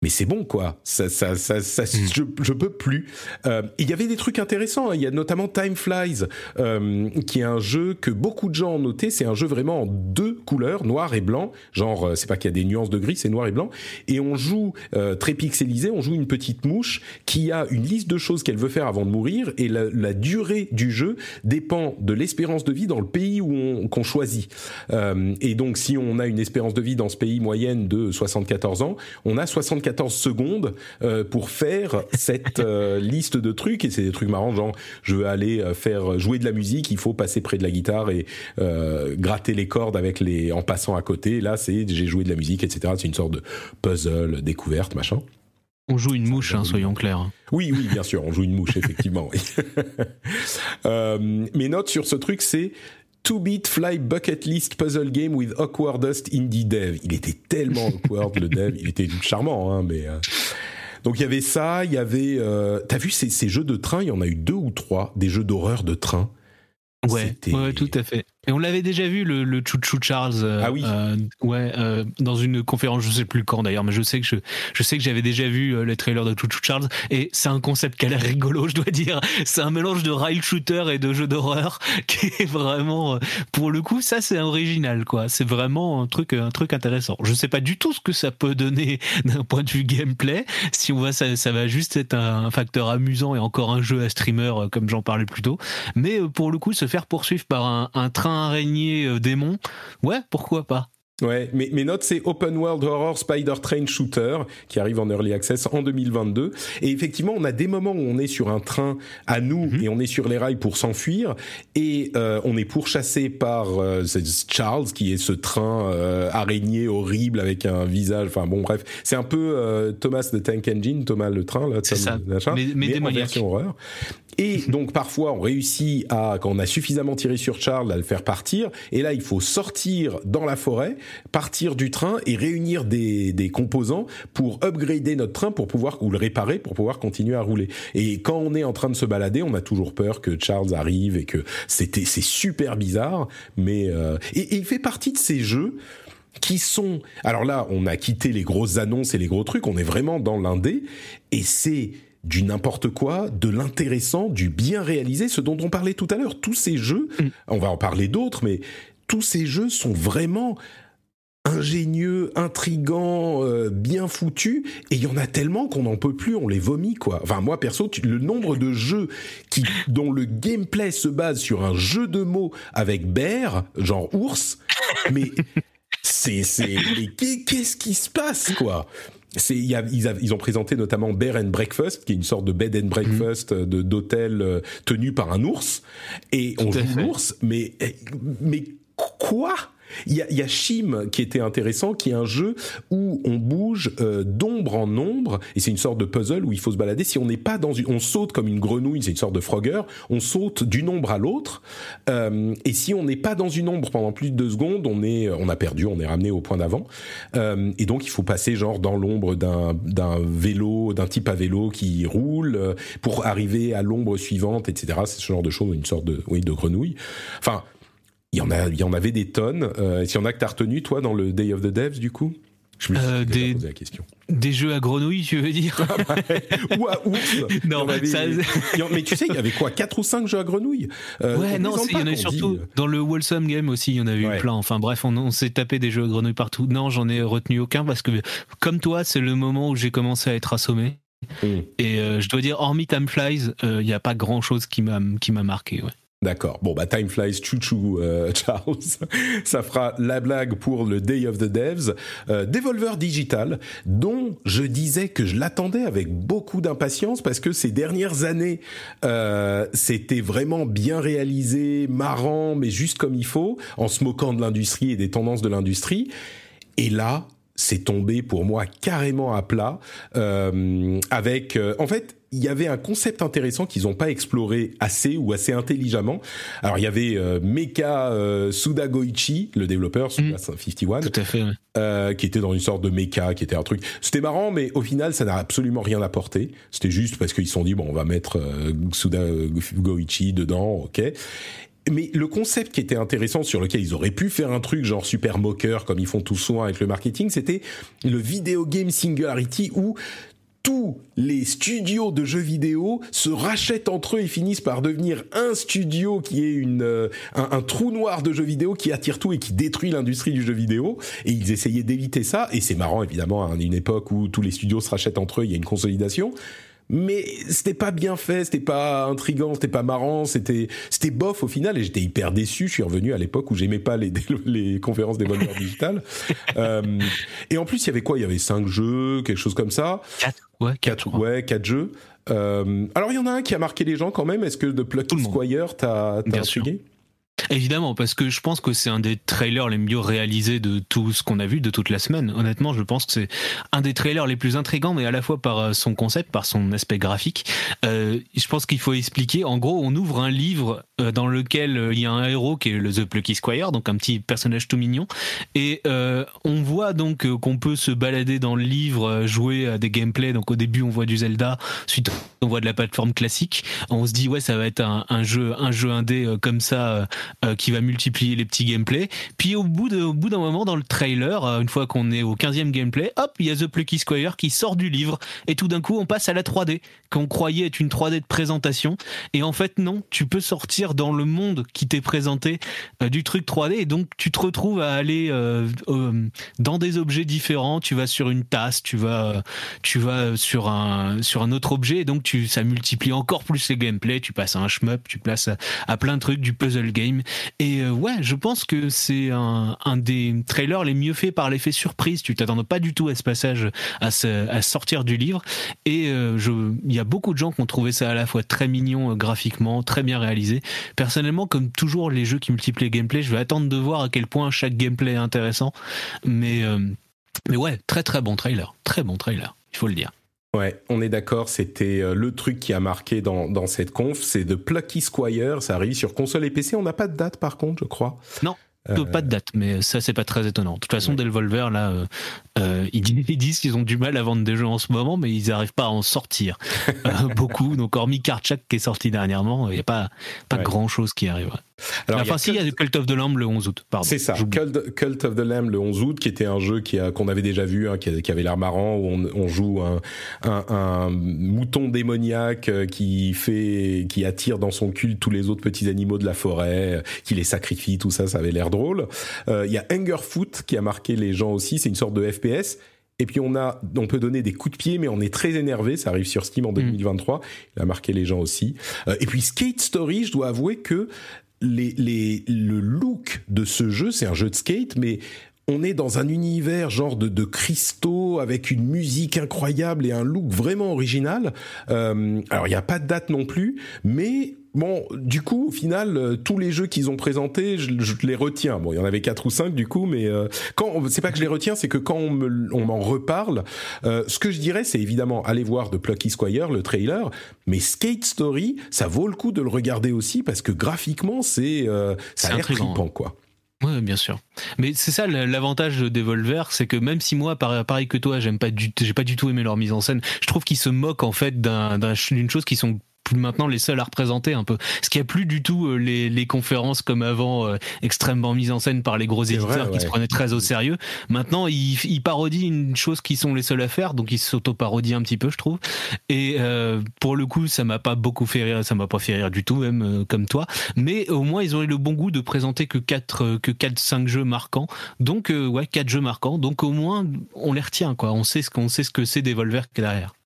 mais c'est bon quoi, ça, ça, ça, ça hmm. je, je, peux plus. Euh, il y avait des trucs intéressants, hein. il y a notamment Time Flies, euh, qui est un jeu que beaucoup de gens ont noté. C'est un jeu vraiment en deux couleurs, noir et blanc. Genre, euh, c'est pas qu'il y a des nuances de gris, c'est noir et blanc. Et on joue euh, très pixelisé, on joue une petite mouche qui a une liste de choses qu'elle veut faire avant de mourir, et la, la durée du jeu dépend de l'espérance de vie dans le pays où on qu'on choisit. Euh, et donc, si on a une espérance de vie dans ce pays moyenne de 74 ans, on a 74 14 secondes euh, pour faire [LAUGHS] cette euh, liste de trucs et c'est des trucs marrants genre je veux aller euh, faire jouer de la musique, il faut passer près de la guitare et gratter les cordes avec les en passant à côté. Là, c'est j'ai joué de la musique, etc. C'est une sorte de puzzle découverte, machin. On joue une mouche, hein, soyons clairs. Oui, oui, bien sûr, on joue une mouche, [LAUGHS] effectivement. [LAUGHS] mes notes sur ce truc, c'est Two Beat Fly Bucket List Puzzle Game with Awkwardest Indie Dev. Il était tellement awkward le dev, il était charmant, hein, mais. Euh. Donc il y avait ça, il y avait. Euh... T'as vu ces, ces, jeux de train? Il y en a eu deux ou trois, des jeux d'horreur de train. Ouais, ouais, tout à fait. Et on l'avait déjà vu le, le Chou Chou Charles. Euh, ah oui. Euh, ouais, euh, dans une conférence, je sais plus quand d'ailleurs, mais je sais que je, je sais que j'avais déjà vu euh, les trailers de Chou Chou Charles et c'est un concept qui a l'air rigolo, je dois dire. C'est un mélange de rail shooter et de jeu d'horreur [LAUGHS] qui est vraiment, euh, pour le coup, ça c'est original quoi. C'est vraiment un truc, un truc intéressant. Je sais pas du tout ce que ça peut donner [LAUGHS] d'un point de vue gameplay. Si on voit ça, ça va juste être un facteur amusant et encore un jeu à streamer comme j'en parlais plus tôt. Mais pour le coup, se faire poursuivre par un, un train araignée euh, démon, ouais, pourquoi pas Ouais, mais mes notes c'est Open World Horror Spider Train Shooter qui arrive en early access en 2022 et effectivement on a des moments où on est sur un train à nous mhm. et on est sur les rails pour s'enfuir. Et euh, on est pourchassé par euh, Charles qui est ce train euh, araignée horrible avec un visage enfin bon bref. C'est un peu euh, Thomas de Tank Engine Thomas le train là c'est ça. mais, mais, mais version horreur. Et [LAUGHS] donc parfois on réussit à quand on a suffisamment tiré sur Charles à le faire partir. Et là il faut sortir dans la forêt partir du train et réunir des, des composants pour upgrader notre train pour pouvoir ou le réparer pour pouvoir continuer à rouler. Et quand on est en train de se balader, on a toujours peur que Charles arrive et que c'était c'est super bizarre, mais euh, et, il fait partie de ces jeux qui sont alors là on a quitté les grosses annonces et les gros trucs on est vraiment dans l'indé et c'est du n'importe quoi, de l'intéressant, du bien réalisé, ce dont on parlait tout à l'heure. Tous ces jeux, mm. on va en parler d'autres, mais tous ces jeux sont vraiment ingénieux, intrigants, euh, bien foutus, et il y en a tellement qu'on n'en peut plus, on les vomit quoi. Enfin moi perso, le nombre de jeux qui dont le gameplay se base sur un jeu de mots avec bear, genre ours, mais c'est c'est qu'est-ce qui se passe quoi? Ils, ils, ont présenté notamment Bear and Breakfast qui est une sorte de bed and breakfast mhm. de d'hôtel euh, tenu par un ours et on joue l'ours mais mais quoi? Il y a, y a Shim qui était intéressant, qui est un jeu où on bouge euh, d'ombre en ombre, et c'est une sorte de puzzle où il faut se balader. Si on n'est pas dans une, on saute comme une grenouille, c'est une sorte de Frogger, on saute d'une ombre à l'autre, euh, et si on n'est pas dans une ombre pendant plus de deux secondes, on est, on a perdu, on est ramené au point d'avant, euh, et donc il faut passer genre dans l'ombre d'un d'un vélo, d'un type à vélo qui roule euh, pour arriver à l'ombre suivante, etc. C'est ce genre de choses, une sorte de, oui, de grenouille. Enfin il y en a, il y en avait des tonnes. Euh, S'il y en a que t'as retenu, toi, dans le Day of the Devs, du coup? Je me suis euh, des, posé la question. Des jeux à grenouilles, tu veux dire? [LAUGHS] Ou à ouf [LAUGHS] Non, mais tu sais, il y avait quoi 4 ou 5 jeux à grenouilles? Euh, Ouais, non, il y en a surtout. Dans le Wholesome Game aussi, il y en a eu plein. Enfin bref, on, on s'est tapé des jeux à grenouilles partout. Non, j'en ai retenu aucun parce que, comme toi, c'est le moment où j'ai commencé à être assommé. Mm. Et euh, je dois dire, hormis Time Flies, il n'y a pas grand chose qui m'a marqué. Ouais. D'accord. Bon, bah, time flies, chouchou, euh, [LAUGHS] Charles. Ça fera la blague pour le Day of the Devs. Euh, Devolver Digital, dont je disais que je l'attendais avec beaucoup d'impatience parce que ces dernières années, euh, c'était vraiment bien réalisé, marrant, mais juste comme il faut, en se moquant de l'industrie et des tendances de l'industrie. Et là, c'est tombé pour moi carrément à plat. Euh, avec, euh, en fait, il y avait un concept intéressant qu'ils n'ont pas exploré assez ou assez intelligemment. Alors il y avait euh, Mecha euh, Suda Goichi, le développeur Suda mm. 51, tout à fait, euh, qui était dans une sorte de mecha, qui était un truc. C'était marrant, mais au final ça n'a absolument rien apporté. C'était juste parce qu'ils se sont dit bon on va mettre euh, Suda Goichi dedans, ok mais le concept qui était intéressant sur lequel ils auraient pu faire un truc genre super moqueur comme ils font tout soin avec le marketing, c'était le video game singularity où tous les studios de jeux vidéo se rachètent entre eux et finissent par devenir un studio qui est une euh, un, trou noir de jeux vidéo qui attire tout et qui détruit l'industrie du jeu vidéo. Et ils essayaient d'éviter ça. Et c'est marrant évidemment à une époque où tous les studios se rachètent entre eux, il y a une consolidation mais c'était pas bien fait, c'était pas intrigant, c'était pas marrant, c'était c'était bof au final et j'étais hyper déçu. Je suis revenu à l'époque où j'aimais pas les [LAUGHS] les conférences des voleurs digitales. [LAUGHS] euh, et en plus, il y avait quoi? Il y avait cinq jeux, quelque chose comme ça. Quatre, ouais, quatre, ouais, quatre jeux. Euh, alors il y en a un qui a marqué les gens quand même. Est-ce que de Plucky Squire t'as t'as intrigué? Évidemment, parce que je pense que c'est un des trailers les mieux réalisés de tout ce qu'on a vu de toute la semaine. Honnêtement, je pense que c'est un des trailers les plus intrigants, mais à la fois par euh, son concept, par son aspect graphique. Euh, je pense qu'il faut expliquer. En gros, on ouvre un livre euh, dans lequel il y a un héros qui est le The Plucky Squire, donc un petit personnage tout mignon, et on voit donc qu'on peut se balader dans le livre, jouer à des gameplays. Donc au début, on voit du Zelda, ensuite on voit de la plateforme classique. On se dit ouais, ça va être un jeu, un jeu indé comme ça euh, qui va multiplier les petits gameplays. Puis au bout d'un moment dans le trailer, euh, une fois qu'on est au 15e gameplay, hop, il y a The Plucky Squire qui sort du livre. Et tout d'un coup on passe à la 3D qu'on croyait être une 3D de présentation. Et en fait non, tu peux sortir dans le monde qui t'est présenté euh, du truc 3D et donc tu te retrouves à aller dans des objets différents, tu vas sur une tasse, tu vas tu vas sur un sur un autre objet. Et donc tu ça multiplie encore plus les gameplays, tu passes à un shmup, tu passes à plein de trucs du puzzle game et euh, ouais, je pense que c'est un, un, des trailers les mieux faits par l'effet surprise. Tu t'attends pas du tout à ce passage, à, ce, à sortir du livre. Et euh, il y a beaucoup de gens qui ont trouvé ça à la fois très mignon euh, graphiquement, très bien réalisé. Personnellement, comme toujours les jeux qui multiplient les gameplays, je vais attendre de voir à quel point chaque gameplay est intéressant. Mais mais ouais, très très bon trailer, très bon trailer, il faut le dire. Ouais, on est d'accord, c'était euh, le truc qui a marqué dans, dans cette conf, c'est de Plucky Squire, ça arrive sur console et PC, on n'a pas de date par contre, je crois. Non, euh, pas de date, mais ça c'est pas très étonnant. De toute façon, ouais. Devolver là, euh, euh ils, disent qu'ils ont du mal à vendre des jeux en ce moment, mais ils n'arrivent pas à en sortir [LAUGHS] beaucoup. Donc hormis Karchak qui est sorti dernièrement, il n'y a pas pas ouais. grand chose qui arrive. Alors, enfin, si, il y a Cult... Cult of the Lamb le 11 août. Pardon. C'est ça, Cult, Cult, of the Lamb le 11 août, qui était un jeu qui a, qu'on avait déjà vu, hein, qui, qui, avait l'air marrant, où on, on joue un, un, un, mouton démoniaque qui fait, qui attire dans son culte tous les autres petits animaux de la forêt, qui les sacrifie, tout ça, ça avait l'air drôle. Euh, il y a Hungerfoot qui a marqué les gens aussi, c'est une sorte de FPS. Et puis on a, on peut donner des coups de pied, mais on est très énervé. Ça arrive sur Steam en 2023. Mm. Il a marqué les gens aussi. Euh, et puis Skate Story, je dois avouer que les, les, le look de ce jeu, c'est un jeu de skate, mais on est dans un univers genre de, de, cristaux avec une musique incroyable et un look vraiment original. Euh, alors il n'y a pas de date non plus, mais bon, du coup, au final, euh, tous les jeux qu'ils ont présentés, je, les retiens. Bon, il y en avait quatre ou cinq du coup, mais euh, quand c'est pas que je les retiens, c'est que quand on m'en reparle, euh, ce que je dirais, c'est évidemment aller voir de Plucky Squire le trailer, mais Skate Story, ça vaut le coup de le regarder aussi parce que graphiquement, c'est ça a l'air trippant, quoi. Oui, bien sûr. Mais c'est ça l'avantage de Devolver, c'est que même si moi, pareil que toi, j'aime pas du, j'ai pas du tout aimé leur mise en scène, je trouve qu'ils se moquent en fait d'une chose qui sont maintenant les seuls à représenter un peu. Ce qui a plus du tout euh, les, les conférences comme avant, euh, extrêmement mises en scène par les gros éditeurs qui se prenaient très au sérieux. Maintenant, ils, ils, parodient une chose qui sont les seuls à faire, donc ils s'auto-parodient un petit peu, je trouve. Et euh, pour le coup, ça m'a pas beaucoup fait rire, ça m'a pas fait rire du tout, même euh, comme toi. Mais au moins, ils ont eu le bon goût de présenter que 4 que quatre cinq jeux marquants. Donc ouais, quatre jeux marquants. Donc au moins, on les retient quoi. On sait ce qu'on sait ce que c'est Devolver qui est derrière.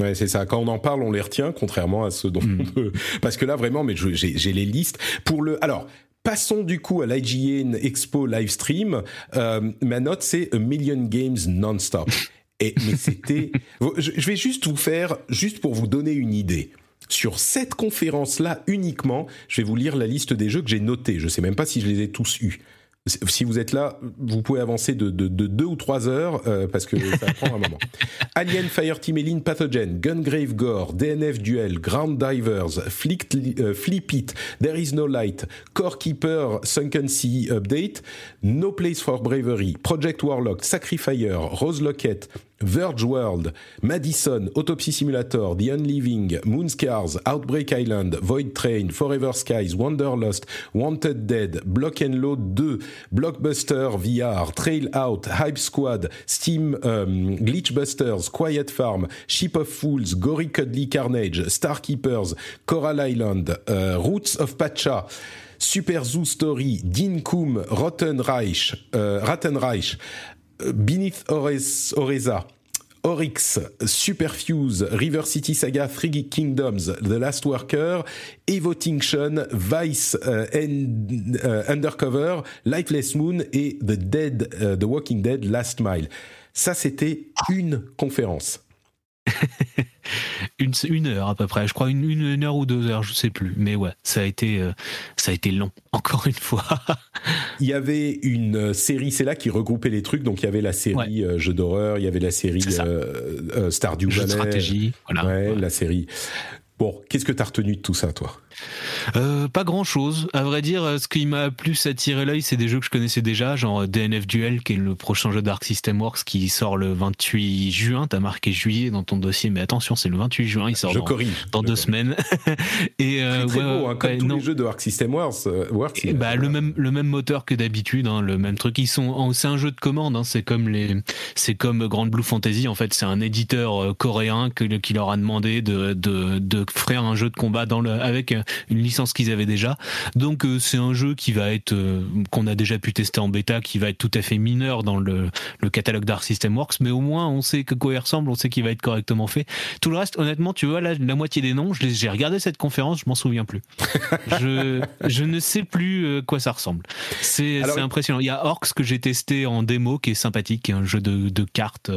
Ouais, c'est ça. Quand on en parle, on les retient, contrairement à ceux dont mm. on peut. [LAUGHS] Parce que là, vraiment, mais j'ai les listes. Pour le, alors. Passons du coup à l'IGN Expo Livestream. Euh, ma note, c'est A Million Games Non-Stop. Et, mais c'était... [LAUGHS] je vais juste vous faire, juste pour vous donner une idée. Sur cette conférence-là uniquement, je vais vous lire la liste des jeux que j'ai notés. Je sais même pas si je les ai tous eus si vous êtes là, vous pouvez avancer de, deux ou trois heures euh, parce que ça [LAUGHS] va prendre un moment. Alien, Fireteam Elite, Pathogen, Gungrave Gore, DNF Duel, Ground Divers, Flick, euh, Flip It, There Is No Light, Core Keeper, Sunken Sea Update, No Place for Bravery, Project Warlock, Sacrifier, Rose Locket, Verge World, Madison, Autopsy Simulator, The Unliving, Moonscars, Outbreak Island, Void Train, Forever Skies, Wanderlust, Wanted Dead, Block and Load 2, Blockbuster VR, Trail Out, Hype Squad, Steam um, Glitchbusters, Quiet Farm, Ship of Fools, Gory Cuddly Carnage, Starkeepers, Coral Island, uh, Roots of Pacha, Super Zoo Story, Dean Rotten Reich, uh, Rattenreich, Beneath Oreza, Oryx, Superfuse, River City Saga, Three Kingdoms, The Last Worker, Evotinction, Vice uh, uh, Undercover, Lifeless Moon et The Dead, uh, The Walking Dead Last Mile. Ça, c'était une conférence. [LAUGHS] une, une heure à peu près, je crois une, une, heure ou deux heures, je sais plus. Mais ouais, ça a été, euh, ça a été long, [LAUGHS] encore une fois. il y avait une euh, série, c'est là qui regroupait les trucs. Donc il y avait la série euh, jeu d'horreur, il y avait la série Stardew Valley, stratégie, voilà. la série. Bon, qu'est-ce que tu as retenu de tout ça, toi? Euh, pas grand chose. À vrai dire, ce qui m'a plus attiré l'œil, c'est des jeux que je connaissais déjà, genre DNF Duel, qui est le prochain jeu d'Arc System Works qui sort le 28 juin. T'as marqué juillet dans ton dossier, mais attention, c'est le 28 juin. Il sort dans, deux semaines. [LAUGHS] et euh, très, beau, hein, comme tous les jeux de Arc System Works. Euh, bah, le même le même moteur que d'habitude, hein, le même truc. Ils sont, c'est un jeu de commande. Hein, c'est comme les, c'est comme Grand Blue Fantasy. En fait, c'est un éditeur coréen que, qui leur a demandé de, de, de faire un jeu de combat dans le, avec une licence qu'ils avaient déjà. Donc euh, c'est un jeu qui va être euh, qu'on a déjà pu tester en bêta, qui va être tout à fait mineur dans le, le catalogue d'Arc System Works, mais au moins on sait que quoi il ressemble, on sait qu'il va être correctement fait. Tout le reste, honnêtement, tu vois là la moitié des noms, j'ai regardé cette conférence, je m'en souviens plus. [LAUGHS] je, je ne sais plus euh, quoi ça ressemble. C'est impressionnant. Il y a Orcs que j'ai testé en démo qui est sympathique, un jeu de, de cartes,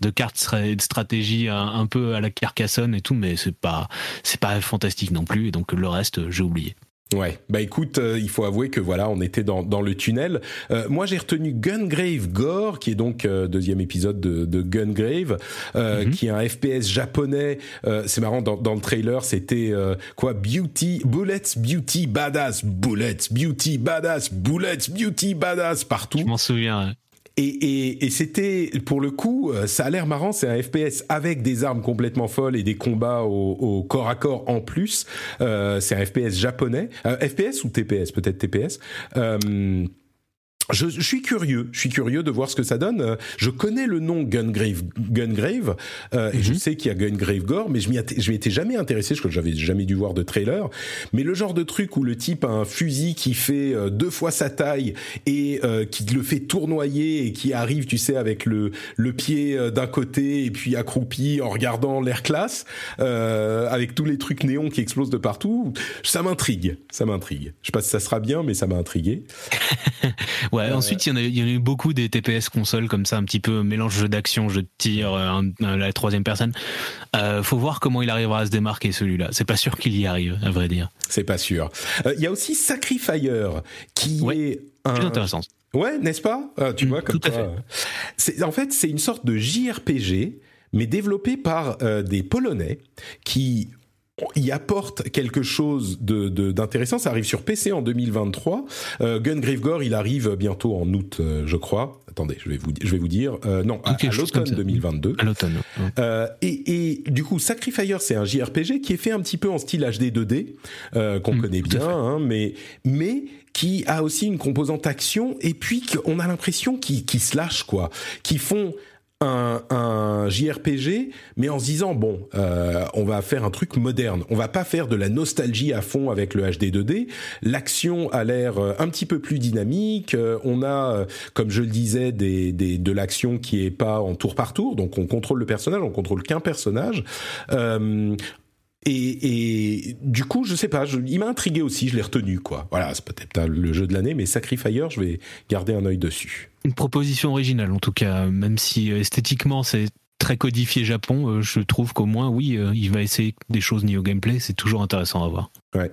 de cartes de stratégie un, un, peu à la Carcassonne et tout, mais c'est pas c'est pas fantastique non plus. Et donc le reste, j'ai oublié. Ouais, bah écoute, euh, il faut avouer que voilà, on était dans, dans le tunnel. Euh, moi, j'ai retenu Gungrave Gore, qui est donc euh, deuxième épisode de, de Gungrave, mhm. qui est un FPS japonais. c'est marrant, dans, dans le trailer, c'était quoi? Beauty, Bullets, Beauty, Badass, Bullets, Beauty, Badass, Bullets, Beauty, Badass, partout. Je m'en souviens. Et, et, et c'était, pour le coup, euh, ça a l'air marrant, c'est un FPS avec des armes complètement folles et des combats au, au corps à corps en plus. Euh, c'est un FPS japonais. Euh, FPS ou TPS Peut-être TPS. Euh, je, je, suis curieux, je suis curieux de voir ce que ça donne. Euh, je connais le nom Gungrave, Gungrave, euh, et je mhm. sais qu'il y a Gungrave Gore, mais je m'y je étais jamais intéressé, je crois que j'avais jamais dû voir de trailer. Mais le genre de truc où le type a un fusil qui fait euh, deux fois sa taille et euh, qui le fait tournoyer et qui arrive, tu sais, avec le le pied d'un côté et puis accroupi en regardant l'air classe, avec tous les trucs néons qui explosent de partout, ça m'intrigue, ça m'intrigue. Je sais pas si ça sera bien, mais ça m'a intrigué. Ouais, [LAUGHS] ensuite, il y, en a, il y en a eu beaucoup des TPS consoles comme ça, un petit peu mélange jeu d'action, jeu de tir, la troisième personne. Euh, faut voir comment il arrivera à se démarquer celui-là. C'est pas sûr qu'il y arrive, à vrai dire. C'est pas sûr. Il y a aussi Sacrifier, qui est un... intéressant. Ouais, n'est-ce pas? Ah, Tu mm, vois, comme Tout à fait. En fait, c'est une sorte de JRPG, mais développé par des Polonais qui y apporte quelque chose de, d'intéressant. Ça arrive sur PC en 2023. Euh, Gungrave Gore, il arrive bientôt en août, euh, je crois. Attendez, je vais vous, je vais vous dire. Euh, non, à, l'automne 2022. À l'automne. Euh, et, et, du coup, Sacrifier, c'est un JRPG qui est fait un petit peu en style HD 2D, euh, qu'on mm, connaît bien, hein, mais mais qui a aussi une composante action et puis qu'on a l'impression qu'ils, qu'ils se lâchent quoi, qui font un, un, JRPG, mais en se disant bon, euh, on va faire un truc moderne. On va pas faire de la nostalgie à fond avec le HD 2D. L'action a l'air euh, un petit peu plus dynamique. Euh, on a, comme je le disais, des, des de l'action qui est pas en tour par tour. Donc on contrôle le personnage, on contrôle qu'un personnage. Euh, et, et, du coup, je sais pas, je, il m'a intrigué aussi, je l'ai retenu, quoi. Voilà, c'est peut-être le jeu de l'année, mais Sacrifier, je vais garder un œil dessus. Une proposition originale, en tout cas, même si euh, esthétiquement c'est très codifié Japon, euh, je trouve qu'au moins, oui, euh, il va essayer des choses niveau gameplay, c'est toujours intéressant à voir. Ouais.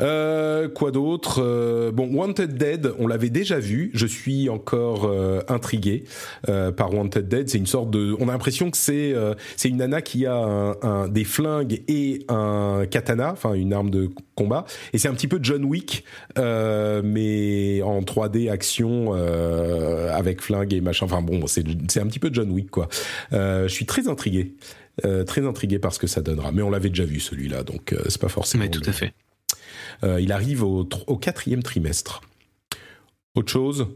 Euh, quoi d'autre euh, Bon, Wanted Dead, on l'avait déjà vu. Je suis encore euh, intrigué euh, par Wanted Dead. C'est une sorte de. On a l'impression que c'est c'est une nana qui a un, un, des flingues et un katana, enfin une arme de combat. Et c'est un petit peu John Wick, mais en 3D action avec flingue et machin. Enfin bon, c'est c'est un petit peu John Wick quoi. je suis très intrigué. très intrigué par ce que ça donnera. Mais on l'avait déjà vu celui-là, donc c'est pas forcément. Mais tout à fait. Euh, il arrive au, au, quatrième trimestre. Autre chose?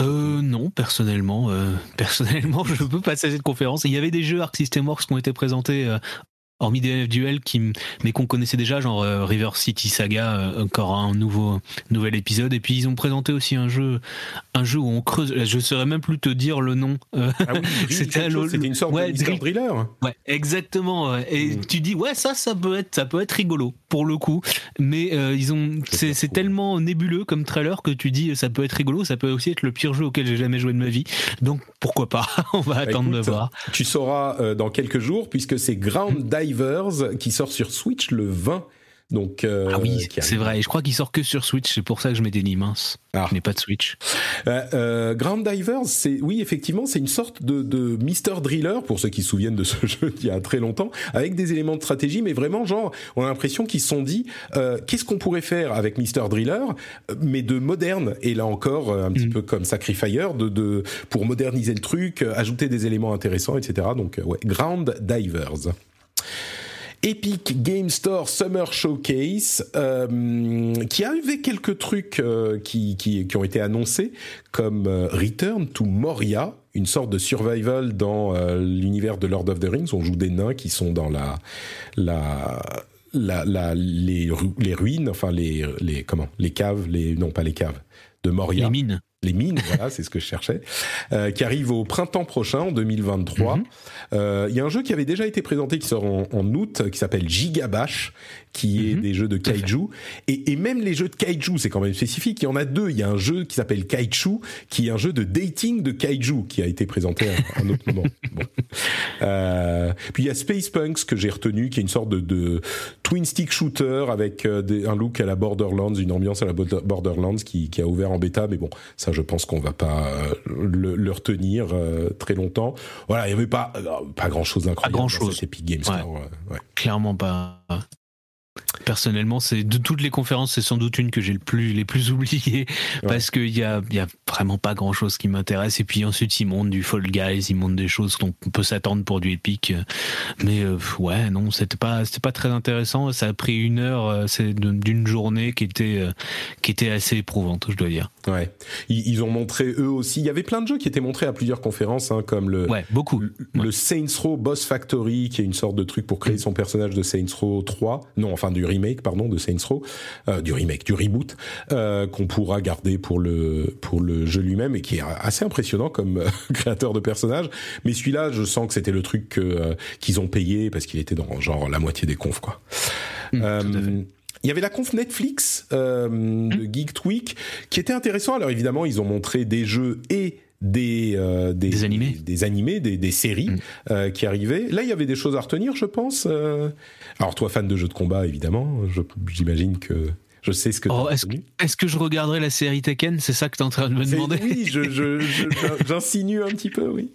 Euh, non, personnellement, euh, [LAUGHS] personnellement, je peux passer cette conférence. Il y avait des jeux Arc System Works qui ont été présentés euh, hormis des duels qui mais qu'on connaissait déjà genre River City Saga encore un nouveau nouvel épisode et puis ils ont présenté aussi un jeu un jeu où on creuse je saurais même plus te dire le nom ah oui, [LAUGHS] c'était une sorte ouais, de Mr. Driller ouais exactement et mm. tu dis ouais ça ça peut être ça peut être rigolo pour le coup. Mais ils ont c'est c'est tellement nébuleux comme trailer que tu dis ça peut être rigolo ça peut aussi être le pire jeu auquel j'ai jamais joué de ma vie. Donc pourquoi pas? [LAUGHS] On va bah, attendre de voir. tu sauras dans quelques jours puisque c'est Ground Dive Divers qui sort sur Switch le 20. Donc, euh, ah oui, c'est vrai. Et je crois qu'il sort que sur Switch. C'est pour ça que je m'étais dit mince. Ah. Je n'ai pas de Switch. Euh, euh, Ground Divers, c'est oui effectivement, c'est une sorte de, de Mister Driller pour ceux qui se souviennent de ce [LAUGHS] jeu il y a très longtemps, avec des éléments de stratégie, mais vraiment genre, on a l'impression qu'ils se sont dit, euh, qu'est-ce qu'on pourrait faire avec Mister Driller, mais de moderne. Et là encore, un petit mm. peu comme Sacrifier, de, de pour moderniser le truc, ajouter des éléments intéressants, etc. Donc ouais, Ground Divers. Epic Game Store Summer Showcase, euh, qui avait quelques trucs euh, qui, qui, ont été annoncés, comme euh, Return to Moria, une sorte de survival dans euh, l'univers de Lord of the Rings. On joue des nains qui sont dans la, la, la les, les ruines, enfin les, les comment, les caves, les non pas les caves de Moria. Les mines les mines, voilà, c'est ce que je cherchais, euh, qui arrive au printemps prochain, en 2023. Mhm. Euh, il y a un jeu qui avait déjà été présenté, qui sort en, en août, qui s'appelle Gigabash, qui est mhm. des jeux de kaiju. Et, et, même les jeux de kaiju, c'est quand même spécifique. Il y en a deux. Il y a un jeu qui s'appelle Kaiju, qui est un jeu de dating de kaiju, qui a été présenté à un autre moment. [LAUGHS] Bon. Euh, puis il y a Space Punks que j'ai retenu, qui est une sorte de, de twin stick shooter avec euh, des, un look à la Borderlands, une ambiance à la Borderlands, qui, qui a ouvert en bêta. Mais bon, ça, je pense qu'on va pas euh, le, le retenir euh, très longtemps. Voilà, il y avait pas pas grand chose d'incroyable. Pas grand chose. Epic Games Store. Ouais. Ouais. Clairement pas. Personnellement, c'est de toutes les conférences, c'est sans doute une que j'ai le plus les plus oubliées ouais. parce qu'il y a, y a vraiment pas grand chose qui m'intéresse. Et puis ensuite, ils montent du Fall Guys, ils montent des choses qu'on peut s'attendre pour du Epic. Mais euh, ouais, non, c'était pas c'était pas très intéressant. Ça a pris une heure, euh, c'est d'une journée qui était euh, qui était assez éprouvante, je dois dire. Ouais, ils, ils, ont montré eux aussi. Il y avait plein de jeux qui étaient montrés à plusieurs conférences, hein, comme le ouais beaucoup le, ouais. le Saints Row Boss Factory, qui est une sorte de truc pour créer son personnage de Saints Row 3. Non, enfin du remake pardon de Saints Row, euh, du remake, du reboot euh, qu'on pourra garder pour le pour le jeu lui-même et qui est assez impressionnant comme euh, [LAUGHS] créateur de personnages. Mais celui-là, je sens que c'était le truc qu'ils ont payé parce qu'il était dans genre la moitié des confs quoi. Mmh, il y avait la conf Netflix euh, de mmh. Geek Week qui était intéressant. Alors évidemment, ils ont montré des jeux et des, euh, des, animés, des, animés, des, séries mm. euh, qui arrivaient. Là, il y avait des choses à retenir, je pense. Euh. Alors, toi, fan de jeux de combat, évidemment, j'imagine que je sais ce que. Oh, est-ce, est que je regarderai la série Tekken? C'est ça que tu es en train de me demander Oui, [LAUGHS] j'insinue un petit peu, oui.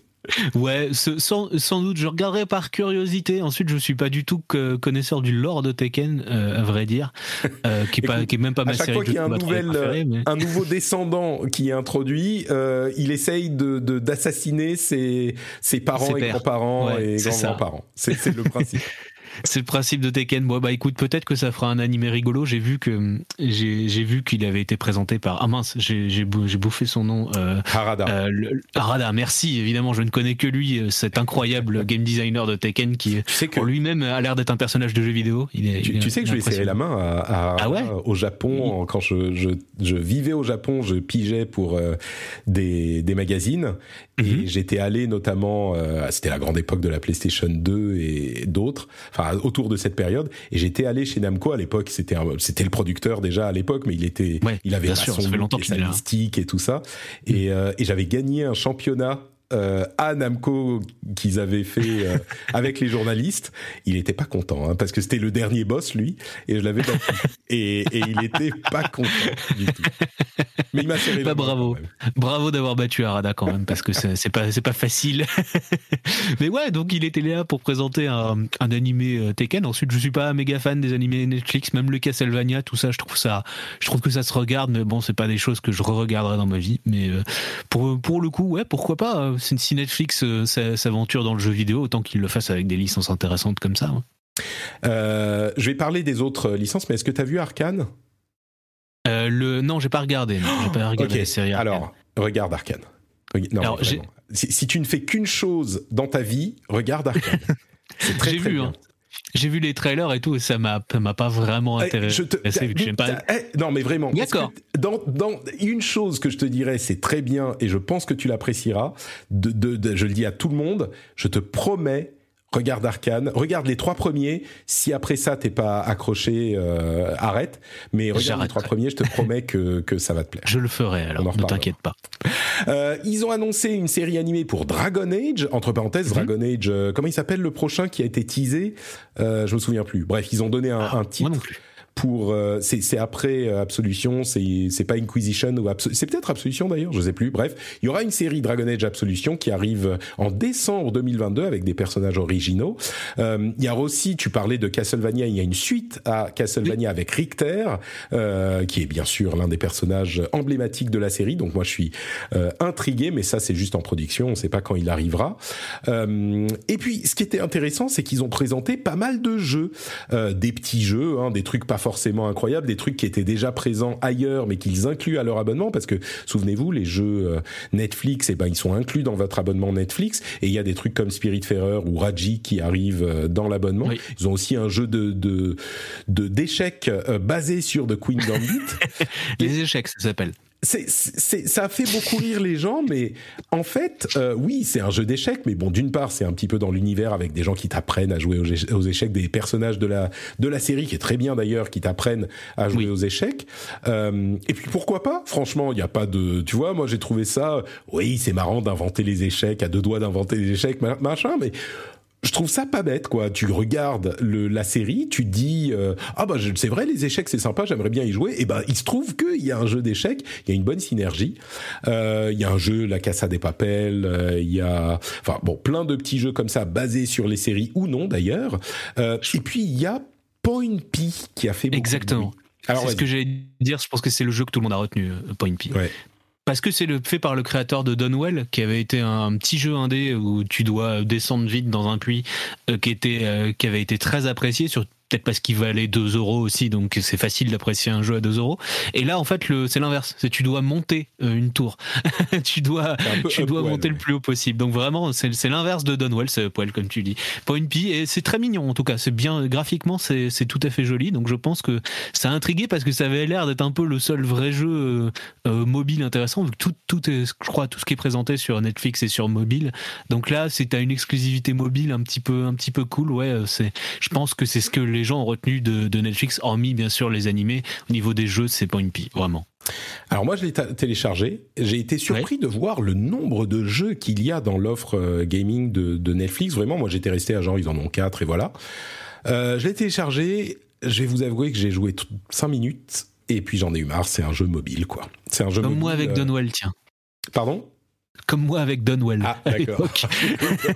Ouais, sans, sans, doute, je regarderai par curiosité. Ensuite, je suis pas du tout connaisseur du lore de Tekken, euh, à vrai dire, euh, qui, est pas, qui est même pas ma série fois qu'il y a un, nouvel, un nouveau descendant qui est introduit, euh, il essaye de d'assassiner ses, ses parents et grands-parents et grands-grands-parents. C'est le principe. [LAUGHS] C'est le principe de Tekken. Bon, bah écoute, peut-être que ça fera un animé rigolo. J'ai vu que j'ai vu qu'il avait été présenté par ah mince, j'ai bouffé son nom. Euh, Harada. Euh, Harada. Merci. Évidemment, je ne connais que lui, euh, cet incroyable game designer de Tekken qui, lui-même a l'air d'être un personnage de jeu vidéo. Il est, tu, sais que je lui ai serré la main à, ah ouais au Japon quand je, je, je, vivais au Japon, je pigeais pour des, des magazines et mhm. j'étais allé notamment, c'était la grande époque de la PlayStation 2 et d'autres. Enfin, autour de cette période. Et j'étais allé chez Namco à l'époque. C'était c'était le producteur déjà à l'époque, mais il était, il avait son et mystique et tout ça. Et, euh, et j'avais gagné un championnat euh, à Namco qu'ils avaient fait euh, avec les journalistes, il était pas content hein, parce que c'était le dernier boss lui et je l'avais battu et, et, il était pas content du tout. Mais il m'a serré bah, bravo, bravo d'avoir battu Arada quand même parce que c'est pas c'est pas facile. [LAUGHS] Mais ouais, donc il était là pour présenter un, un animé euh, Tekken. Ensuite, je suis pas méga fan des animés Netflix, même le Castlevania, tout ça. Je trouve ça, je trouve que ça se regarde, mais bon, c'est pas des choses que je re-regarderai dans ma vie. Mais pour pour le coup, ouais, pourquoi pas si Netflix euh, s'aventure dans le jeu vidéo, autant qu'il le fasse avec des licences intéressantes comme ça. Hein. Euh, je vais parler des autres licences, mais est-ce que tu as vu Arkane? Euh, le... Non, j'ai pas regardé. J'ai pas regardé [GASPS] la série Alors, regarde Arkane. si, tu ne fais qu'une chose dans ta vie, regarde Arkane. [LAUGHS] C'est très, très vu, bien. Hein. J'ai vu les trailers et tout, et ça m'a, m'a pas vraiment eh, intéressé. Eh, non, mais vraiment. D'accord. Dans, dans, une chose que je te dirais, c'est très bien, et je pense que tu l'apprécieras. De, de, je le dis à tout le monde. Je te promets regarde Arkane, regarde les trois premiers. Si après ça t'es pas accroché, euh, arrête. Mais regarde les trois premiers, je te promets que, que ça va te plaire. Je le ferai, alors ne t'inquiète pas. Euh, ils ont annoncé une série animée pour Dragon Age, entre parenthèses, mhm. Dragon Age, euh, comment il s'appelle le prochain qui a été teasé? Euh, Je me souviens plus. Bref, ils ont donné un, ah, un titre. Moi non plus pour euh, c'est après euh, Absolution, c'est c'est pas Inquisition ou c'est peut-être Absolution d'ailleurs, je sais plus. Bref, il y aura une série Dragon Age Absolution qui arrive en décembre 2022 avec des personnages originaux. Euh, il y a aussi, tu parlais de Castlevania, il y a une suite à Castlevania avec Richter, euh, qui est bien sûr l'un des personnages emblématiques de la série. Donc moi je suis euh, intrigué, mais ça c'est juste en production, on sait pas quand il arrivera. et puis ce qui était intéressant, c'est qu'ils ont présenté pas mal de jeux, des petits jeux, hein, des trucs pas forcément incroyables, des trucs qui étaient déjà présents ailleurs, mais qu'ils incluent à leur abonnement, parce que souvenez-vous, les jeux euh, Netflix, eh ben ils sont inclus dans votre abonnement Netflix, et il y a des trucs comme Spiritfarer ou Raji qui arrivent euh, dans l'abonnement. Ils ont aussi un jeu de de d'échecs euh, basé sur The Queen Gambit. [LAUGHS] les échecs, ça s'appelle c'est, ça a fait beaucoup rire les gens, mais en fait, euh, oui, c'est un jeu d'échecs, mais bon, d'une part, c'est un petit peu dans l'univers avec des gens qui t'apprennent à jouer aux, échecs, des personnages de la de la série qui est très bien d'ailleurs, qui t'apprennent à jouer aux échecs. Euh, et puis pourquoi pas? Franchement, il n'y a pas de, tu vois, moi j'ai trouvé ça, oui, c'est marrant d'inventer les échecs, à deux doigts d'inventer les échecs, machin, mais je trouve ça pas bête quoi. Tu regardes le, la série, tu dis euh, ah bah c'est vrai les échecs c'est sympa, j'aimerais bien y jouer. Et ben il se trouve qu'il y a un jeu d'échecs, il y a une bonne synergie. Euh, il y a un jeu La Casa des Papel, euh, il y a enfin bon plein de petits jeux comme ça basés sur les séries ou non d'ailleurs. Euh, et puis il y a Point P qui a fait beaucoup exactement. Alors, c'est ce que j'allais dire. Je pense que c'est le jeu que tout le monde a retenu, Point P. Ouais parce que c'est le fait par le créateur de Donwell, qui avait été un petit jeu indé où tu dois descendre vite dans un puits, euh, qui était, euh, qui avait été très apprécié sur peut-être parce qu'il valait 2 euros aussi, donc c'est facile d'apprécier un jeu à 2 euros. Et là, en fait, c'est l'inverse. C'est tu dois monter euh, une tour. [LAUGHS] tu dois, tu dois monter le plus haut possible. Donc vraiment, c'est, l'inverse de Donwell, ce poil, comme tu dis. Point P, et c'est très mignon en tout cas. C'est bien, graphiquement, c'est, tout à fait joli. Donc je pense que ça a intrigué parce que ça avait l'air d'être un peu le seul vrai jeu euh, euh, mobile intéressant, vu que tout, tout est, je crois, tout ce qui est présenté sur Netflix et sur mobile. Donc là, c'est à une exclusivité mobile un petit peu, un petit peu cool. Ouais, c'est, je pense que c'est ce que les les gens ont retenu de, Netflix, hormis bien sûr les animés. Au niveau des jeux, c'est pas une pie, vraiment. Alors moi, je l'ai téléchargé. J'ai été surpris de voir le nombre de jeux qu'il y a dans l'offre euh, gaming de, Netflix. Vraiment, moi, j'étais resté à genre, ils en ont quatre et voilà. Euh, je l'ai téléchargé. Je vais vous avouer que j'ai joué 5 minutes et puis j'en ai eu marre. C'est un jeu mobile, quoi. C'est un jeu Comme moi avec euh... Donwell, tiens. Pardon? Comme moi avec Donwell. Ah, [LAUGHS] d'accord.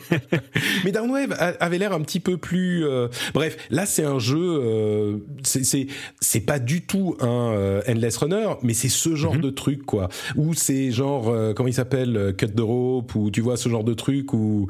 [LAUGHS] Mais Downwave avait l'air un petit peu plus. Euh, bref, là c'est un jeu. Euh, c'est c'est pas du tout un euh, endless runner, mais c'est ce genre mhm. de truc quoi. Ou c'est genre comment il s'appelle cut the rope ou tu vois ce genre de truc où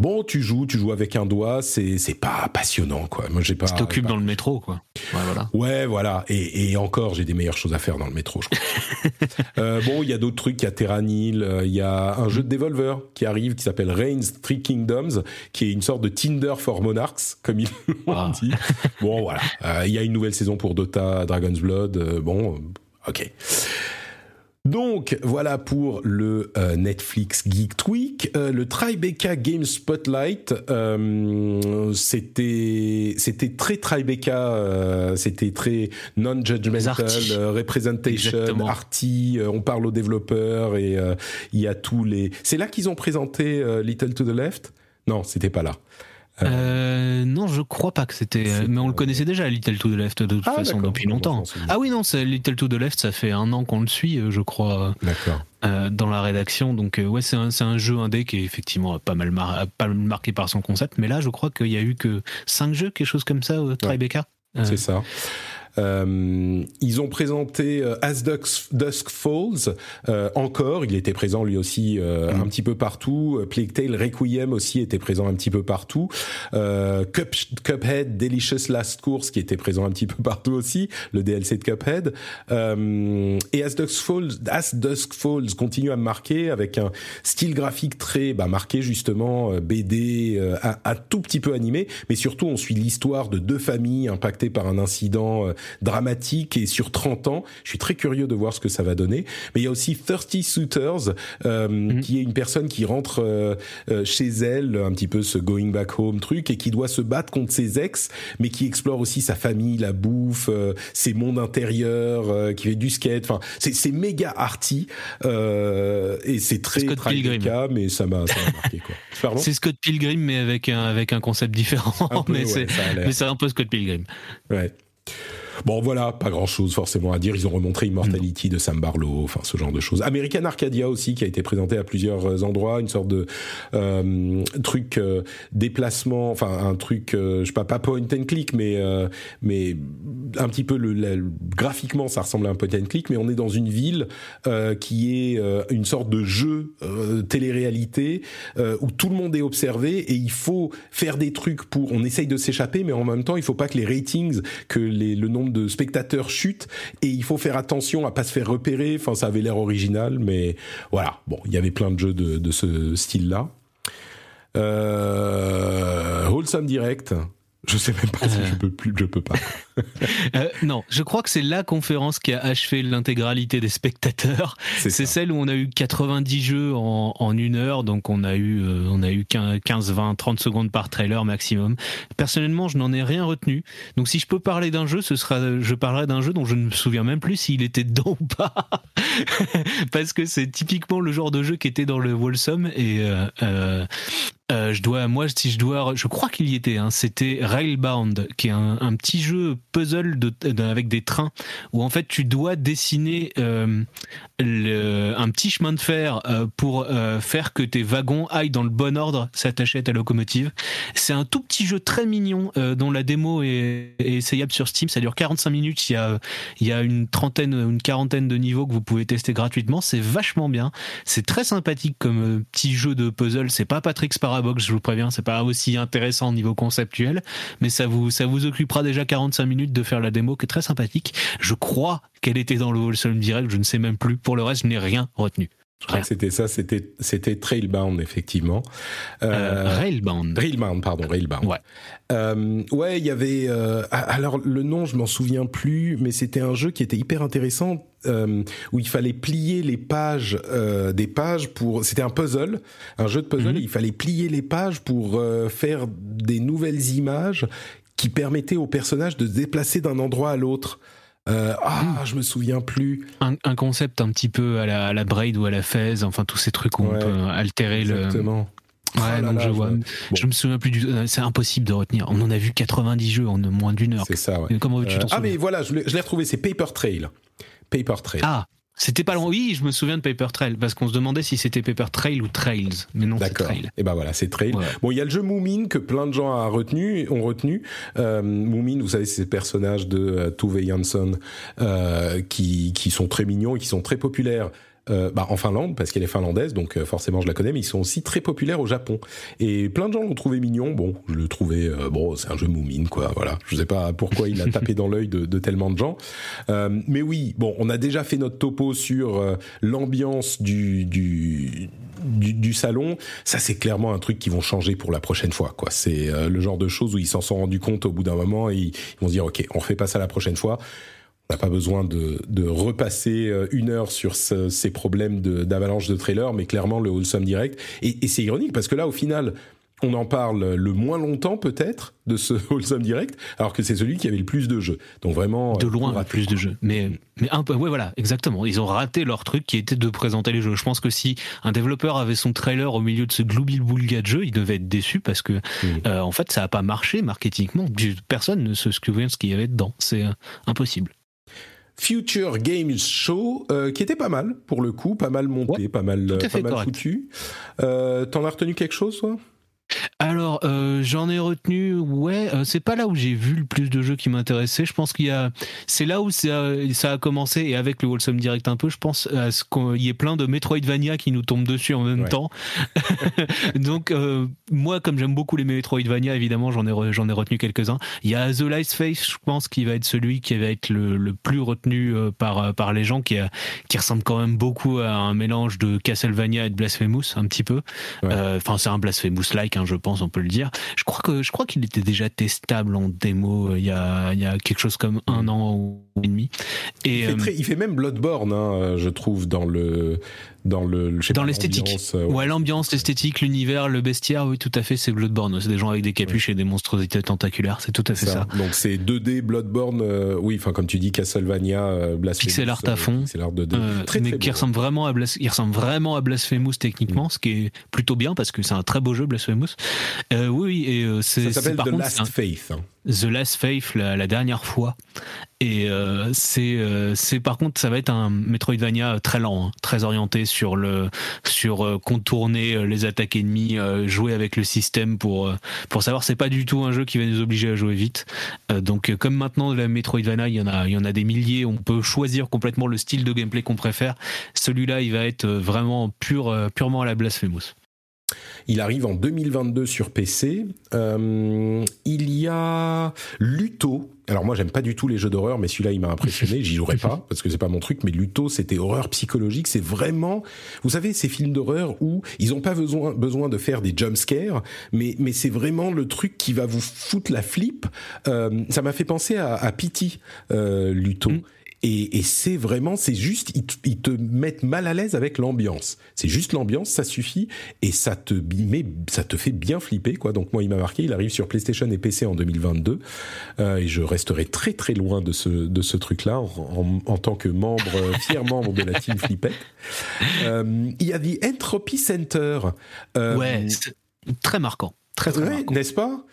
bon, tu joues, tu joues avec un doigt, c'est c'est pas passionnant quoi. Moi j'ai pas. Tu t'occupes dans le métro quoi. Ouais voilà. Ouais voilà. Et, et encore, j'ai des meilleures choses à faire dans le métro. Je crois. [LAUGHS] euh, bon, il y a d'autres trucs. Il y a Terranil, euh, il y a un jeu de Devolver qui arrive qui s'appelle Reigns Three Kingdoms, qui est une sorte de Tinder for Monarchs comme ils l'ont ah. [LAUGHS] dit. Bon voilà. Euh, il y a une nouvelle saison pour Dota, Dragon's Blood. Euh, bon, ok. Donc voilà pour le euh, Netflix Geek Tweak, euh, le Tribeca Game Spotlight. Euh, c'était c'était très Tribeca, c'était très non-judgmental, representation, arty. on parle aux développeurs et il y a tous les. C'est là qu'ils ont présenté Little to the Left? Non, c'était pas là. Euh, non, je crois pas que c'était. Mais on le connaissait déjà, Little to the Left, de toute ah, façon, depuis longtemps. Ah oui, non, Little to the Left, ça fait un an qu'on le suit, euh, je crois. D'accord. Euh, dans la rédaction. Donc euh, ouais, c'est un, un, jeu indé qui est effectivement pas mal, pas mal marqué par son concept. Mais là, je crois qu'il y a eu que 5 jeux, quelque chose comme ça, au Tribeca. C'est ça. Euh, ils ont présenté euh, As Dusk, Falls euh, encore, il était présent lui aussi euh, mm. un petit peu partout. Plague Tale Requiem aussi était présent un petit peu partout. Cup, Cuphead Delicious Last Course qui était présent un petit peu partout aussi, le DLC de Cuphead. et As Dusk Falls, As Dusk Falls continue à me marquer avec un style graphique très bah, marqué justement BD, un, un, tout petit peu animé, mais surtout on suit l'histoire de deux familles impactées par un incident dramatique et sur 30 ans. Je suis très curieux de voir ce que ça va donner. Mais il y a aussi Thirsty Suitors, euh, mhm. qui est une personne qui rentre euh, euh, chez elle, un petit peu ce going back home truc, et qui doit se battre contre ses ex, mais qui explore aussi sa famille, la bouffe, ses mondes intérieurs, qui fait du skate. Enfin, c'est méga arty et c'est très tragique, mais ça m'a marqué quoi. [LAUGHS] C'est Scott Pilgrim mais avec un avec un concept différent. [LAUGHS] mais c'est mais c'est un peu Scott Pilgrim. Ouais. Bon, voilà, pas grand-chose forcément à dire. Ils ont remontré Immortality de Sam Barlow, enfin ce genre de choses. American Arcadia aussi, qui a été présenté à plusieurs euh, endroits, une sorte de euh, truc euh, déplacement, enfin un truc, euh, je sais pas, pas point and click, mais euh, mais un petit peu le, graphiquement, ça ressemble à un point and click, mais on est dans une ville qui est une sorte de jeu télé-réalité où tout le monde est observé et il faut faire des trucs pour. On essaye de s'échapper, mais en même temps, il faut pas que les ratings, que les, le nombre de spectateurs chute et il faut faire attention à pas se faire repérer. Enfin, ça avait l'air original, mais voilà. Bon, il y avait plein de jeux de, de ce style-là. Euh, Wholesome Direct, je sais même pas si je peux plus, je peux pas. [LAUGHS] euh, non, je crois que c'est la conférence qui a achevé l'intégralité des spectateurs. C'est celle où on a eu 90 jeux en, en une heure, donc on a eu euh, on a eu 15, 20, 30 secondes par trailer maximum. Personnellement, je n'en ai rien retenu. Donc si je peux parler d'un jeu, ce sera je parlerai d'un jeu dont je ne me souviens même plus s'il était dedans ou pas, [LAUGHS] parce que c'est typiquement le genre de jeu qui était dans le Wholesome et euh, euh euh, je dois, moi, si je dois, je crois qu'il y était. Hein, C'était Railbound, qui est un, un petit jeu puzzle avec des trains où en fait tu dois dessiner euh, le, un petit chemin de fer euh, pour euh, faire que tes wagons aillent dans le bon ordre, s'attacher à ta locomotive. C'est un tout petit jeu très mignon euh, dont la démo est, est, essayable sur Steam. Ça dure 45 minutes. Il y a, il y a une trentaine, une quarantaine de niveaux que vous pouvez tester gratuitement. C'est vachement bien. C'est très sympathique comme petit jeu de puzzle. C'est pas Patrick's Parabox, je vous préviens. C'est pas aussi intéressant au niveau conceptuel, mais ça vous, ça vous occupera déjà 45 minutes de faire la démo qui est très sympathique. Je crois qu'elle était dans le Wholesome Direct, je ne sais même plus. Pour le reste, je n'ai rien retenu. Je crois que c'était ça, c'était c'était Trailbound effectivement. Euh, euh, Railbound. Railbound, pardon, Railbound. Ouais. Euh, ouais, il y avait. Euh, alors le nom, je m'en souviens plus, mais c'était un jeu qui était hyper intéressant euh, où il fallait plier les pages des pages pour. C'était un puzzle, un jeu de puzzle. Mhm. il fallait plier les pages pour faire des nouvelles images qui permettait au personnage de se déplacer d'un endroit à l'autre. Euh, ah, hmm. je me souviens plus. Un, concept un petit peu à la, à la Braid ou à la Fez, enfin tous ces trucs où on peut altérer exactement. le. Ouais, oh je, vois. je me souviens plus du euh, C'est impossible de retenir. On en a vu 90 jeux en moins d'une heure. C'est ça, ouais. Comment veux-tu euh, Ah, mais voilà, je l'ai retrouvé, c'est Paper Trail. Paper Trail. Ah, c'était pas loin. Oui, je me souviens de Paper Trail parce qu'on se demandait si c'était Paper Trail ou Trails, mais non, c'est Trail. Et eh ben voilà, c'est Trail. Bon, il y a le jeu Moomin que plein de gens ont retenu. Ont retenu. Euh, Moomin, vous savez, c'est ces personnages de euh, Tove Jansson euh, qui qui sont très mignons et qui sont très populaires euh, bah, en Finlande, parce qu'elle est finlandaise, donc euh, forcément je la connais, mais ils sont aussi très populaires au Japon. Et plein de gens l'ont trouvé mignon. Bon, je le trouvais, euh, bon, c'est un jeu moumine, quoi. Voilà, je sais pas pourquoi il a [LAUGHS] tapé dans l'œil de, de, tellement de gens. mais oui, bon, on a déjà fait notre topo sur l'ambiance du, du, du, du, salon. Ça, c'est clairement un truc qui vont changer pour la prochaine fois, quoi. C'est le genre de choses où ils s'en sont rendus compte au bout d'un moment et ils, vont se dire, ok, on refait pas ça la prochaine fois n'a pas besoin de, de, repasser euh, une heure sur ces problèmes d'avalanche de, trailers, mais clairement le Wholesome Direct. Et, et c'est ironique parce que là, au final, on en parle le moins longtemps peut-être de ce [LAUGHS] Wholesome Direct, alors que c'est celui qui avait le plus de jeux. Donc vraiment de loin euh, plus de jeux. Mais mais un peu ouais voilà exactement. Ils ont raté leur truc qui était de présenter les jeux. Je pense que si un développeur avait son trailer au milieu de ce gloubi-boulga de jeu, il devait être déçu parce que euh, en fait ça a pas marché marketingement. Personne ne se souvient de ce qu'il y avait dedans. C'est impossible. Future Games Show, euh, qui était pas mal pour le coup, pas mal monté, pas mal, pas mal foutu. Euh, T'en as retenu quelque chose, toi? Alors, euh, j'en ai retenu, ouais, euh, c'est pas là où j'ai vu le plus de jeux qui m'intéressaient. Je pense qu'il y a, c'est là où ça, ça, a commencé et avec le Wholesome Direct un peu, je pense à ce qu'il y ait plein de Metroidvania qui nous tombent dessus en même temps. [LAUGHS] Donc, euh, moi, comme j'aime beaucoup les Metroidvania, évidemment, j'en ai, j'en ai retenu quelques-uns. Il y a The Last Face, je pense, qui va être celui qui va être le, le plus retenu par, par les gens, qui, a, qui ressemble quand même beaucoup à un mélange de Castlevania et de Blasphemous, un petit peu. Enfin, c'est un Blasphemous-like, hein, je pense, on peut le dire. Je crois que je crois qu'il était déjà testable en démo euh, il y a, il y a quelque chose comme un an ou demi. Et il fait, euh, très, il fait même Bloodborne, hein, je trouve, dans le dans le, dans l'esthétique. Euh, ouais, l'ambiance, l'esthétique, l'univers, le bestiaire, oui, tout à fait, c'est Bloodborne. C'est des gens avec des capuches et des monstruosités tentaculaires, c'est tout à fait ça. Donc c'est 2D Bloodborne, euh, oui, enfin comme tu dis, Castlevania, euh, Blasphemous. Pixel art à fond. C'est l'art 2D. très, mais qui ressemble vraiment à Blas il ressemble vraiment à Blasphemous techniquement, mm. ce qui est plutôt bien parce que c'est un très beau jeu Blasphemous. oui, et c'est. Ça s'appelle The Last Faith. Hein. The Last Faith la, dernière fois. Et euh, c'est euh, c'est par contre ça va être un Metroidvania très lent hein, très orienté sur le sur euh, contourner les attaques ennemies jouer avec le système pour pour savoir. C'est pas du tout un jeu qui va nous obliger à jouer vite. Donc comme maintenant la Metroidvania il y en a il y en a des milliers on peut choisir complètement le style de gameplay qu'on préfère. Celui-là il va être vraiment pur purement à la Blasphemous il arrive en 2022 sur PC. Euh, il y a Luto. Alors moi j'aime pas du tout les jeux d'horreur, mais celui-là il m'a impressionné. J'y jouerai pas [LAUGHS] parce que c'est pas mon truc. Mais Luto c'était horreur psychologique. C'est vraiment, vous savez, ces films d'horreur où ils ont pas besoin besoin de faire des jump scares, mais mais c'est vraiment le truc qui va vous foutre la flip. Euh, ça m'a fait penser à, à Pity, euh, Luto. Mm. Et, et c'est vraiment, c'est juste, ils, te mettent mal à l'aise avec l'ambiance. C'est juste l'ambiance, ça suffit, et ça te met, ça te fait bien flipper, quoi. Donc moi, il m'a marqué. Il arrive sur PlayStation et PC en 2022, euh, et je resterai très très loin de ce de ce truc-là en, en, tant que membre, euh, fier membre de la team Flippette. Euh, il y a The Entropy Center. Euh, ouais, très marquant. Très, très ouais, n'est-ce pas?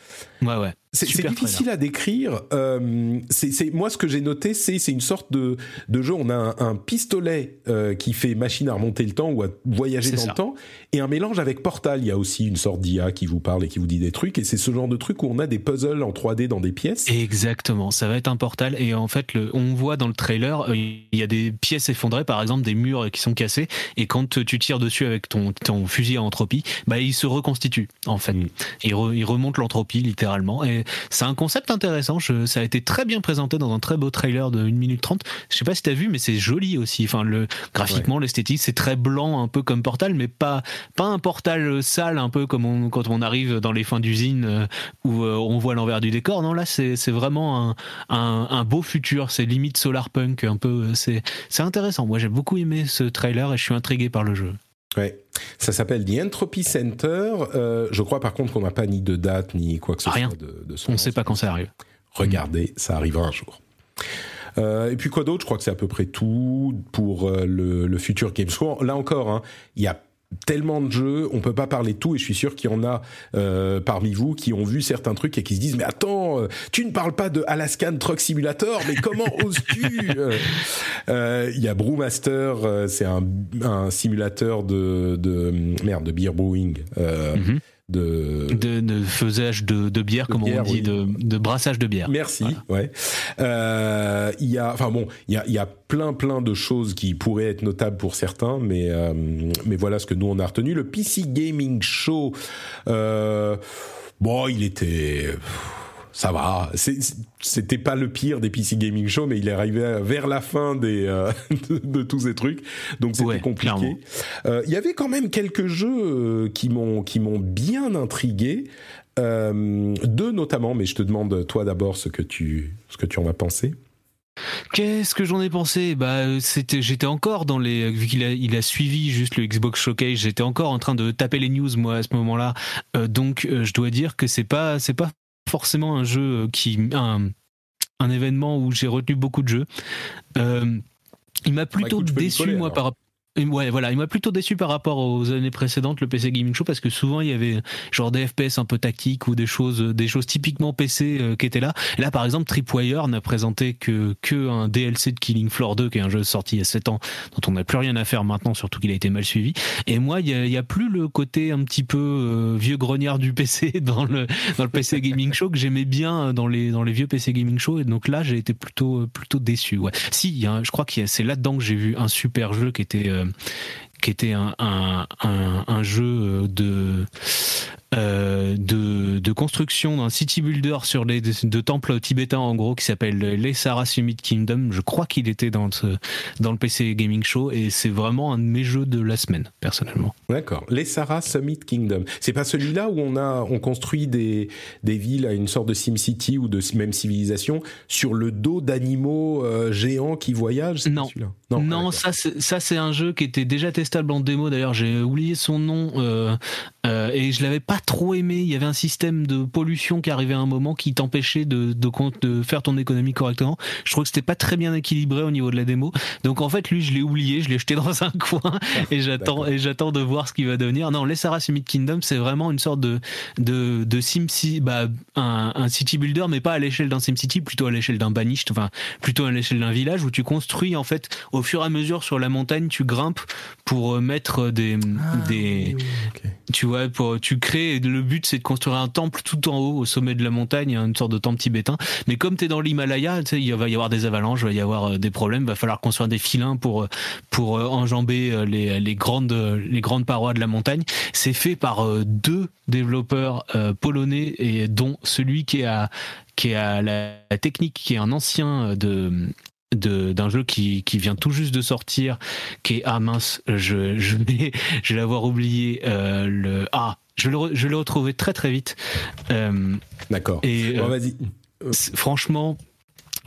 Ouais, ouais. C'est difficile à décrire. Euh, c'est moi ce que j'ai noté, c'est c'est une sorte de de jeu. On a un, un pistolet euh, qui fait machine à remonter le temps ou à voyager dans le temps, et un mélange avec Portal. Il y a aussi une sorte d'IA qui vous parle et qui vous dit des trucs. Et c'est ce genre de truc où on a des puzzles en 3D dans des pièces. Exactement. Ça va être un Portal. Et en fait, le, on voit dans le trailer, euh, il y a des pièces effondrées, par exemple des murs qui sont cassés. Et quand tu tires dessus avec ton ton fusil à entropie, bah il se reconstitue en fait. Mm. Il, il remonte l'entropie littéralement. Et c'est un concept intéressant. ça a été très bien présenté dans un très beau trailer de 1 minute 30. Je sais pas si t'as vu, mais c'est joli aussi. Enfin, le, graphiquement, l'esthétique, c'est très blanc, un peu comme Portal, mais pas, pas un Portal sale, un peu comme quand on arrive dans les fins d'usine euh, où euh, on voit l'envers du décor. Non, là, c'est, vraiment un, un, beau futur. C'est limite solar punk, un peu. C'est, c'est intéressant. Moi, j'ai beaucoup aimé ce trailer et je suis intrigué par le jeu. Ouais. Ça s'appelle The Entropy Center. Euh, je crois par contre qu'on n'a pas ni de date ni quoi que ce Rien. soit de, de On ne sait pas quand ça arrive. Regardez, ça arrivera un jour. Euh, et puis quoi d'autre? Je crois que c'est à peu près tout pour euh, le, le futur Games. Là encore, hein, il y a tellement de jeux, on peut pas parler de tout et je suis sûr qu'il y en a euh, parmi vous qui ont vu certains trucs et qui se disent mais attends, euh, tu ne parles pas de Alaskan Truck Simulator, mais comment [LAUGHS] oses-tu Euh, Il y a Brewmaster, euh, c'est un, un simulateur de, de merde de beer brewing. Euh, Mhm. De, De, de faisage de, de bière, De comme bière, on dit, oui. de, de brassage de bière. Merci. Ouais. Euh, Il y a, enfin bon, il y a, il y a plein plein de choses qui pourraient être notables pour certains, mais euh, mais voilà ce que nous on a retenu. Le PC Gaming Show. Euh, bon, il était. Ça va, c'était pas le pire des PC Gaming Show, mais il est arrivé vers la fin des, euh, [LAUGHS] de, de tous ces trucs, donc c'était Ouais, compliqué. Euh, Il y avait quand même quelques jeux euh, qui m'ont qui m'ont bien intrigué. Euh, deux notamment, mais je te demande toi d'abord ce que tu ce que tu en as pensé. Qu'est-ce que j'en ai pensé? Bah, c'était, j'étais encore dans les, vu qu'il a, il a suivi juste le Xbox Showcase, j'étais encore en train de taper les news moi à ce moment-là. Euh, donc, euh, je dois dire que c'est pas, c'est pas forcément un jeu euh, qui, un, un événement où j'ai retenu beaucoup de jeux. Euh, il m'a plutôt écoute, je peux déçu coller, moi alors. par rapport. Ouais, voilà, il m'a plutôt déçu par rapport aux années précédentes, le PC Gaming Show, parce que souvent il y avait genre des FPS un peu tactiques ou des choses, des choses typiquement PC euh, qui étaient là. Là, par exemple, Tripwire n'a présenté que, que un DLC de Killing Floor 2, qui est un jeu sorti il y a 7 ans, dont on n'a plus rien à faire maintenant, surtout qu'il a été mal suivi. Et moi, il y a, y a plus le côté un petit peu euh, vieux grognard du PC [LAUGHS] dans le, dans le PC Gaming Show que j'aimais bien dans les, dans les vieux PC Gaming Show. Et donc là, j'ai été plutôt, plutôt déçu. Ouais. Si, je crois que c'est là-dedans que j'ai vu un super jeu qui était, euh, qui était un jeu de, euh, de, de construction d'un city builder sur les de, de temples tibétains en gros qui s'appelle les Sarah Summit Kingdom. Je crois qu'il était dans ce, dans le PC Gaming Show et c'est vraiment un de mes jeux de la semaine personnellement. D'accord. Les Sarah Summit Kingdom. C'est pas celui-là où on a on construit des des villes à une sorte de SimCity ou de même civilisation sur le dos d'animaux euh, géants qui voyagent? Non. Non, ça c'est ça c'est un jeu qui était déjà testable en démo. D'ailleurs, j'ai oublié son nom euh, euh, et je l'avais pas trop aimé. Il y avait un système de pollution qui arrivait à un moment qui t'empêchait de, de de faire ton économie correctement. Je trouve que c'était pas très bien équilibré au niveau de la démo. Donc en fait, lui, je l'ai oublié, je l'ai jeté [LAUGHS] dans un coin [LAUGHS] et j'attends et j'attends de voir ce qui va devenir. Non, les Sarah Summit Kingdom, c'est vraiment une sorte de de de SimCity, bah un, un city builder, mais pas à l'échelle d'un SimCity, plutôt à l'échelle d'un banished, enfin plutôt à l'échelle d'un village où tu construis en fait au fur et à mesure sur la montagne, tu grimpes pour euh, mettre des des Ok. tu vois pour tu crées et le but c'est de construire un temple tout en haut au sommet de la montagne, une sorte de temple tibétain. Mais comme tu es dans l'Himalaya, il va y avoir des avalanches, il va y avoir euh, des problèmes, va falloir construire des filins pour euh, pour euh, enjamber les, grandes les grandes parois de la montagne. C'est fait par deux développeurs polonais et dont celui qui est à qui est la, technique, qui est un ancien de- d'un jeu qui, qui vient tout juste de sortir, qui est ah mince, je je vais je vais l'avoir oublié euh, le ah je vais le je vais le retrouver très très vite Euh, D'accord. et Bon, euh, vas-y. franchement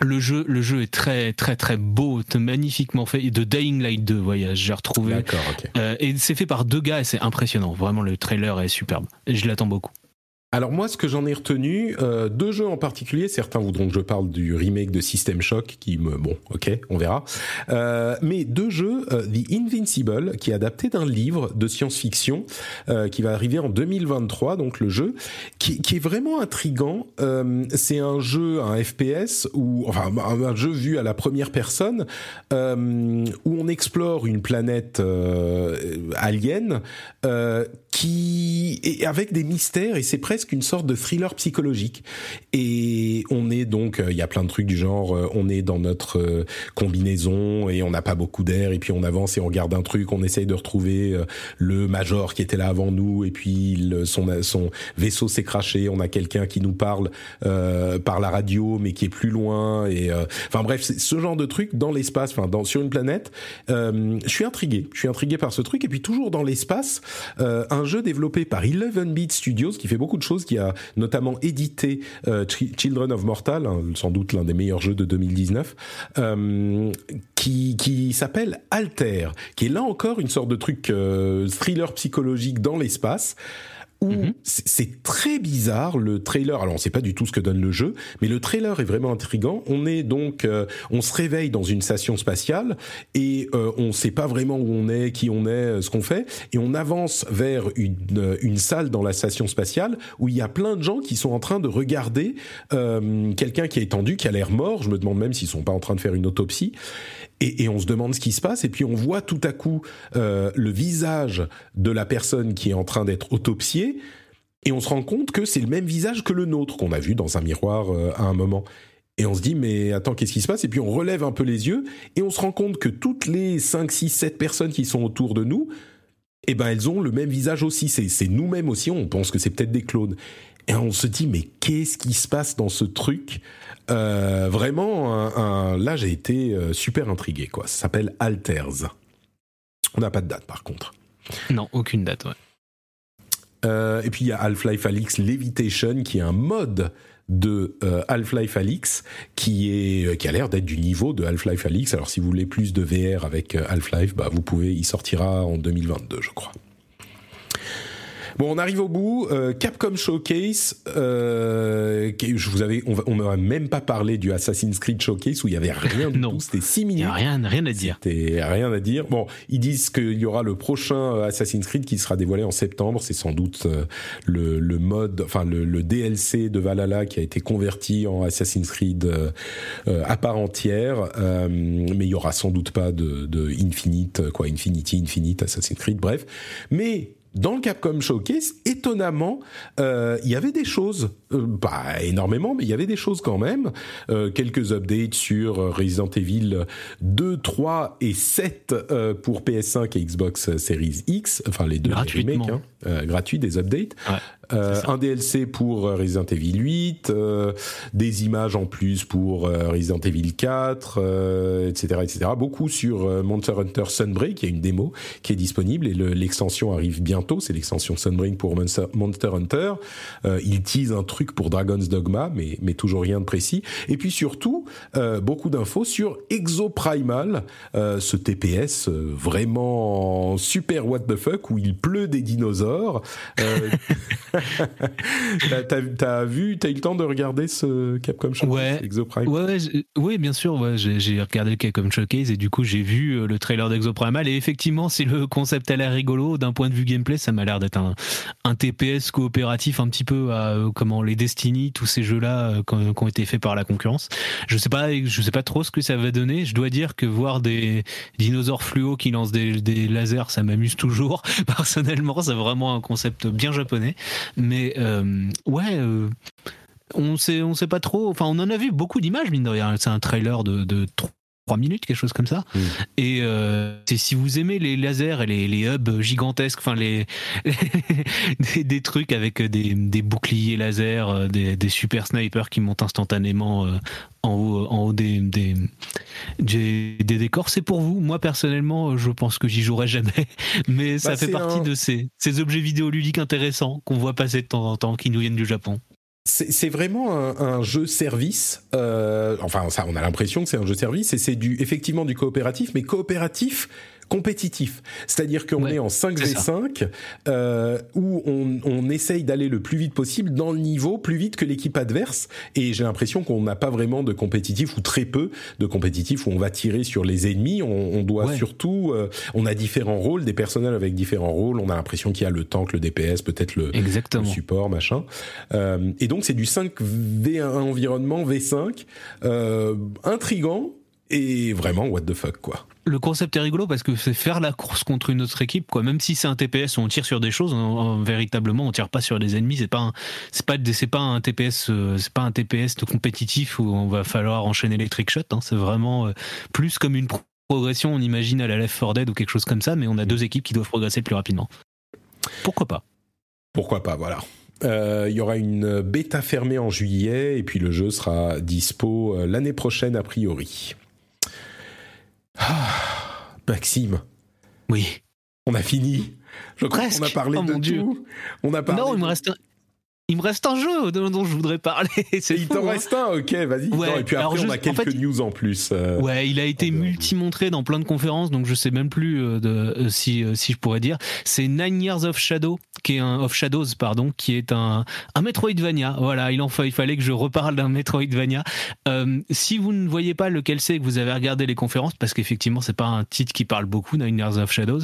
le jeu, le jeu est très très très beau, magnifiquement fait. Et de Dying Light 2, voyage, j'ai retrouvé. D'accord. Ok. Euh, et c'est fait par deux gars et c'est impressionnant. Vraiment, le trailer est superbe. Et je l'attends beaucoup. Alors moi, ce que j'en ai retenu, euh, deux jeux en particulier. Certains voudront que je parle du remake de System Shock, qui me, bon, ok, on verra. Euh, mais deux jeux, euh, The Invincible, qui est adapté d'un livre de science-fiction, euh, qui va arriver en 2023, donc le jeu, qui, qui est vraiment intrigant. Euh, c'est un jeu, un FPS ou enfin un, jeu vu à la première personne, où on explore une planète alien qui est avec des mystères et c'est presque une sorte de thriller psychologique. Et on est donc, euh, il y a plein de trucs du genre, euh, on est dans notre euh, combinaison et on n'a pas beaucoup d'air et puis on avance et on regarde un truc, on essaye de retrouver le major qui était là avant nous et puis son son vaisseau s'est craché, on a quelqu'un qui nous parle par la radio mais qui est plus loin et enfin bref, ce genre de truc dans l'espace, enfin dans sur une planète. Je suis intrigué, je suis intrigué par ce truc et puis toujours dans l'espace, un jeu développé par 11 Bit Studios qui fait beaucoup de choses, qui a notamment édité euh, Ch- Children of Mortal, hein, sans doute l'un des meilleurs jeux de 2019, euh, qui, qui s'appelle Alter, qui est là encore une sorte de truc thriller psychologique dans l'espace où mhm. c'est très bizarre le trailer. Alors on sait pas du tout ce que donne le jeu, mais le trailer est vraiment intrigant. On est donc, euh, on se réveille dans une station spatiale et euh, on sait pas vraiment où on est, qui on est, euh, ce qu'on fait, et on avance vers une, euh, une salle dans la station spatiale où il y a plein de gens qui sont en train de regarder quelqu'un qui est étendu, qui a l'air mort. Je me demande même s'ils sont pas en train de faire une autopsie et, et, on se demande ce qui se passe, et puis on voit tout à coup euh, le visage de la personne qui est en train d'être autopsiée, et on se rend compte que c'est le même visage que le nôtre qu'on a vu dans un miroir euh, à un moment. Et on se dit, mais attends, qu'est-ce qui se passe? Et puis on relève un peu les yeux, et on se rend compte que toutes les 5, 6, 7 personnes qui sont autour de nous, eh ben elles ont le même visage aussi, c'est nous-mêmes aussi, on pense que c'est peut-être des clones. Et on se dit, mais qu'est-ce qui se passe dans ce truc? Euh, vraiment, là, j'ai été euh, super intrigué. Quoi. Ça s'appelle Alters. On n'a pas de date, par contre. Non, aucune date, ouais. Euh, et puis il y a Half-Life Alix Levitation, qui est un mode de Half-Life Alix qui est qui a l'air d'être du niveau de Half-Life Alix. Alors si vous voulez plus de VR avec Half-Life, bah vous pouvez, il sortira en 2022, je crois. Bon, on arrive au bout. Euh, Capcom Showcase. Euh, je vous avais, on n'a même pas parlé du Assassin's Creed Showcase où il y avait rien [LAUGHS] du tout. C'était 6 minutes. Rien, rien à dire. C'était rien à dire. Bon, ils disent qu'il y aura le prochain euh, Assassin's Creed qui sera dévoilé en septembre. C'est sans doute le, le, mode, enfin le, le, DLC de Valhalla qui a été converti en Assassin's Creed à part entière. mais il y aura sans doute pas de, de Infinite, quoi, Infinity, Infinite, Assassin's Creed, bref. Mais dans le Capcom Showcase, étonnamment, euh, il y avait des choses, euh, pas énormément, mais il y avait des choses quand même. Euh, quelques updates sur Resident Evil 2, 3 et 7 euh, pour PS5 et Xbox Series X, enfin les deux remakes, hein, euh, gratuits, des updates. Ouais. Euh, un DLC pour euh, Resident Evil 8, euh, des images en plus pour Resident Evil 4, etc., etc. Beaucoup sur Monster Hunter Sunbreak, il y a une démo qui est disponible et l'extension arrive bientôt. C'est l'extension Sunbreak pour Monster, Hunter. il tease un truc pour Dragon's Dogma, mais, mais toujours rien de précis. Et puis surtout, beaucoup d'infos sur Exoprimal, ce TPS vraiment super what the fuck où il pleut des dinosaures. [LAUGHS] t'as, vu, t'as eu le temps de regarder ce Capcom Showcase ouais. Exoprime ouais, Oui, bien sûr. Ouais, j'ai, regardé le Capcom Showcase et du coup j'ai vu euh, le trailer d'Exoprimal et effectivement, si le concept a l'air rigolo, d'un point de vue gameplay, ça m'a l'air d'être un, un TPS coopératif un petit peu à euh, comment les Destiny, tous ces jeux-là euh, qui ont été faits par la concurrence. Je sais pas, je sais pas trop ce que ça va donner. Je dois dire que voir des dinosaures fluo qui lancent des, des lasers, ça m'amuse toujours. [LAUGHS] Personnellement, c'est vraiment un concept bien japonais. Mais euh, ouais, euh, on sait, on sait pas trop. Enfin, on en a vu beaucoup d'images, mine de rien. C'est un trailer de, de 3 minutes, quelque chose comme ça. Mm. Et euh, si vous aimez les lasers et les, les hubs gigantesques, enfin les, [LAUGHS] des, trucs avec des, des boucliers laser, des, des, super snipers qui montent instantanément en haut, en haut des, des, des, décors, c'est pour vous. Moi personnellement, je pense que j'y jouerai jamais, [LAUGHS] mais ça bah, fait partie de ces, ces objets vidéoludiques intéressants qu'on voit passer de temps en temps, qui nous viennent du Japon. C'est vraiment un, jeu service. Euh, enfin, ça, on a l'impression que c'est un jeu service et c'est du effectivement du coopératif, mais coopératif compétitif. C'est-à-dire qu'on est en 5v5 euh, où on, on essaye d'aller le plus vite possible dans le niveau, plus vite que l'équipe adverse. Et j'ai l'impression qu'on n'a pas vraiment de compétitif ou très peu de compétitif où on va tirer sur les ennemis. On, on doit surtout, euh, on a différents rôles, des personnages avec différents rôles. On a l'impression qu'il y a le tank, le DPS, peut-être le, le, support, machin. Euh, et donc c'est du 5v1 environnement V5, euh, intrigant et vraiment what the fuck quoi. Le concept est rigolo parce que c'est faire la course contre une autre équipe quoi. Même si c'est un TPS où on tire sur des choses véritablement on tire pas sur des ennemis. C'est pas un, c'est pas c'est pas un TPS euh, c'est pas un TPS de compétitif où on va falloir enchaîner les trickshots hein, c'est vraiment euh, plus comme une progression. On imagine à la Left 4 Dead ou quelque chose comme ça mais on a deux équipes qui doivent progresser plus rapidement. Pourquoi pas? Pourquoi pas voilà. Euh, il y aura une bêta fermée en juillet et puis le jeu sera dispo l'année prochaine a priori. Ah, Maxime. Oui. On a fini. Je crois qu'on a parlé oh de tout. On a parlé non, il me reste un, il me reste un jeu dont, je voudrais parler. [LAUGHS] il t'en hein. reste un, ok, vas-y. et puis après, on a quelques news en plus. Euh, ouais, il a été multi-montré dans plein de conférences, donc je sais même plus euh, de, euh, si, si je pourrais dire. C'est Nine Years of Shadow, qui est un of Shadows, pardon, qui est un, un Metroidvania. Voilà, il en il fallait que je reparle d'un Metroidvania. si vous ne voyez pas lequel c'est que vous avez regardé les conférences, parce qu'effectivement, c'est pas un titre qui parle beaucoup, Nine Years of Shadows.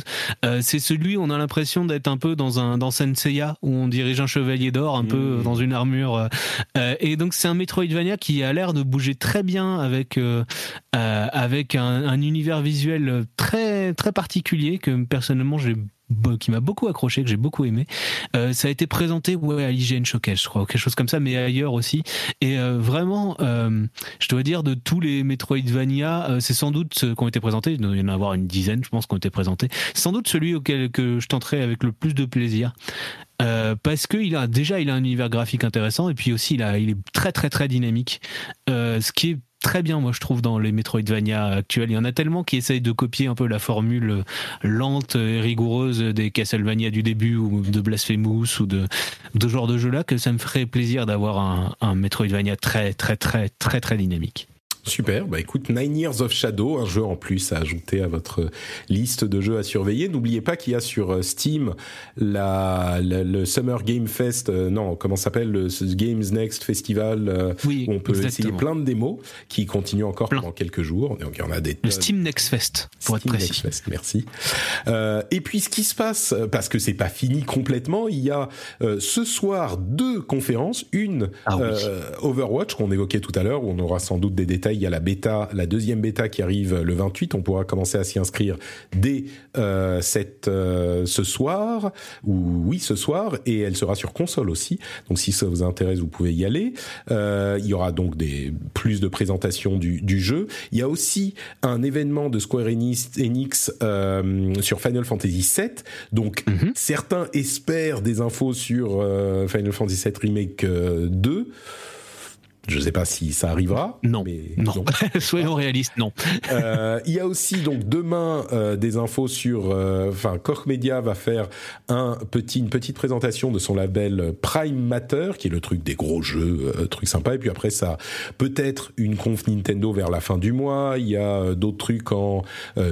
c'est celui où on a l'impression d'être un peu dans un dans Senseiya, où on dirige un chevalier d'or, un peu Dans une armure. Euh, et donc c'est un Metroidvania qui a l'air de bouger très bien avec euh, euh, avec un, univers visuel très très particulier que personnellement j'ai qui m'a beaucoup accroché, que j'ai beaucoup aimé. ça a été présenté ouais, à l'IGN Showcase, je crois, quelque chose comme ça, mais ailleurs aussi. Et vraiment, je dois dire, de tous les Metroidvania, c'est sans doute ceux qui ont été présentés, il doit y en avoir une dizaine, je pense, qui ont été présentés. Sans doute celui auquel que je tenterai avec le plus de plaisir. Euh, parce que il a déjà il a un univers graphique intéressant et puis aussi il est très très très dynamique. Euh, ce qui est très bien moi je trouve dans les Metroidvania actuels. Il y en a tellement qui essayent de copier un peu la formule lente et rigoureuse des Castlevania du début ou de Blasphemous ou de de genre de jeu là que ça me ferait plaisir d'avoir un, un Metroidvania très très très très très dynamique Super, bah écoute, Nine Years of Shadow, un jeu en plus à ajouter à votre liste de jeux à surveiller. N'oubliez pas qu'il y a sur euh, Steam la, le Summer Game Fest, euh, non, comment s'appelle, le Games Next Festival, euh, oui, où on peut essayer plein de démos qui continuent encore pendant quelques jours. Donc il y en a des le Steam Next Fest, pour être précis. Next Fest, merci. Euh, et puis ce qui se passe, parce que c'est pas fini complètement, il y a ce soir deux conférences, une ah Overwatch qu'on évoquait tout à l'heure, où on aura sans doute des détails il y a la bêta, la deuxième bêta qui arrive le 28. On pourra commencer à s'y inscrire dès euh, cette euh, ce soir ou oui ce soir et elle sera sur console aussi. Donc si ça vous intéresse, vous pouvez y aller. Euh, il y aura donc des plus de présentations du, du jeu. Il y a aussi un événement de Square Enix, sur Final Fantasy VII. Donc mhm. certains espèrent des infos sur Final Fantasy VII Remake 2. Je ne sais pas si ça arrivera. Non, mais non. [LAUGHS] Soyons réalistes, non. euh, il y a aussi donc demain euh, des infos sur. Euh, enfin, Koch Media va faire un petit, une petite présentation de son label Prime Matter, qui est le truc des gros jeux, euh, truc sympa. Et puis après ça, peut-être une conf Nintendo vers la fin du mois. Il y a d'autres trucs en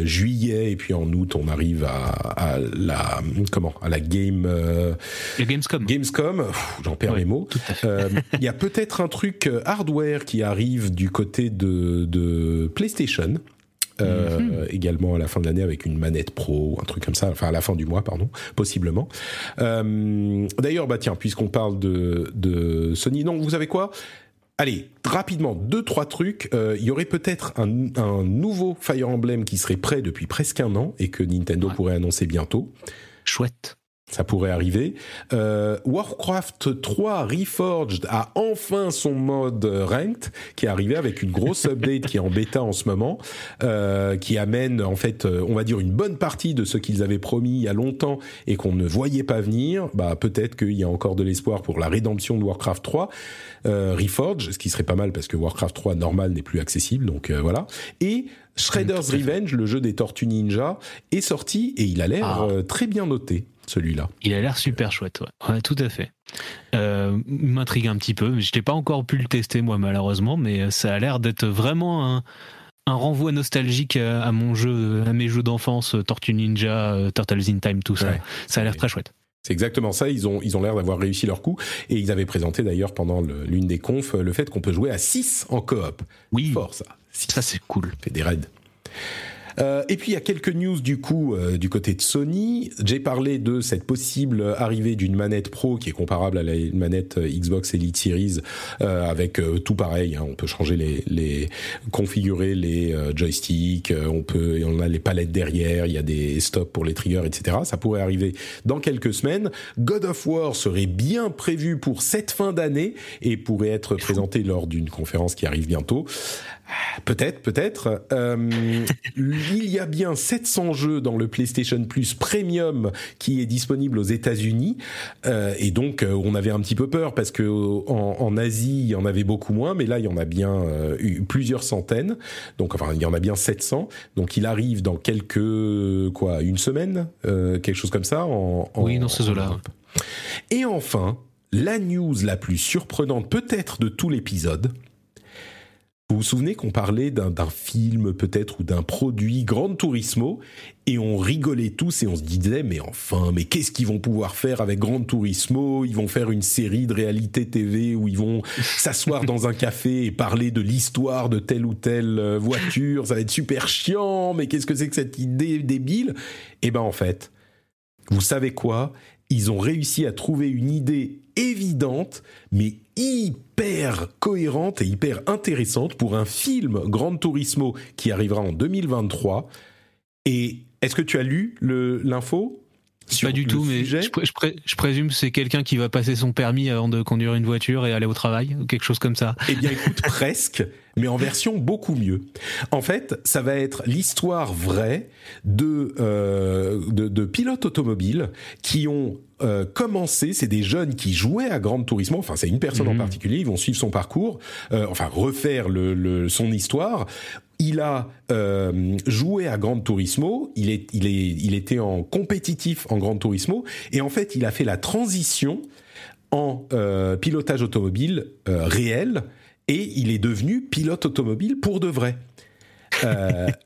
juillet et puis en août, on arrive à, à la comment à la game. Le Gamescom. Gamescom. J'en perds les mots. Il y a peut-être un truc hardware qui arrive du côté de, PlayStation. Euh, mhm. également à la fin de l'année avec une manette pro, un truc comme ça, enfin à la fin du mois, pardon, possiblement. Euh, d'ailleurs, bah tiens, puisqu'on parle de, Sony, non, vous savez quoi? Allez, rapidement, deux trois trucs. Euh, il y aurait peut-être un, nouveau Fire Emblem qui serait prêt depuis presque un an et que Nintendo pourrait annoncer bientôt. Chouette ça pourrait arriver. Euh, Warcraft 3 Reforged a enfin son mode ranked qui est arrivé avec une grosse [LAUGHS] update qui est en bêta en ce moment, euh, qui amène en fait, euh, on va dire une bonne partie de ce qu'ils avaient promis il y a longtemps et qu'on ne voyait pas venir. Bah peut-être qu'il y a encore de l'espoir pour la rédemption de Warcraft 3 euh, Reforged, ce qui serait pas mal parce que Warcraft 3 normal n'est plus accessible, donc euh, voilà. Et Shredder's Revenge, le jeu des Tortues Ninja, est sorti et il a l'air ah. très bien noté celui-là. Il a l'air super chouette, ouais. tout à fait. Euh, m'intrigue un petit peu, mais je n'ai pas encore pu le tester moi malheureusement, mais ça a l'air d'être vraiment un, renvoi nostalgique à, mon jeu, à mes jeux d'enfance, Tortue Ninja, Turtles in Time, tout ça. ça a l'air très chouette. C'est exactement ça. Ils ont ils ont l'air d'avoir réussi leur coup et ils avaient présenté d'ailleurs pendant l'une des confs le fait qu'on peut jouer à 6 en coop. Oui, fort ça. Ça c'est cool. Fait des raids. Euh, et puis il y a quelques news du coup euh, du côté de Sony. J'ai parlé de cette possible arrivée d'une manette pro qui est comparable à la manette euh, Xbox Elite Series avec tout pareil. Hein. on peut changer les, les configurer les joysticks, on peut on a les palettes derrière, il y a des stops pour les triggers, etc. Ça pourrait arriver dans quelques semaines. God of War serait bien prévu pour cette fin d'année et pourrait être présenté lors d'une conférence qui arrive bientôt. Peut-être, peut-être. Euh, il y a bien 700 jeux dans le PlayStation Plus Premium qui est disponible aux États-Unis, euh, et donc euh, on avait un petit peu peur parce que en, en, Asie il y en avait beaucoup moins, mais là il y en a bien euh, eu plusieurs centaines. Donc enfin il y en a bien 700. Donc il arrive dans quelques quoi, une semaine, quelque chose comme ça. En, oui, dans ces eaux-là. Et enfin, la news la plus surprenante peut-être de tout l'épisode. Vous vous souvenez qu'on parlait d'un film peut-être ou d'un produit Grand Turismo et on rigolait tous et on se disait mais enfin mais qu'est-ce qu'ils vont pouvoir faire avec Grand Turismo? Ils vont faire une série de réalité TV où ils vont [LAUGHS] s'asseoir dans un café et parler de l'histoire de telle ou telle euh, voiture. Ça va être super chiant. Mais qu'est-ce que c'est que cette idée débile? Eh ben en fait, vous savez quoi? Ils ont réussi à trouver une idée évidente mais hyper cohérente et hyper intéressante pour un film Grand Turismo qui arrivera en 2023. Et est-ce que tu as lu l'info? Pas du tout, mais je, je, présume que c'est quelqu'un qui va passer son permis avant de conduire une voiture et aller au travail, ou quelque chose comme ça. Eh bien, écoute, [LAUGHS] presque, mais en version beaucoup mieux. En fait, ça va être l'histoire vraie de, euh, de, de pilotes automobiles qui ont euh, commencé, c'est des jeunes qui jouaient à Grand Turismo, enfin c'est une personne en mhm. particulier, ils vont suivre son parcours, euh, enfin refaire le, le, son histoire. Il a euh, joué à Grand Turismo, il, est, il, est, il était en compétitif en Grand Turismo, et en fait il a fait la transition en euh, pilotage automobile euh, réel, et il est devenu pilote automobile pour de vrai. [LAUGHS]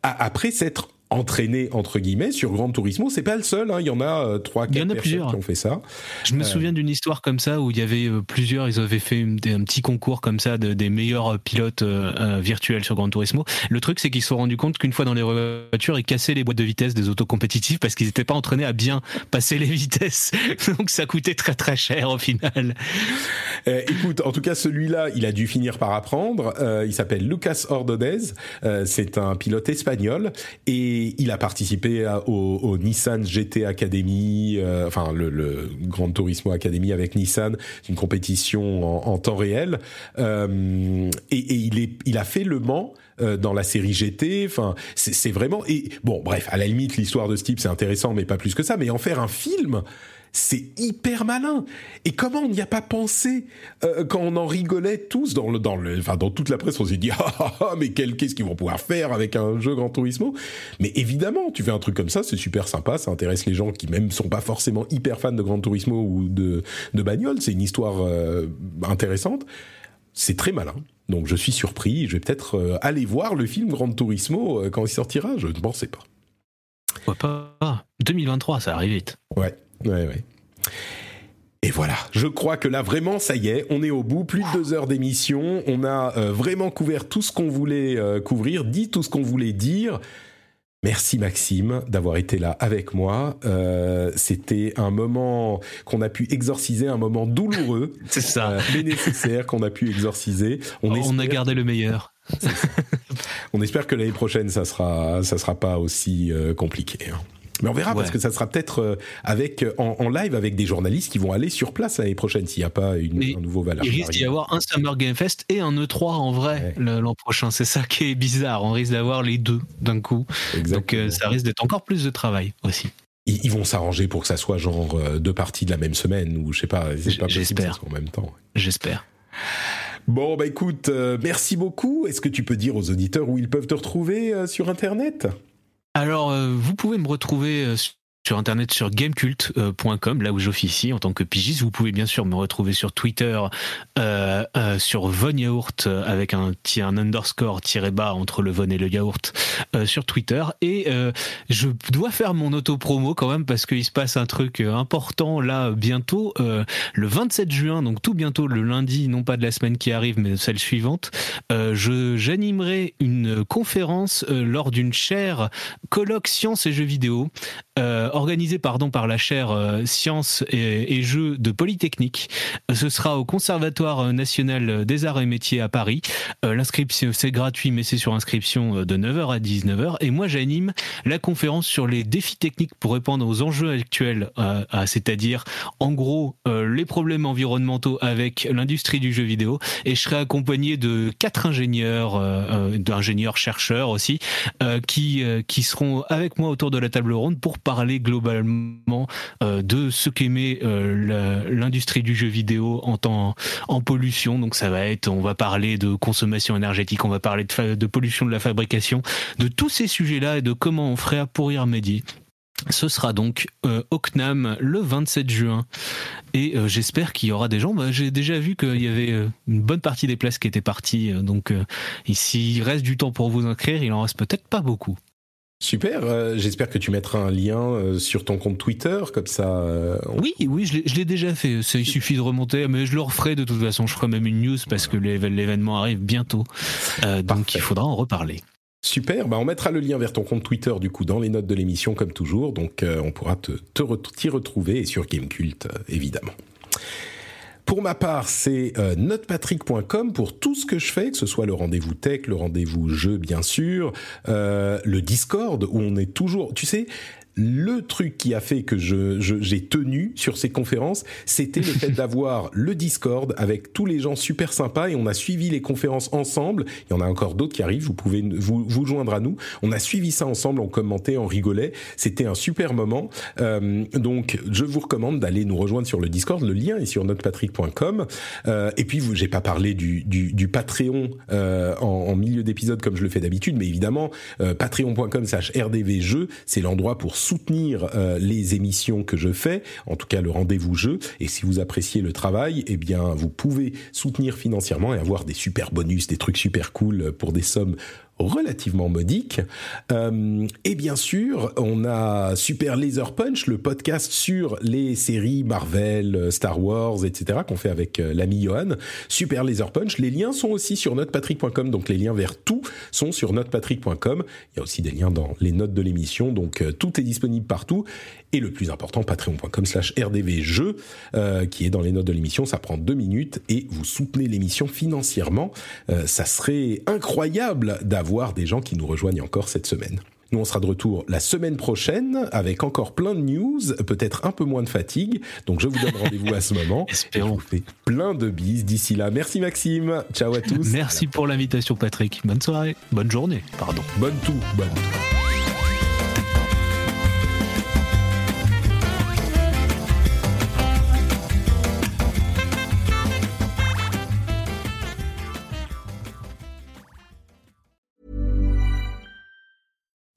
Après s'être entraîné entre guillemets sur Grand Turismo. C'est pas le seul, hein. il y en a euh, trois, quatre personnes qui ont fait ça. Je me euh, souviens d'une histoire comme ça où il y avait euh, plusieurs, ils avaient fait un petit concours comme ça de, des meilleurs pilotes virtuels sur Grand Turismo. Le truc, c'est qu'ils se sont rendus compte qu'une fois dans les voitures, ils cassaient les boîtes de vitesse des autos compétitifs parce qu'ils n'étaient pas entraînés à bien passer les vitesses. [LAUGHS] Donc ça coûtait très très cher au final. écoute, en tout cas, celui-là, il a dû finir par apprendre. il s'appelle Lucas Ordonez. c'est un pilote espagnol et il a participé au, Nissan GT Academy, euh, enfin le, le Grand Turismo Academy avec Nissan, une compétition en, temps réel. Euh, et, il, il a fait le Mans euh, dans la série GT. Enfin, c'est vraiment et bon, bref, à la limite, l'histoire de ce type c'est intéressant, mais pas plus que ça. Mais en faire un film, c'est hyper malin. Et comment on n'y a pas pensé euh, quand on en rigolait tous dans le dans le enfin dans toute la presse on s'est dit [LAUGHS] ah, ah, ah mais qu'est-ce qu'ils vont pouvoir faire avec un jeu Grand Turismo? Mais évidemment, tu fais un truc comme ça, c'est super sympa, ça intéresse les gens qui même sont pas forcément hyper fans de Grand Turismo ou de de bagnole, c'est une histoire euh, intéressante. C'est très malin. Donc je suis surpris, je vais peut-être euh, aller voir le film Grand Turismo quand il sortira, je ne pensais pas. Pourquoi pas? 2023, ça arrive vite. Ouais. Ouais, ouais. Et voilà, je crois que là vraiment, ça y est, on est au bout, plus de deux heures d'émission, on a euh, vraiment couvert tout ce qu'on voulait euh, couvrir, dit tout ce qu'on voulait dire. Merci Maxime d'avoir été là avec moi. Euh, C'était un moment qu'on a pu exorciser, un moment douloureux, [LAUGHS] c'est ça, mais nécessaire qu'on a pu exorciser. On, oh, on a gardé le meilleur. [LAUGHS] on espère que l'année prochaine, ça sera, ça sera pas aussi compliqué. Hein. Mais on verra parce que ça sera peut-être euh, avec euh, en, live avec des journalistes qui vont aller sur place l'année prochaine s'il n'y a pas une, un nouveau valeur. Il risque d'y avoir un Summer Game Fest et un E3 en vrai l'an prochain. C'est ça qui est bizarre. On risque d'avoir les deux d'un coup. Donc euh, ça risque d'être encore plus de travail aussi. Ils, vont s'arranger pour que ça soit genre deux parties de la même semaine ou je sais pas. J'espère. En même temps. J'espère. Bon bah écoute, merci beaucoup. Est-ce que tu peux dire aux auditeurs où ils peuvent te retrouver sur Internet? Alors, euh, vous pouvez me retrouver euh, sur internet sur gamecult.com, là où j'officie en tant que pigiste. Vous pouvez bien sûr me retrouver sur Twitter, euh, euh, sur Von Yaourt, euh, avec un, un underscore tiré bas entre le Von et le yaourt euh, sur Twitter. Et euh, je dois faire mon auto-promo quand même parce qu'il se passe un truc important là bientôt, le 27 juin, donc tout bientôt, le lundi, non pas de la semaine qui arrive, mais celle suivante. je J'animerai une conférence lors d'une chaire colloque sciences et jeux vidéo organisé pardon par la chaire euh, Sciences et, Jeux de Polytechnique. Ce sera au Conservatoire national des arts et métiers à Paris. Euh, l'inscription c'est gratuit mais c'est sur inscription euh, de 9h à 19h et moi j'anime la conférence sur les défis techniques pour répondre aux enjeux actuels, c'est-à-dire en gros les problèmes environnementaux avec l'industrie du jeu vidéo et je serai accompagné de quatre ingénieurs, d'ingénieurs chercheurs aussi, qui qui seront avec moi autour de la table ronde pour parler globalement euh, de ce qu'émet euh, l'industrie du jeu vidéo en temps en pollution. Donc ça va être, on va parler de consommation énergétique, on va parler de, pollution de la fabrication, de tous ces sujets-là et de comment on ferait pour y remédier. Ce sera donc euh, au CNAM le 27 juin et euh, j'espère qu'il y aura des gens. Bah, J'ai déjà vu qu'il y avait euh, une bonne partie des places qui étaient parties, euh, donc euh, s'il reste du temps pour vous inscrire, il en reste peut-être pas beaucoup. Super, euh, j'espère que tu mettras un lien euh, sur ton compte Twitter, comme ça. euh, on- Oui, oui, je l'ai- déjà fait. Ça, il suffit de remonter, mais je le referai de toute façon. Je ferai même une news parce que l'événement arrive bientôt, donc il faudra en reparler. Super, bah on mettra le lien vers ton compte Twitter du coup dans les notes de l'émission comme toujours, donc on pourra te te re- t'y retrouver et sur Gamecult évidemment. Pour ma part, c'est euh, notepatrick.com pour tout ce que je fais, que ce soit le rendez-vous tech, le rendez-vous jeu bien sûr, euh, le Discord où on est toujours, tu sais, le truc qui a fait que je, je- j'ai tenu sur ces conférences, c'était le fait [LAUGHS] d'avoir le Discord avec tous les gens super sympas et on a suivi les conférences ensemble. Il y en a encore d'autres qui arrivent, vous pouvez vous, vous joindre à nous. On a suivi ça ensemble, on commentait, on rigolait. C'était un super moment. Euh, donc, je vous recommande d'aller nous rejoindre sur le Discord. Le lien est sur notepatrick.com. Euh, et puis, vous, j'ai pas parlé du, du, du Patreon euh, en, en milieu d'épisode comme je le fais d'habitude, mais évidemment, euh, patreon.com slash rdvjeux, c'est l'endroit pour soutenir euh, les émissions que je fais, en tout cas le rendez-vous jeu. Et si vous appréciez le travail, eh bien, vous pouvez soutenir financièrement et avoir des super bonus, des trucs super cool pour des sommes relativement modiques. Euh, et bien sûr, on a Super Laser Punch, le podcast sur les séries Marvel, euh, Star Wars, etc. qu'on fait avec euh, l'ami Johan. Super Laser Punch, les liens sont aussi sur notepatrick.com, donc les liens vers tout sont sur notepatrick.com. Il y a aussi des liens dans les notes de l'émission, donc tout est disponible partout. Et le plus important, patreon.com slash rdvjeux, euh, qui est dans les notes de l'émission. Ça prend deux minutes et vous soutenez l'émission financièrement. Euh, ça serait incroyable d'avoir des gens qui nous rejoignent encore cette semaine. Nous, on sera de retour la semaine prochaine avec encore plein de news, peut-être un peu moins de fatigue. Donc, je vous donne rendez-vous à ce moment. [LAUGHS] Je Espérons. vous fais plein de bises d'ici là. Merci Maxime. Ciao à tous. Merci pour l'invitation, Patrick. Bonne soirée. Bonne journée, pardon. Bonne tout. Bonne tout.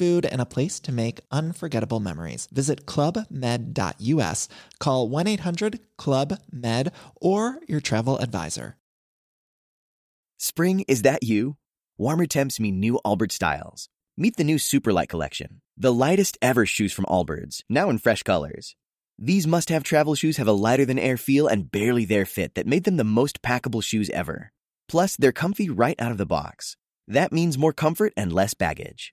food, and a place to make unforgettable memories. Visit clubmed.us, call 1 800 Club Med, or your travel advisor. Spring, is that you? Warmer temps mean new Allbirds styles. Meet the new Superlight collection, the lightest ever shoes from Allbirds, now in fresh colors. These must have travel shoes have a lighter than air feel and barely there fit that made them the most packable shoes ever. Plus, they're comfy right out of the box. That means more comfort and less baggage.